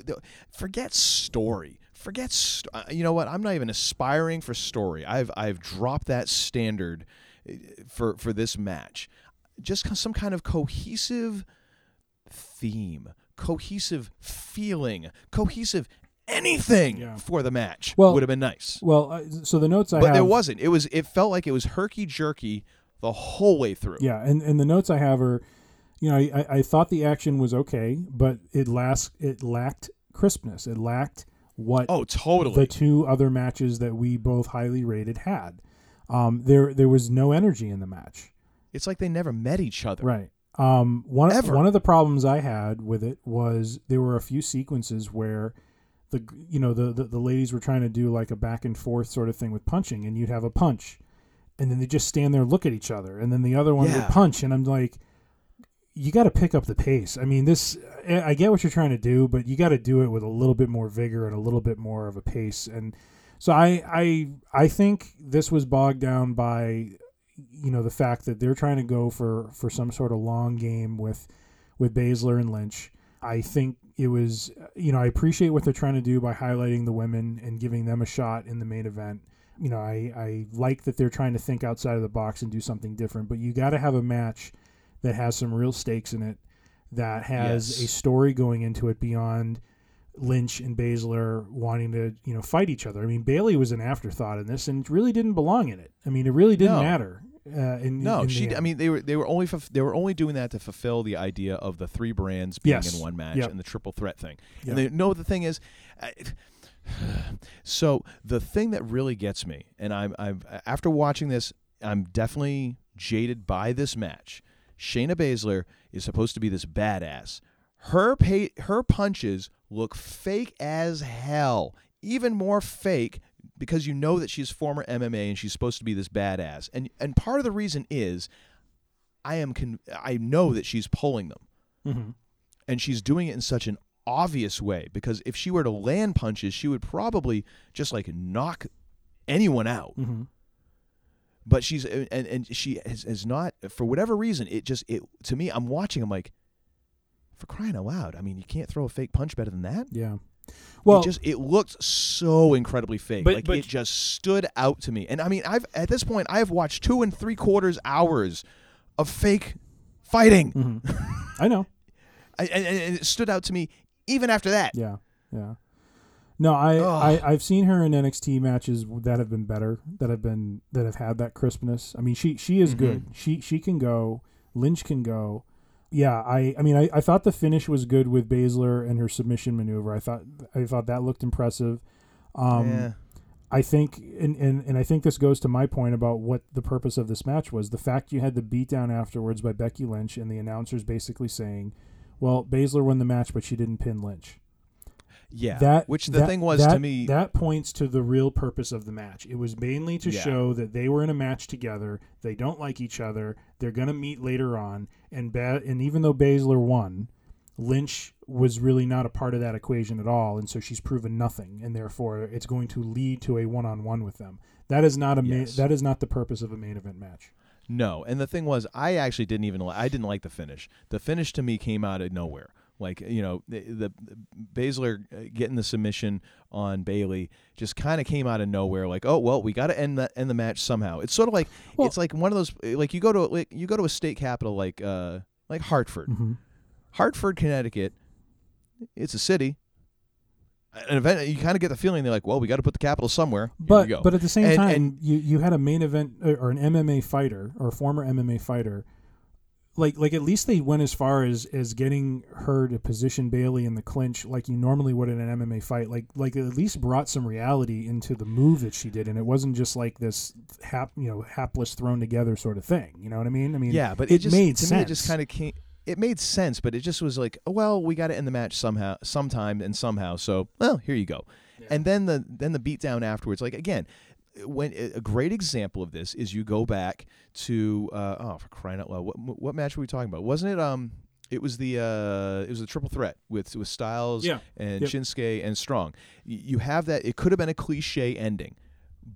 [SPEAKER 10] forget story. Forget. St- uh, you know what? I'm not even aspiring for story. I've I've dropped that standard uh, for for this match. Just some kind of cohesive theme, cohesive feeling, cohesive anything
[SPEAKER 11] Yeah.
[SPEAKER 10] for the match
[SPEAKER 11] Well,
[SPEAKER 10] would have been nice.
[SPEAKER 11] Well, uh, so the notes I
[SPEAKER 10] But
[SPEAKER 11] have,
[SPEAKER 10] there wasn't. It was. It felt like it was herky jerky the whole way through.
[SPEAKER 11] Yeah, and, and the notes I have are, you know, I, I, I thought the action was okay, but it last it lacked crispness. It lacked what
[SPEAKER 10] Oh, totally.
[SPEAKER 11] the two other matches that we both highly rated had. Um, there there was no energy in the match.
[SPEAKER 10] It's like they never met each other.
[SPEAKER 11] Right. Um, one
[SPEAKER 10] Ever.
[SPEAKER 11] one of the problems I had with it was there were a few sequences where the you know the, the the ladies were trying to do like a back and forth sort of thing with punching, and you'd have a punch, and then they just stand there and look at each other, and then the other one
[SPEAKER 10] Yeah.
[SPEAKER 11] would punch, and I'm like, you got to pick up the pace. I mean, this I I get what you're trying to do, but you got to do it with a little bit more vigor and a little bit more of a pace, and so I I I think this was bogged down by you know the fact that they're trying to go for for some sort of long game with with Baszler and Lynch. I think it was you know I appreciate what they're trying to do by highlighting the women and giving them a shot in the main event. You know I I like that they're trying to think outside of the box and do something different, but you got to have a match that has some real stakes in it, that has
[SPEAKER 10] Yes.
[SPEAKER 11] a story going into it beyond Lynch and Baszler wanting to, you know, fight each other. I mean, Bayley was an afterthought in this and really didn't belong in it. I mean, it really didn't
[SPEAKER 10] No.
[SPEAKER 11] matter. Uh, in,
[SPEAKER 10] No,
[SPEAKER 11] in
[SPEAKER 10] she. I mean, they were they were only they were only doing that to fulfill the idea of the three brands being
[SPEAKER 11] Yes.
[SPEAKER 10] in one match
[SPEAKER 11] Yep.
[SPEAKER 10] and the triple threat thing.
[SPEAKER 11] Yep.
[SPEAKER 10] And they, no, the thing is, I, so the thing that really gets me, and I'm I'm after watching this, I'm definitely jaded by this match. Shayna Baszler is supposed to be this badass. Her pay, her punches look fake as hell even more fake because you know that she's former MMA and she's supposed to be this badass. And and part of the reason is I am con- I know that she's pulling them.
[SPEAKER 11] Mm-hmm.
[SPEAKER 10] And she's doing it in such an obvious way because if she were to land punches, she would probably just like knock anyone out.
[SPEAKER 11] Mm-hmm.
[SPEAKER 10] But she's and and she has, has not for whatever reason it just it to me I'm watching I'm like for crying out loud. I mean, you can't throw a fake punch better than that.
[SPEAKER 11] Yeah. Well,
[SPEAKER 10] it just it looked so incredibly fake.
[SPEAKER 11] But-
[SPEAKER 10] like
[SPEAKER 11] but-
[SPEAKER 10] it just stood out to me. And I mean, I've at this point I have watched two and three quarters hours of fake fighting.
[SPEAKER 11] Mm-hmm. I know.
[SPEAKER 10] I, and, and it stood out to me even after that.
[SPEAKER 11] Yeah, yeah. No, I, I I've seen her in NXT matches that have been better, that have been that have had that crispness. I mean, she she is
[SPEAKER 10] Mhm.
[SPEAKER 11] good. She she can go. Lynch can go. Yeah, I I mean, I, I thought the finish was good with Baszler and her submission maneuver. I thought I thought that looked impressive. Um,
[SPEAKER 10] Yeah.
[SPEAKER 11] I think, and, and, and I think this goes to my point about what the purpose of this match was. The fact you had the beatdown afterwards by Becky Lynch and the announcers basically saying, well, Baszler won the match, but she didn't pin Lynch.
[SPEAKER 10] Yeah.
[SPEAKER 11] That
[SPEAKER 10] Which the
[SPEAKER 11] that-
[SPEAKER 10] thing was to me
[SPEAKER 11] that points to the real purpose of the match. It was mainly to
[SPEAKER 10] Yeah.
[SPEAKER 11] show that they were in a match together. They don't like each other. They're going to meet later on, and ba- and even though Baszler won, Lynch was really not a part of that equation at all, and so she's proven nothing, and therefore it's going to lead to a one-on-one with them. That is not a ma- that is not the purpose of a main event match.
[SPEAKER 10] No, and the thing was, I actually didn't even li- I didn't like the finish. The finish to me came out of nowhere. Like you know, the, the Baszler uh, getting the submission on Bayley just kind of came out of nowhere. Like, oh well, we got to end the end the match somehow. It's sort of like it's like one of those like you go to like you go to a state capital like uh like Hartford,
[SPEAKER 11] Mhm.
[SPEAKER 10] Hartford, Connecticut. It's a city. An event, you kind of get the feeling they're like, well, we got to put the capital somewhere. Here
[SPEAKER 11] But but at the same
[SPEAKER 10] And-
[SPEAKER 11] time,
[SPEAKER 10] and
[SPEAKER 11] you you had a main event uh, or an MMA fighter or a former MMA fighter, like like at least they went as far as as getting her to position Bayley in the clinch like you normally would in an MMA fight. Like like at least brought some reality into the move that she did, and it wasn't just like this hap you know hapless thrown together sort of thing. You know what I mean? I mean,
[SPEAKER 10] yeah, but
[SPEAKER 11] it,
[SPEAKER 10] it, just,
[SPEAKER 11] made
[SPEAKER 10] to
[SPEAKER 11] sense.
[SPEAKER 10] me it just kind of came. It made sense, but it just was like, oh, well, we got to end the match somehow, sometime, and somehow. So, well, here you go. And then the then the beatdown afterwards. Like again, when a great example of this is you go back to uh, oh for crying out loud, what what match were we talking about? Wasn't it um? It was the uh, it was a triple threat with with Styles
[SPEAKER 11] Yeah.
[SPEAKER 10] and
[SPEAKER 11] Yep.
[SPEAKER 10] Shinsuke and Strong. You have that. It could have been a cliche ending,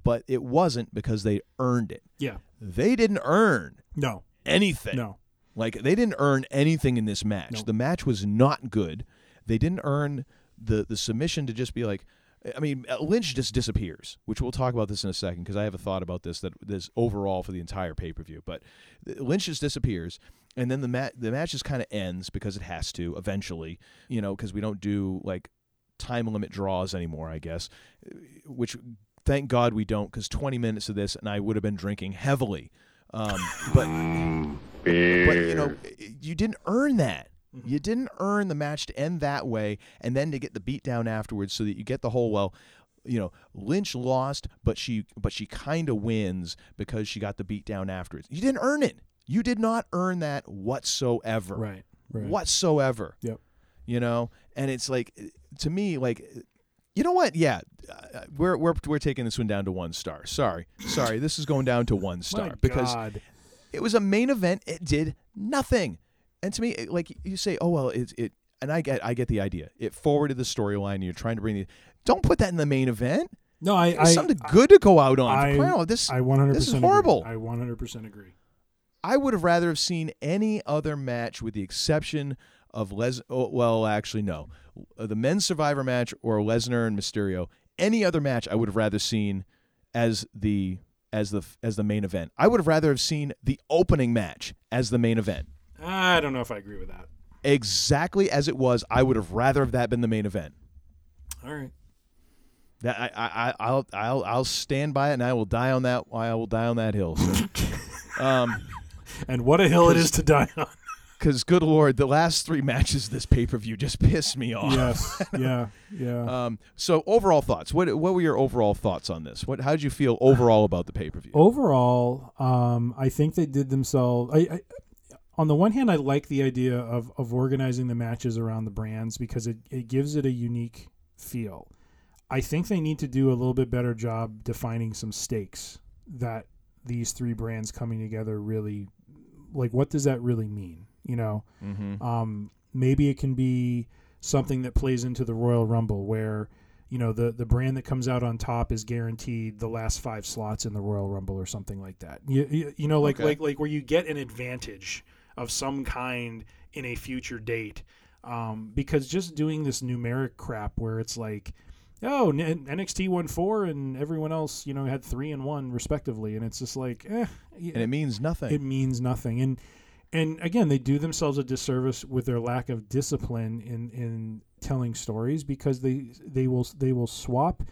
[SPEAKER 10] but it wasn't because they earned it.
[SPEAKER 11] Yeah.
[SPEAKER 10] They didn't earn
[SPEAKER 11] No.
[SPEAKER 10] anything.
[SPEAKER 11] No.
[SPEAKER 10] Like they didn't earn anything in this match.
[SPEAKER 11] No.
[SPEAKER 10] The match was not good. They didn't earn the the submission to just be like I mean, uh, Lynch just disappears, which we'll talk about this in a second because I have a thought about this that this overall for the entire pay per view. But Lynch just disappears, and then the mat the match just kind of ends because it has to eventually, you know, because we don't do like time limit draws anymore, I guess. Which thank God we don't, because 20 minutes of this and I would have been drinking heavily. Um, but but you know, you didn't earn that. You didn't earn the match to end that way, and then to get the beat down afterwards, so that you get the whole well. You know, Lynch lost, but she but she kind of wins because she got the beat down afterwards. You didn't earn it. You did not earn that whatsoever.
[SPEAKER 11] Right. Right.
[SPEAKER 10] Whatsoever.
[SPEAKER 11] Yep.
[SPEAKER 10] You know, and it's like to me, like you know what? Yeah, uh, we're we're we're taking this one down to one star. Sorry, sorry. This is going down to one star
[SPEAKER 11] My
[SPEAKER 10] because
[SPEAKER 11] God.
[SPEAKER 10] it was a main event. It did nothing, and to me, it- like you say, oh well, it it. And I get I get the idea. It forwarded the storyline. and You're trying to bring the. Don't put that in the main event.
[SPEAKER 11] No, I, I
[SPEAKER 10] something good to go out on.
[SPEAKER 11] I,
[SPEAKER 10] For crying out loud, this
[SPEAKER 11] I 100%
[SPEAKER 10] this is
[SPEAKER 11] agree.
[SPEAKER 10] horrible.
[SPEAKER 11] I 100% agree.
[SPEAKER 10] I would have rather have seen any other match with the exception of Les. Oh, well, actually, no. Uh, The men's Survivor match or Lesnar and Mysterio. Any other match, I would have rather seen as the as the as the main event. I would have rather have seen the opening match as the main event.
[SPEAKER 11] I don't know if I agree with that.
[SPEAKER 10] Exactly as it was, I would have rather have that been the main event.
[SPEAKER 11] All right.
[SPEAKER 10] That I, I, I I'll I'll I'll stand by it, and I will die on that. I will die on that hill. So. um,
[SPEAKER 11] And what a hill it is to die on.
[SPEAKER 10] Because good lord, the last three matches of this pay per view just pissed me off.
[SPEAKER 11] Yes. Yeah. Yeah.
[SPEAKER 10] um. So overall thoughts. What What were your overall thoughts on this? What How did you feel overall about the pay per view?
[SPEAKER 11] Overall, um, I think they did themselves. I, I, on the one hand, I like the idea of, of organizing the matches around the brands because it, it gives it a unique feel. I think they need to do a little bit better job defining some stakes that these three brands coming together really like what does that really mean you know
[SPEAKER 10] Mhm.
[SPEAKER 11] um, maybe it can be something that plays into the royal rumble where you know the the brand that comes out on top is guaranteed the last five slots in the royal rumble or something like that you, you, you know like
[SPEAKER 10] Okay.
[SPEAKER 11] like like where you get an advantage of some kind in a future date. Um, because just doing this numeric crap where it's like oh N- NXT won four and everyone else you know had three and one respectively. And it's just like eh,
[SPEAKER 10] And it means nothing.
[SPEAKER 11] it means nothing. And and again they do themselves a disservice with their lack of discipline in in telling stories because they they will they will swap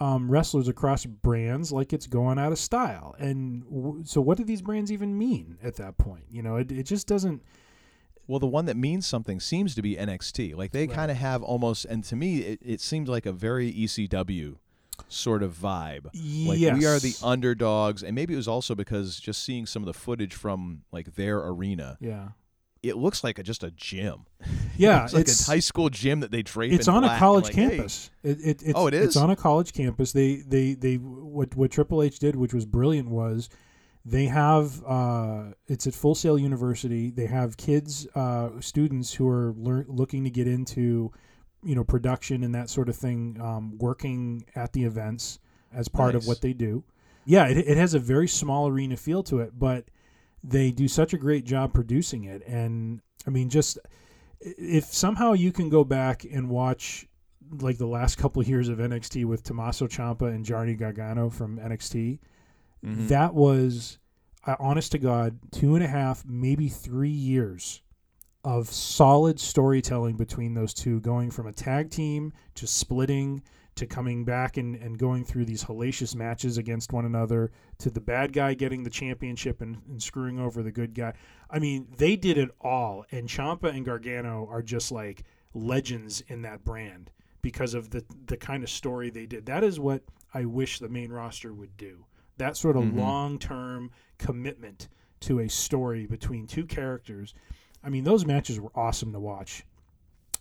[SPEAKER 11] um, wrestlers across brands like it's going out of style and w- so what do these brands even mean at that point you know it, it just doesn't
[SPEAKER 10] Well, the one that means something seems to be NXT. Like they kind of have almost, and to me, it, it seemed like a very ECW sort of vibe. Like we are the underdogs, and maybe it was also because just seeing some of the footage from like their arena.
[SPEAKER 11] Yeah.
[SPEAKER 10] It looks like a, just a gym.
[SPEAKER 11] Yeah,
[SPEAKER 10] it's like
[SPEAKER 11] it's-
[SPEAKER 10] a high school gym that they drape.
[SPEAKER 11] it's on a college
[SPEAKER 10] like, hey.
[SPEAKER 11] campus. It, it, it's,
[SPEAKER 10] Oh, it
[SPEAKER 11] It's on a college campus. They they they what what Triple H did, which was brilliant, was they have uh, it's at Full Sail University. They have kids, uh, students who are lear- looking to get into you know production and that sort of thing, um, working at the events as part of what they do. Yeah, it, it has a very small arena feel to it, but they do such a great job producing it. And I mean, just if somehow you can go back and watch like the last couple of years of NXT with Tommaso Ciampa and Johnny Gargano from NXT,
[SPEAKER 10] Mhm.
[SPEAKER 11] that was, uh, honest to God, two and a half, maybe three years of solid storytelling between those two, going from a tag team to splitting to coming back and, and going through these hellacious matches against one another to the bad guy getting the championship and, and screwing over the good guy. I mean, they did it all. And Ciampa and Gargano are just like legends in that brand because of the, the kind of story they did. That is what I wish the main roster would do. That sort of
[SPEAKER 10] Mhm.
[SPEAKER 11] long term commitment to a story between two characters. I mean, those matches were awesome to watch.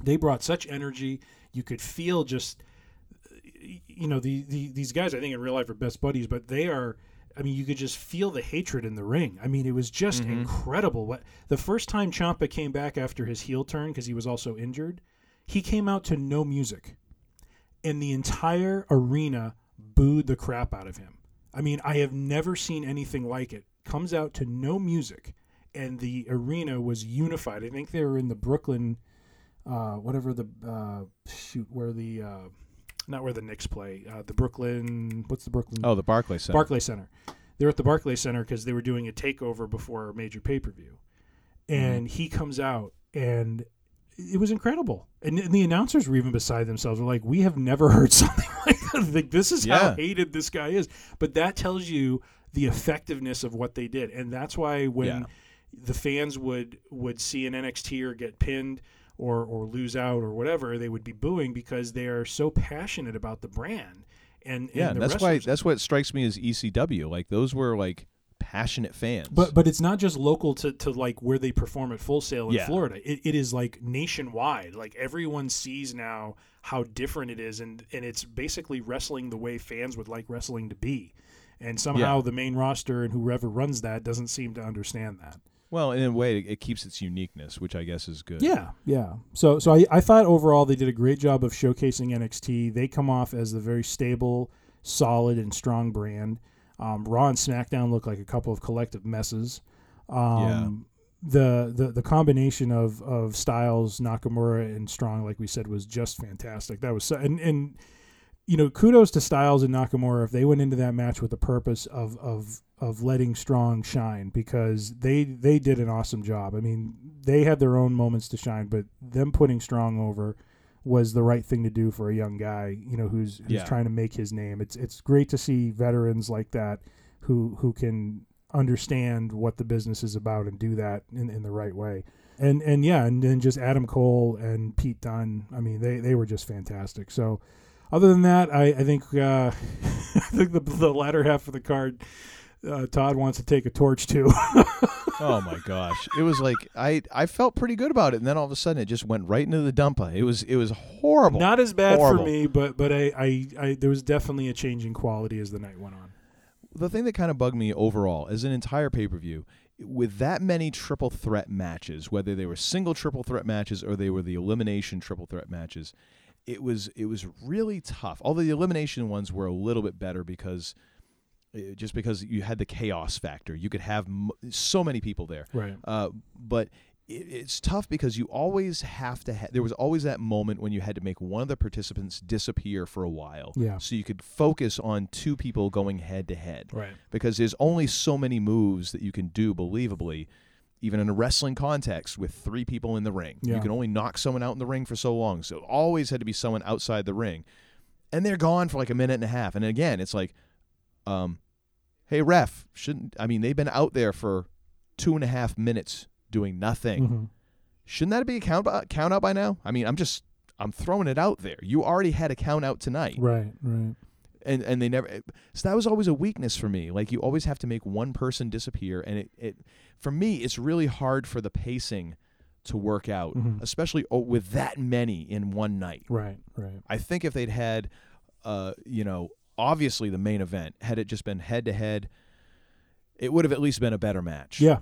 [SPEAKER 11] They brought such energy. You could feel just you know the, the these guys I think in real life are best buddies, but they are. I mean, you could just feel the hatred in the ring. I mean, it was just
[SPEAKER 10] Mhm.
[SPEAKER 11] incredible. What the first time Ciampa came back after his heel turn because he was also injured, he came out to no music, and the entire arena booed the crap out of him. I mean, I have never seen anything like it. Comes out to no music, and the arena was unified. I think they were in the Brooklyn, uh, whatever the uh, shoot where the uh, not where the Knicks play. Uh, the Brooklyn, what's the Brooklyn?
[SPEAKER 10] Oh, the Barclays Center.
[SPEAKER 11] Barclay Center. They were at the Barclay Center because they were doing a takeover before a major pay per view, and he comes out and it was incredible. And, and the announcers were even beside themselves. They're like, "We have never heard something like that. Like, this is how hated this guy is." But that tells you the effectiveness of what they did, and that's why when
[SPEAKER 10] Yeah.
[SPEAKER 11] the fans would would see an NXT or get pinned or or lose out or whatever, they would be booing because they are so passionate about the brand. And,
[SPEAKER 10] Yeah,
[SPEAKER 11] and the
[SPEAKER 10] that's why that's what strikes me as ECW. Like those were like passionate fans.
[SPEAKER 11] But but it's not just local to, to like where they perform at Full Sail in
[SPEAKER 10] Yeah.
[SPEAKER 11] Florida. It, it is like nationwide. Like everyone sees now how different it is, and and it's basically wrestling the way fans would like wrestling to be. And somehow
[SPEAKER 10] Yeah.
[SPEAKER 11] the main roster and whoever runs that doesn't seem to understand that.
[SPEAKER 10] Well, in a way, it keeps its uniqueness, which I guess is good.
[SPEAKER 11] Yeah, yeah. So so I, I thought overall they did a great job of showcasing NXT. They come off as the very stable, solid, and strong brand. Um, Raw and SmackDown look like a couple of collective messes. Um, The, the the combination of of Styles, Nakamura, and Strong, like we said, was just fantastic. That was so, and and you know kudos to Styles and Nakamura if they went into that match with the purpose of of of letting Strong shine because they they did an awesome job. I mean, they had their own moments to shine, but them putting Strong over was the right thing to do for a young guy, you know, who's who's
[SPEAKER 10] Yeah.
[SPEAKER 11] trying to make his name. It's it's great to see veterans like that who who can understand what the business is about and do that in, in the right way. And and yeah, and then just Adam Cole and Pete Dunne. I mean, they they were just fantastic. So other than that, I, I think uh, I think the, the latter half of the card uh, Todd wants to take a torch too.
[SPEAKER 10] oh my gosh, it was like I I felt pretty good about it, and then all of a sudden it just went right into the dumper. It was it was horrible.
[SPEAKER 11] Not as bad
[SPEAKER 10] Horrible.
[SPEAKER 11] for me, but but I, I, I there was definitely a change in quality as the night went on.
[SPEAKER 10] the thing that kind of bugged me overall as an entire pay per view, with that many triple threat matches, whether they were single triple threat matches or they were the elimination triple threat matches, it was it was really tough. Although the elimination ones were a little bit better because uh, just because you had the chaos factor, you could have m- so many people there.
[SPEAKER 11] Right.
[SPEAKER 10] Uh, but it, it's tough because you always have to. Ha- there was always that moment when you had to make one of the participants disappear for a while,
[SPEAKER 11] Yeah.
[SPEAKER 10] so you could focus on two people going head to head,
[SPEAKER 11] Right.
[SPEAKER 10] Because there's only so many moves that you can do believably. Even in a wrestling context with three people in the ring, you can only knock someone out in the ring for so long. So it always had to be someone outside the ring, and they're gone for like a minute and a half. And again, it's like, um, hey ref, shouldn't I mean they've been out there for two and a half minutes doing nothing.
[SPEAKER 11] Mhm.
[SPEAKER 10] Shouldn't that be a count count out by now? I mean, I'm just I'm throwing it out there. You already had a count out tonight,
[SPEAKER 11] Right, right.
[SPEAKER 10] And and they never. So that was always a weakness for me. Like you always have to make one person disappear, and it it for me it's really hard for the pacing to work out,
[SPEAKER 11] Mhm.
[SPEAKER 10] especially o- with that many in one night.
[SPEAKER 11] Right, right.
[SPEAKER 10] I think if they'd had, uh, you know, obviously the main event, had it just been head to head, it would have at least been a better match.
[SPEAKER 11] Yeah.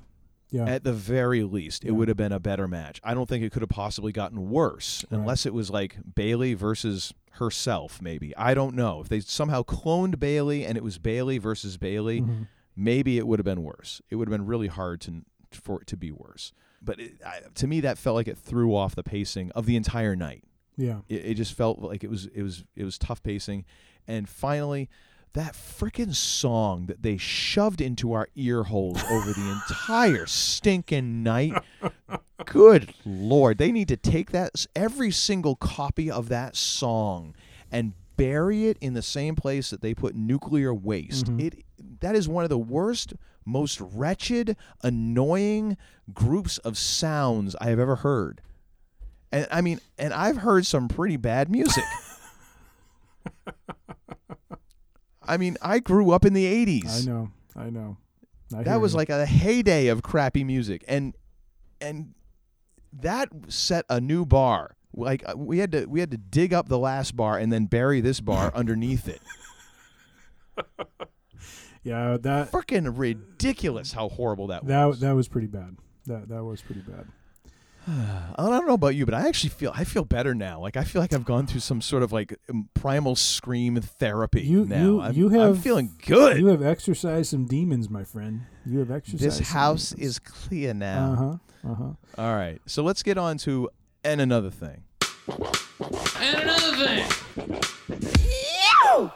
[SPEAKER 11] Yeah.
[SPEAKER 10] At the very least, it
[SPEAKER 11] Yeah.
[SPEAKER 10] would have been a better match. I don't think it could have possibly gotten worse
[SPEAKER 11] Right.
[SPEAKER 10] unless it was like Bayley versus herself, maybe. I don't know. If they somehow cloned Bayley and it was Bayley versus Bayley,
[SPEAKER 11] Mhm.
[SPEAKER 10] maybe it would have been worse. It would have been really hard to for it to be worse. But it, I, to me, that felt like it threw off the pacing of the entire night
[SPEAKER 11] Yeah.
[SPEAKER 10] it, it just felt like it was it was it was tough pacing and finally that freaking song that they shoved into our ear holes over the entire stinking night good lord they need to take that every single copy of that song and bury it in the same place that they put nuclear waste
[SPEAKER 11] Mhm.
[SPEAKER 10] it that is one of the worst most wretched annoying groups of sounds i have ever heard and I mean, and I've heard some pretty bad music. I mean, I grew up in the
[SPEAKER 11] I
[SPEAKER 10] 80s.
[SPEAKER 11] know. I know. I
[SPEAKER 10] That was
[SPEAKER 11] you.
[SPEAKER 10] like a heyday of crappy music and and that set a new bar. Like uh, we had to we had to dig up the last bar and then bury this bar underneath it.
[SPEAKER 11] Yeah, that
[SPEAKER 10] Freaking ridiculous how horrible that
[SPEAKER 11] that
[SPEAKER 10] was.
[SPEAKER 11] that was pretty bad. That that was pretty bad.
[SPEAKER 10] I don't know about you, but I actually feel I feel better now. Like I feel like I've gone through some sort of like um, primal scream therapy
[SPEAKER 11] You
[SPEAKER 10] now.
[SPEAKER 11] you
[SPEAKER 10] I'm,
[SPEAKER 11] you
[SPEAKER 10] I'm feeling good.
[SPEAKER 11] You have exercised some demons, my friend. You have exercised.
[SPEAKER 10] This house
[SPEAKER 11] demons.
[SPEAKER 10] is clear now.
[SPEAKER 11] Uh huh. Uh huh.
[SPEAKER 10] All right, so let's get on to and another thing.
[SPEAKER 3] And another thing.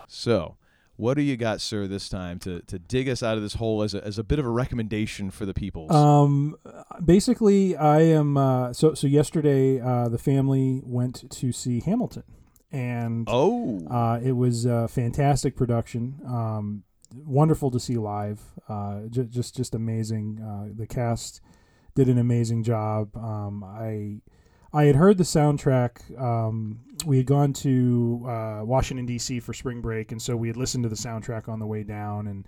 [SPEAKER 10] So, what do you got, sir, this time to, to dig us out of this hole as a, as a bit of a recommendation for the people?
[SPEAKER 11] Um, basically, I am. Uh, so so yesterday, uh, the family went to see Hamilton, and
[SPEAKER 10] oh,
[SPEAKER 11] uh, it was a fantastic production. Um, wonderful to see live. Uh, j- just just amazing. Uh, the cast did an amazing job. Um, I I had heard the soundtrack. Um, we had gone to uh, Washington D.C. for spring break, and so we had listened to the soundtrack on the way down, and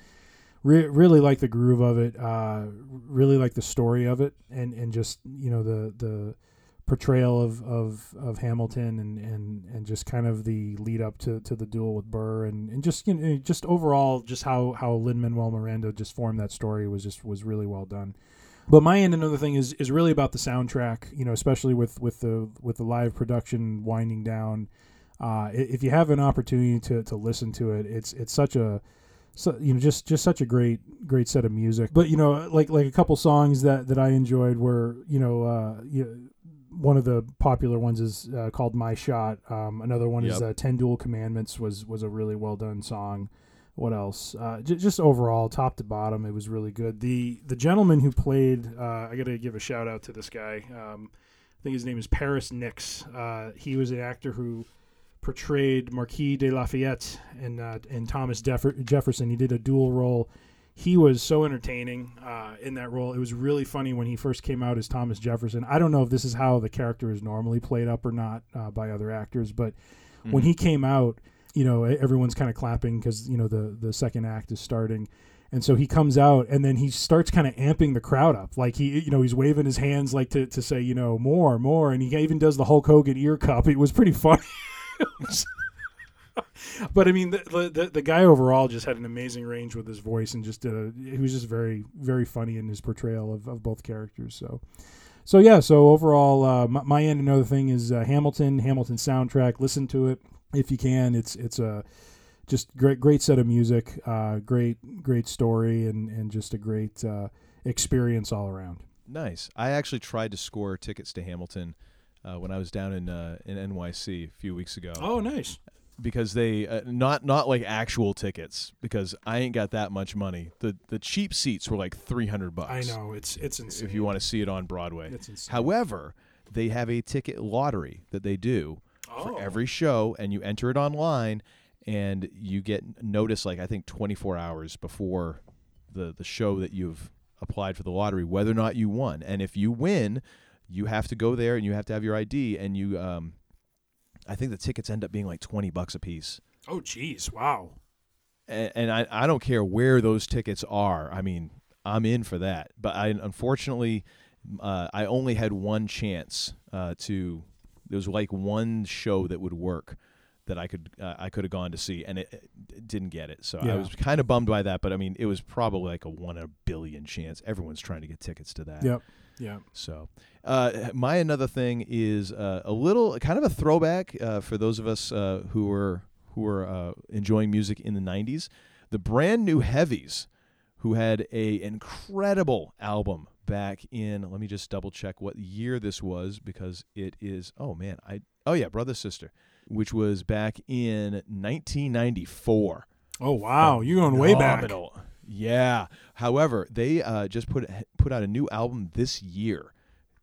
[SPEAKER 11] re- really like the groove of it. Uh, really like the story of it, and and just you know the the portrayal of, of, of Hamilton and, and, and just kind of the lead up to, to the duel with Burr and, and just you know, just overall just how how Lin Manuel Miranda just formed that story was just was really well done. But my end another thing is is really about the soundtrack, you know, especially with, with the with the live production winding down. Uh, if you have an opportunity to, to listen to it, it's it's such a so you know just just such a great great set of music. But you know, like like a couple songs that that I enjoyed were you know uh, you, one of the popular ones is uh, called "My Shot." Um, another one is
[SPEAKER 10] Yep.
[SPEAKER 11] uh, 10 Duel Commandments" was was a really well done song. What else? Uh, j- just overall, top to bottom, it was really good. The the gentleman who played, uh, I got to give a shout out to this guy. Um, I think his name is Paris Nix. Uh, he was an actor who portrayed Marquis de Lafayette and uh, and Thomas Deff- Jefferson. He did a dual role. He was so entertaining uh, in that role. It was really funny when he first came out as Thomas Jefferson. I don't know if this is how the character is normally played up or not uh, by other actors, but when
[SPEAKER 10] Mhm.
[SPEAKER 11] he came out, you know, everyone's kind of clapping because you know the the second act is starting, And so he comes out and then he starts kind of amping the crowd up. Like he, you know, he's waving his hands like to, to say, you know, more, more. And he even does the Hulk Hogan ear cup. It was pretty funny. but I mean, the, the the guy overall just had an amazing range with his voice and just did a, he was just very very funny in his portrayal of, of both characters. So, so yeah. So overall, uh, my, my end another thing is uh, Hamilton Hamilton soundtrack. Listen to it if you can. It's it's a just great great set of music, uh, great great story, and and just a great uh, experience all around.
[SPEAKER 10] Nice. I actually tried to score tickets to Hamilton uh, when I was down in uh, in NYC a few weeks ago.
[SPEAKER 11] Oh, nice.
[SPEAKER 10] Because they uh, not not like actual tickets because I ain't got that much money. The the cheap seats were like three hundred bucks.
[SPEAKER 11] I know it's it's insane.
[SPEAKER 10] If you want to see it on Broadway,
[SPEAKER 11] It's insane.
[SPEAKER 10] However, they have a ticket lottery that they do
[SPEAKER 11] Oh.
[SPEAKER 10] for every show, and you enter it online, and you get notice like I think twenty four hours before the the show that you've applied for the lottery whether or not you won. And if you win, you have to go there and you have to have your ID, and you um, I think the tickets end up being like twenty bucks a piece.
[SPEAKER 11] Oh, jeez, wow.
[SPEAKER 10] And, and I, I don't care where those tickets are. I mean, I'm in for that. But I unfortunately, uh, I only had one chance uh, to. There was like one show that would work that I could uh, I could have gone to see, and it, it didn't get it. So I was kind of bummed by that. But I mean, it was probably like a one in a billion chance. Everyone's trying to get tickets to that.
[SPEAKER 11] Yep. Yep.
[SPEAKER 10] So, uh, my another thing is uh, a little kind of a throwback uh, for those of us uh, who were who were uh, enjoying music in the '90s. The brand new Heavies, who had a incredible album back in. Let me just double check what year this was because it is. Oh man, I oh yeah, brother sister, which was back in 1994.
[SPEAKER 11] Oh wow, you're going way back.
[SPEAKER 10] Yeah. However, they uh, just put put out a new album this year.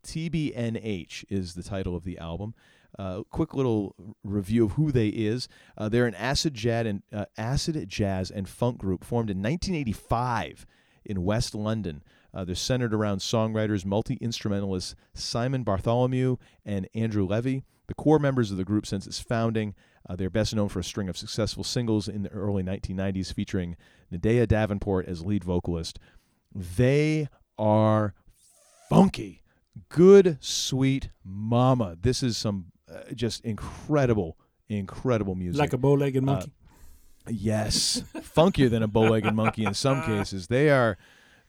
[SPEAKER 10] TBNH is the title of the album. Uh, quick little review of who they is. Uh, they're an acid jazz and uh, acid jazz and funk group formed in 1985 in West London. Uh, they're centered around songwriters, multi instrumentalists Simon Bartholomew and Andrew Levy. The core members of the group since its founding. Uh, they're best known for a string of successful singles in the early 1990s featuring N'Dea Davenport as lead vocalist. They are funky. Good, sweet mama. This is some uh, just incredible, incredible music.
[SPEAKER 11] Like a bow-legged
[SPEAKER 10] Uh,
[SPEAKER 11] monkey.
[SPEAKER 10] yes. Funkier than a bow legged monkey in some cases. They are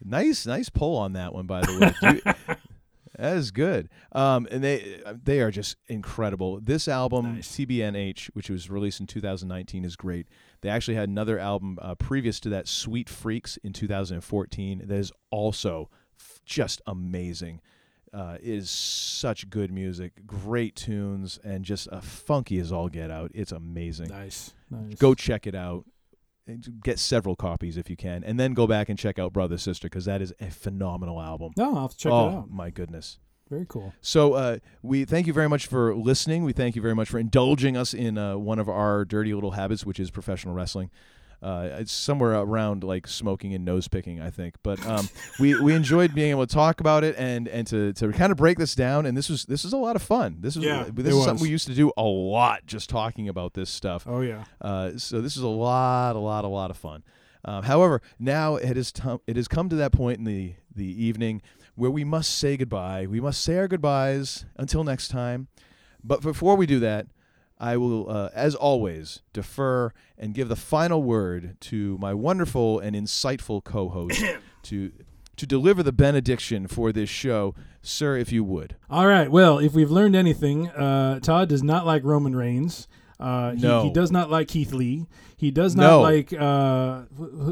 [SPEAKER 10] nice, nice pull on that one, by the way. You- that is good. Um, and they they are just incredible. This album, TBNH, which was released in 2019, is great. They actually had another album uh, previous to that, Sweet Freaks, in 2014. That is also f- just amazing. Uh, it is such good music, great tunes, and just a funky as all get out. It's amazing.
[SPEAKER 11] Nice, nice.
[SPEAKER 10] Go check it out. Get several copies if you can, and then go back and check out Brother Sister because that is a phenomenal album.
[SPEAKER 11] No, I'll have to check it
[SPEAKER 10] oh,
[SPEAKER 11] out.
[SPEAKER 10] my goodness.
[SPEAKER 11] Very cool.
[SPEAKER 10] So uh, we thank you very much for listening. We thank you very much for indulging us in uh, one of our dirty little habits, which is professional wrestling. Uh, it's somewhere around like smoking and nose picking, I think. But um, we we enjoyed being able to talk about it and and to, to kind of break this down. And this was this was a lot of fun. This was
[SPEAKER 11] Yeah,
[SPEAKER 10] this is
[SPEAKER 11] was.
[SPEAKER 10] something we used to do a lot, just talking about this stuff.
[SPEAKER 11] Oh yeah.
[SPEAKER 10] Uh, so this is a lot, a lot, a lot of fun. Um, however, now it is tom- it has come to that point in the the evening where we must say goodbye. We must say our goodbyes until next time. But before we do that, I will, uh, as always, defer and give the final word to my wonderful and insightful co-host to to deliver the benediction for this show, sir, if you would.
[SPEAKER 11] All right. Well, if we've learned anything, uh, Todd does not like Roman Reigns. Uh, he,
[SPEAKER 10] No.
[SPEAKER 11] he does not like Keith Lee. He does
[SPEAKER 10] No.
[SPEAKER 11] not like. Uh,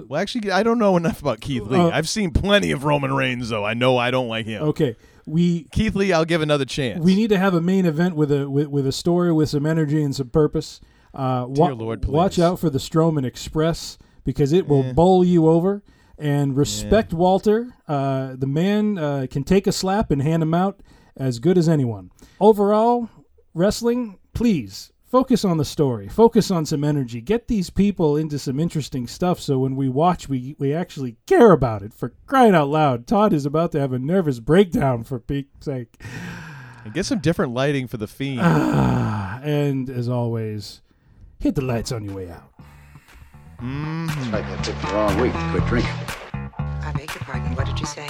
[SPEAKER 10] Well, actually, I don't know enough about Keith Lee.
[SPEAKER 11] Uh,
[SPEAKER 10] I've seen plenty of Roman Reigns, though. I know I don't like him.
[SPEAKER 11] okay, we
[SPEAKER 10] Keith Lee, I'll give another chance.
[SPEAKER 11] we need to have a main event with a with, with a story with some energy and some purpose. Uh, wa-
[SPEAKER 10] Dear Lord,
[SPEAKER 11] watch out for the Strowman Express because it will
[SPEAKER 10] Eh.
[SPEAKER 11] bowl you over. And respect Walter. Uh, the man uh, can take a slap and hand him out as good as anyone. Overall, wrestling, please focus on the story. Focus on some energy. Get these people into some interesting stuff so when we watch we we actually care about it. For crying out loud todd is about to have a nervous breakdown for pete's sake.
[SPEAKER 10] And get some different lighting for the fiend.
[SPEAKER 11] Ah, and as always hit the lights on your way out.
[SPEAKER 10] Mm.
[SPEAKER 7] it's like i took the wrong week. To quit drinking.
[SPEAKER 6] I
[SPEAKER 12] beg your pardon. What did you say?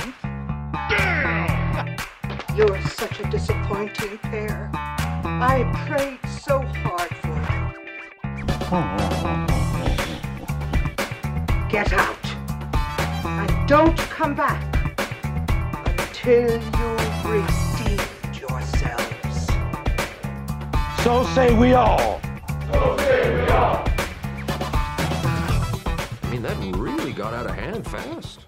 [SPEAKER 12] Damn you're such a disappointing pair. I prayed so hard for you. Get out. And don't come back until you've redeemed yourselves.
[SPEAKER 13] So say we all.
[SPEAKER 14] So say we all.
[SPEAKER 15] I mean, that really got out of hand fast.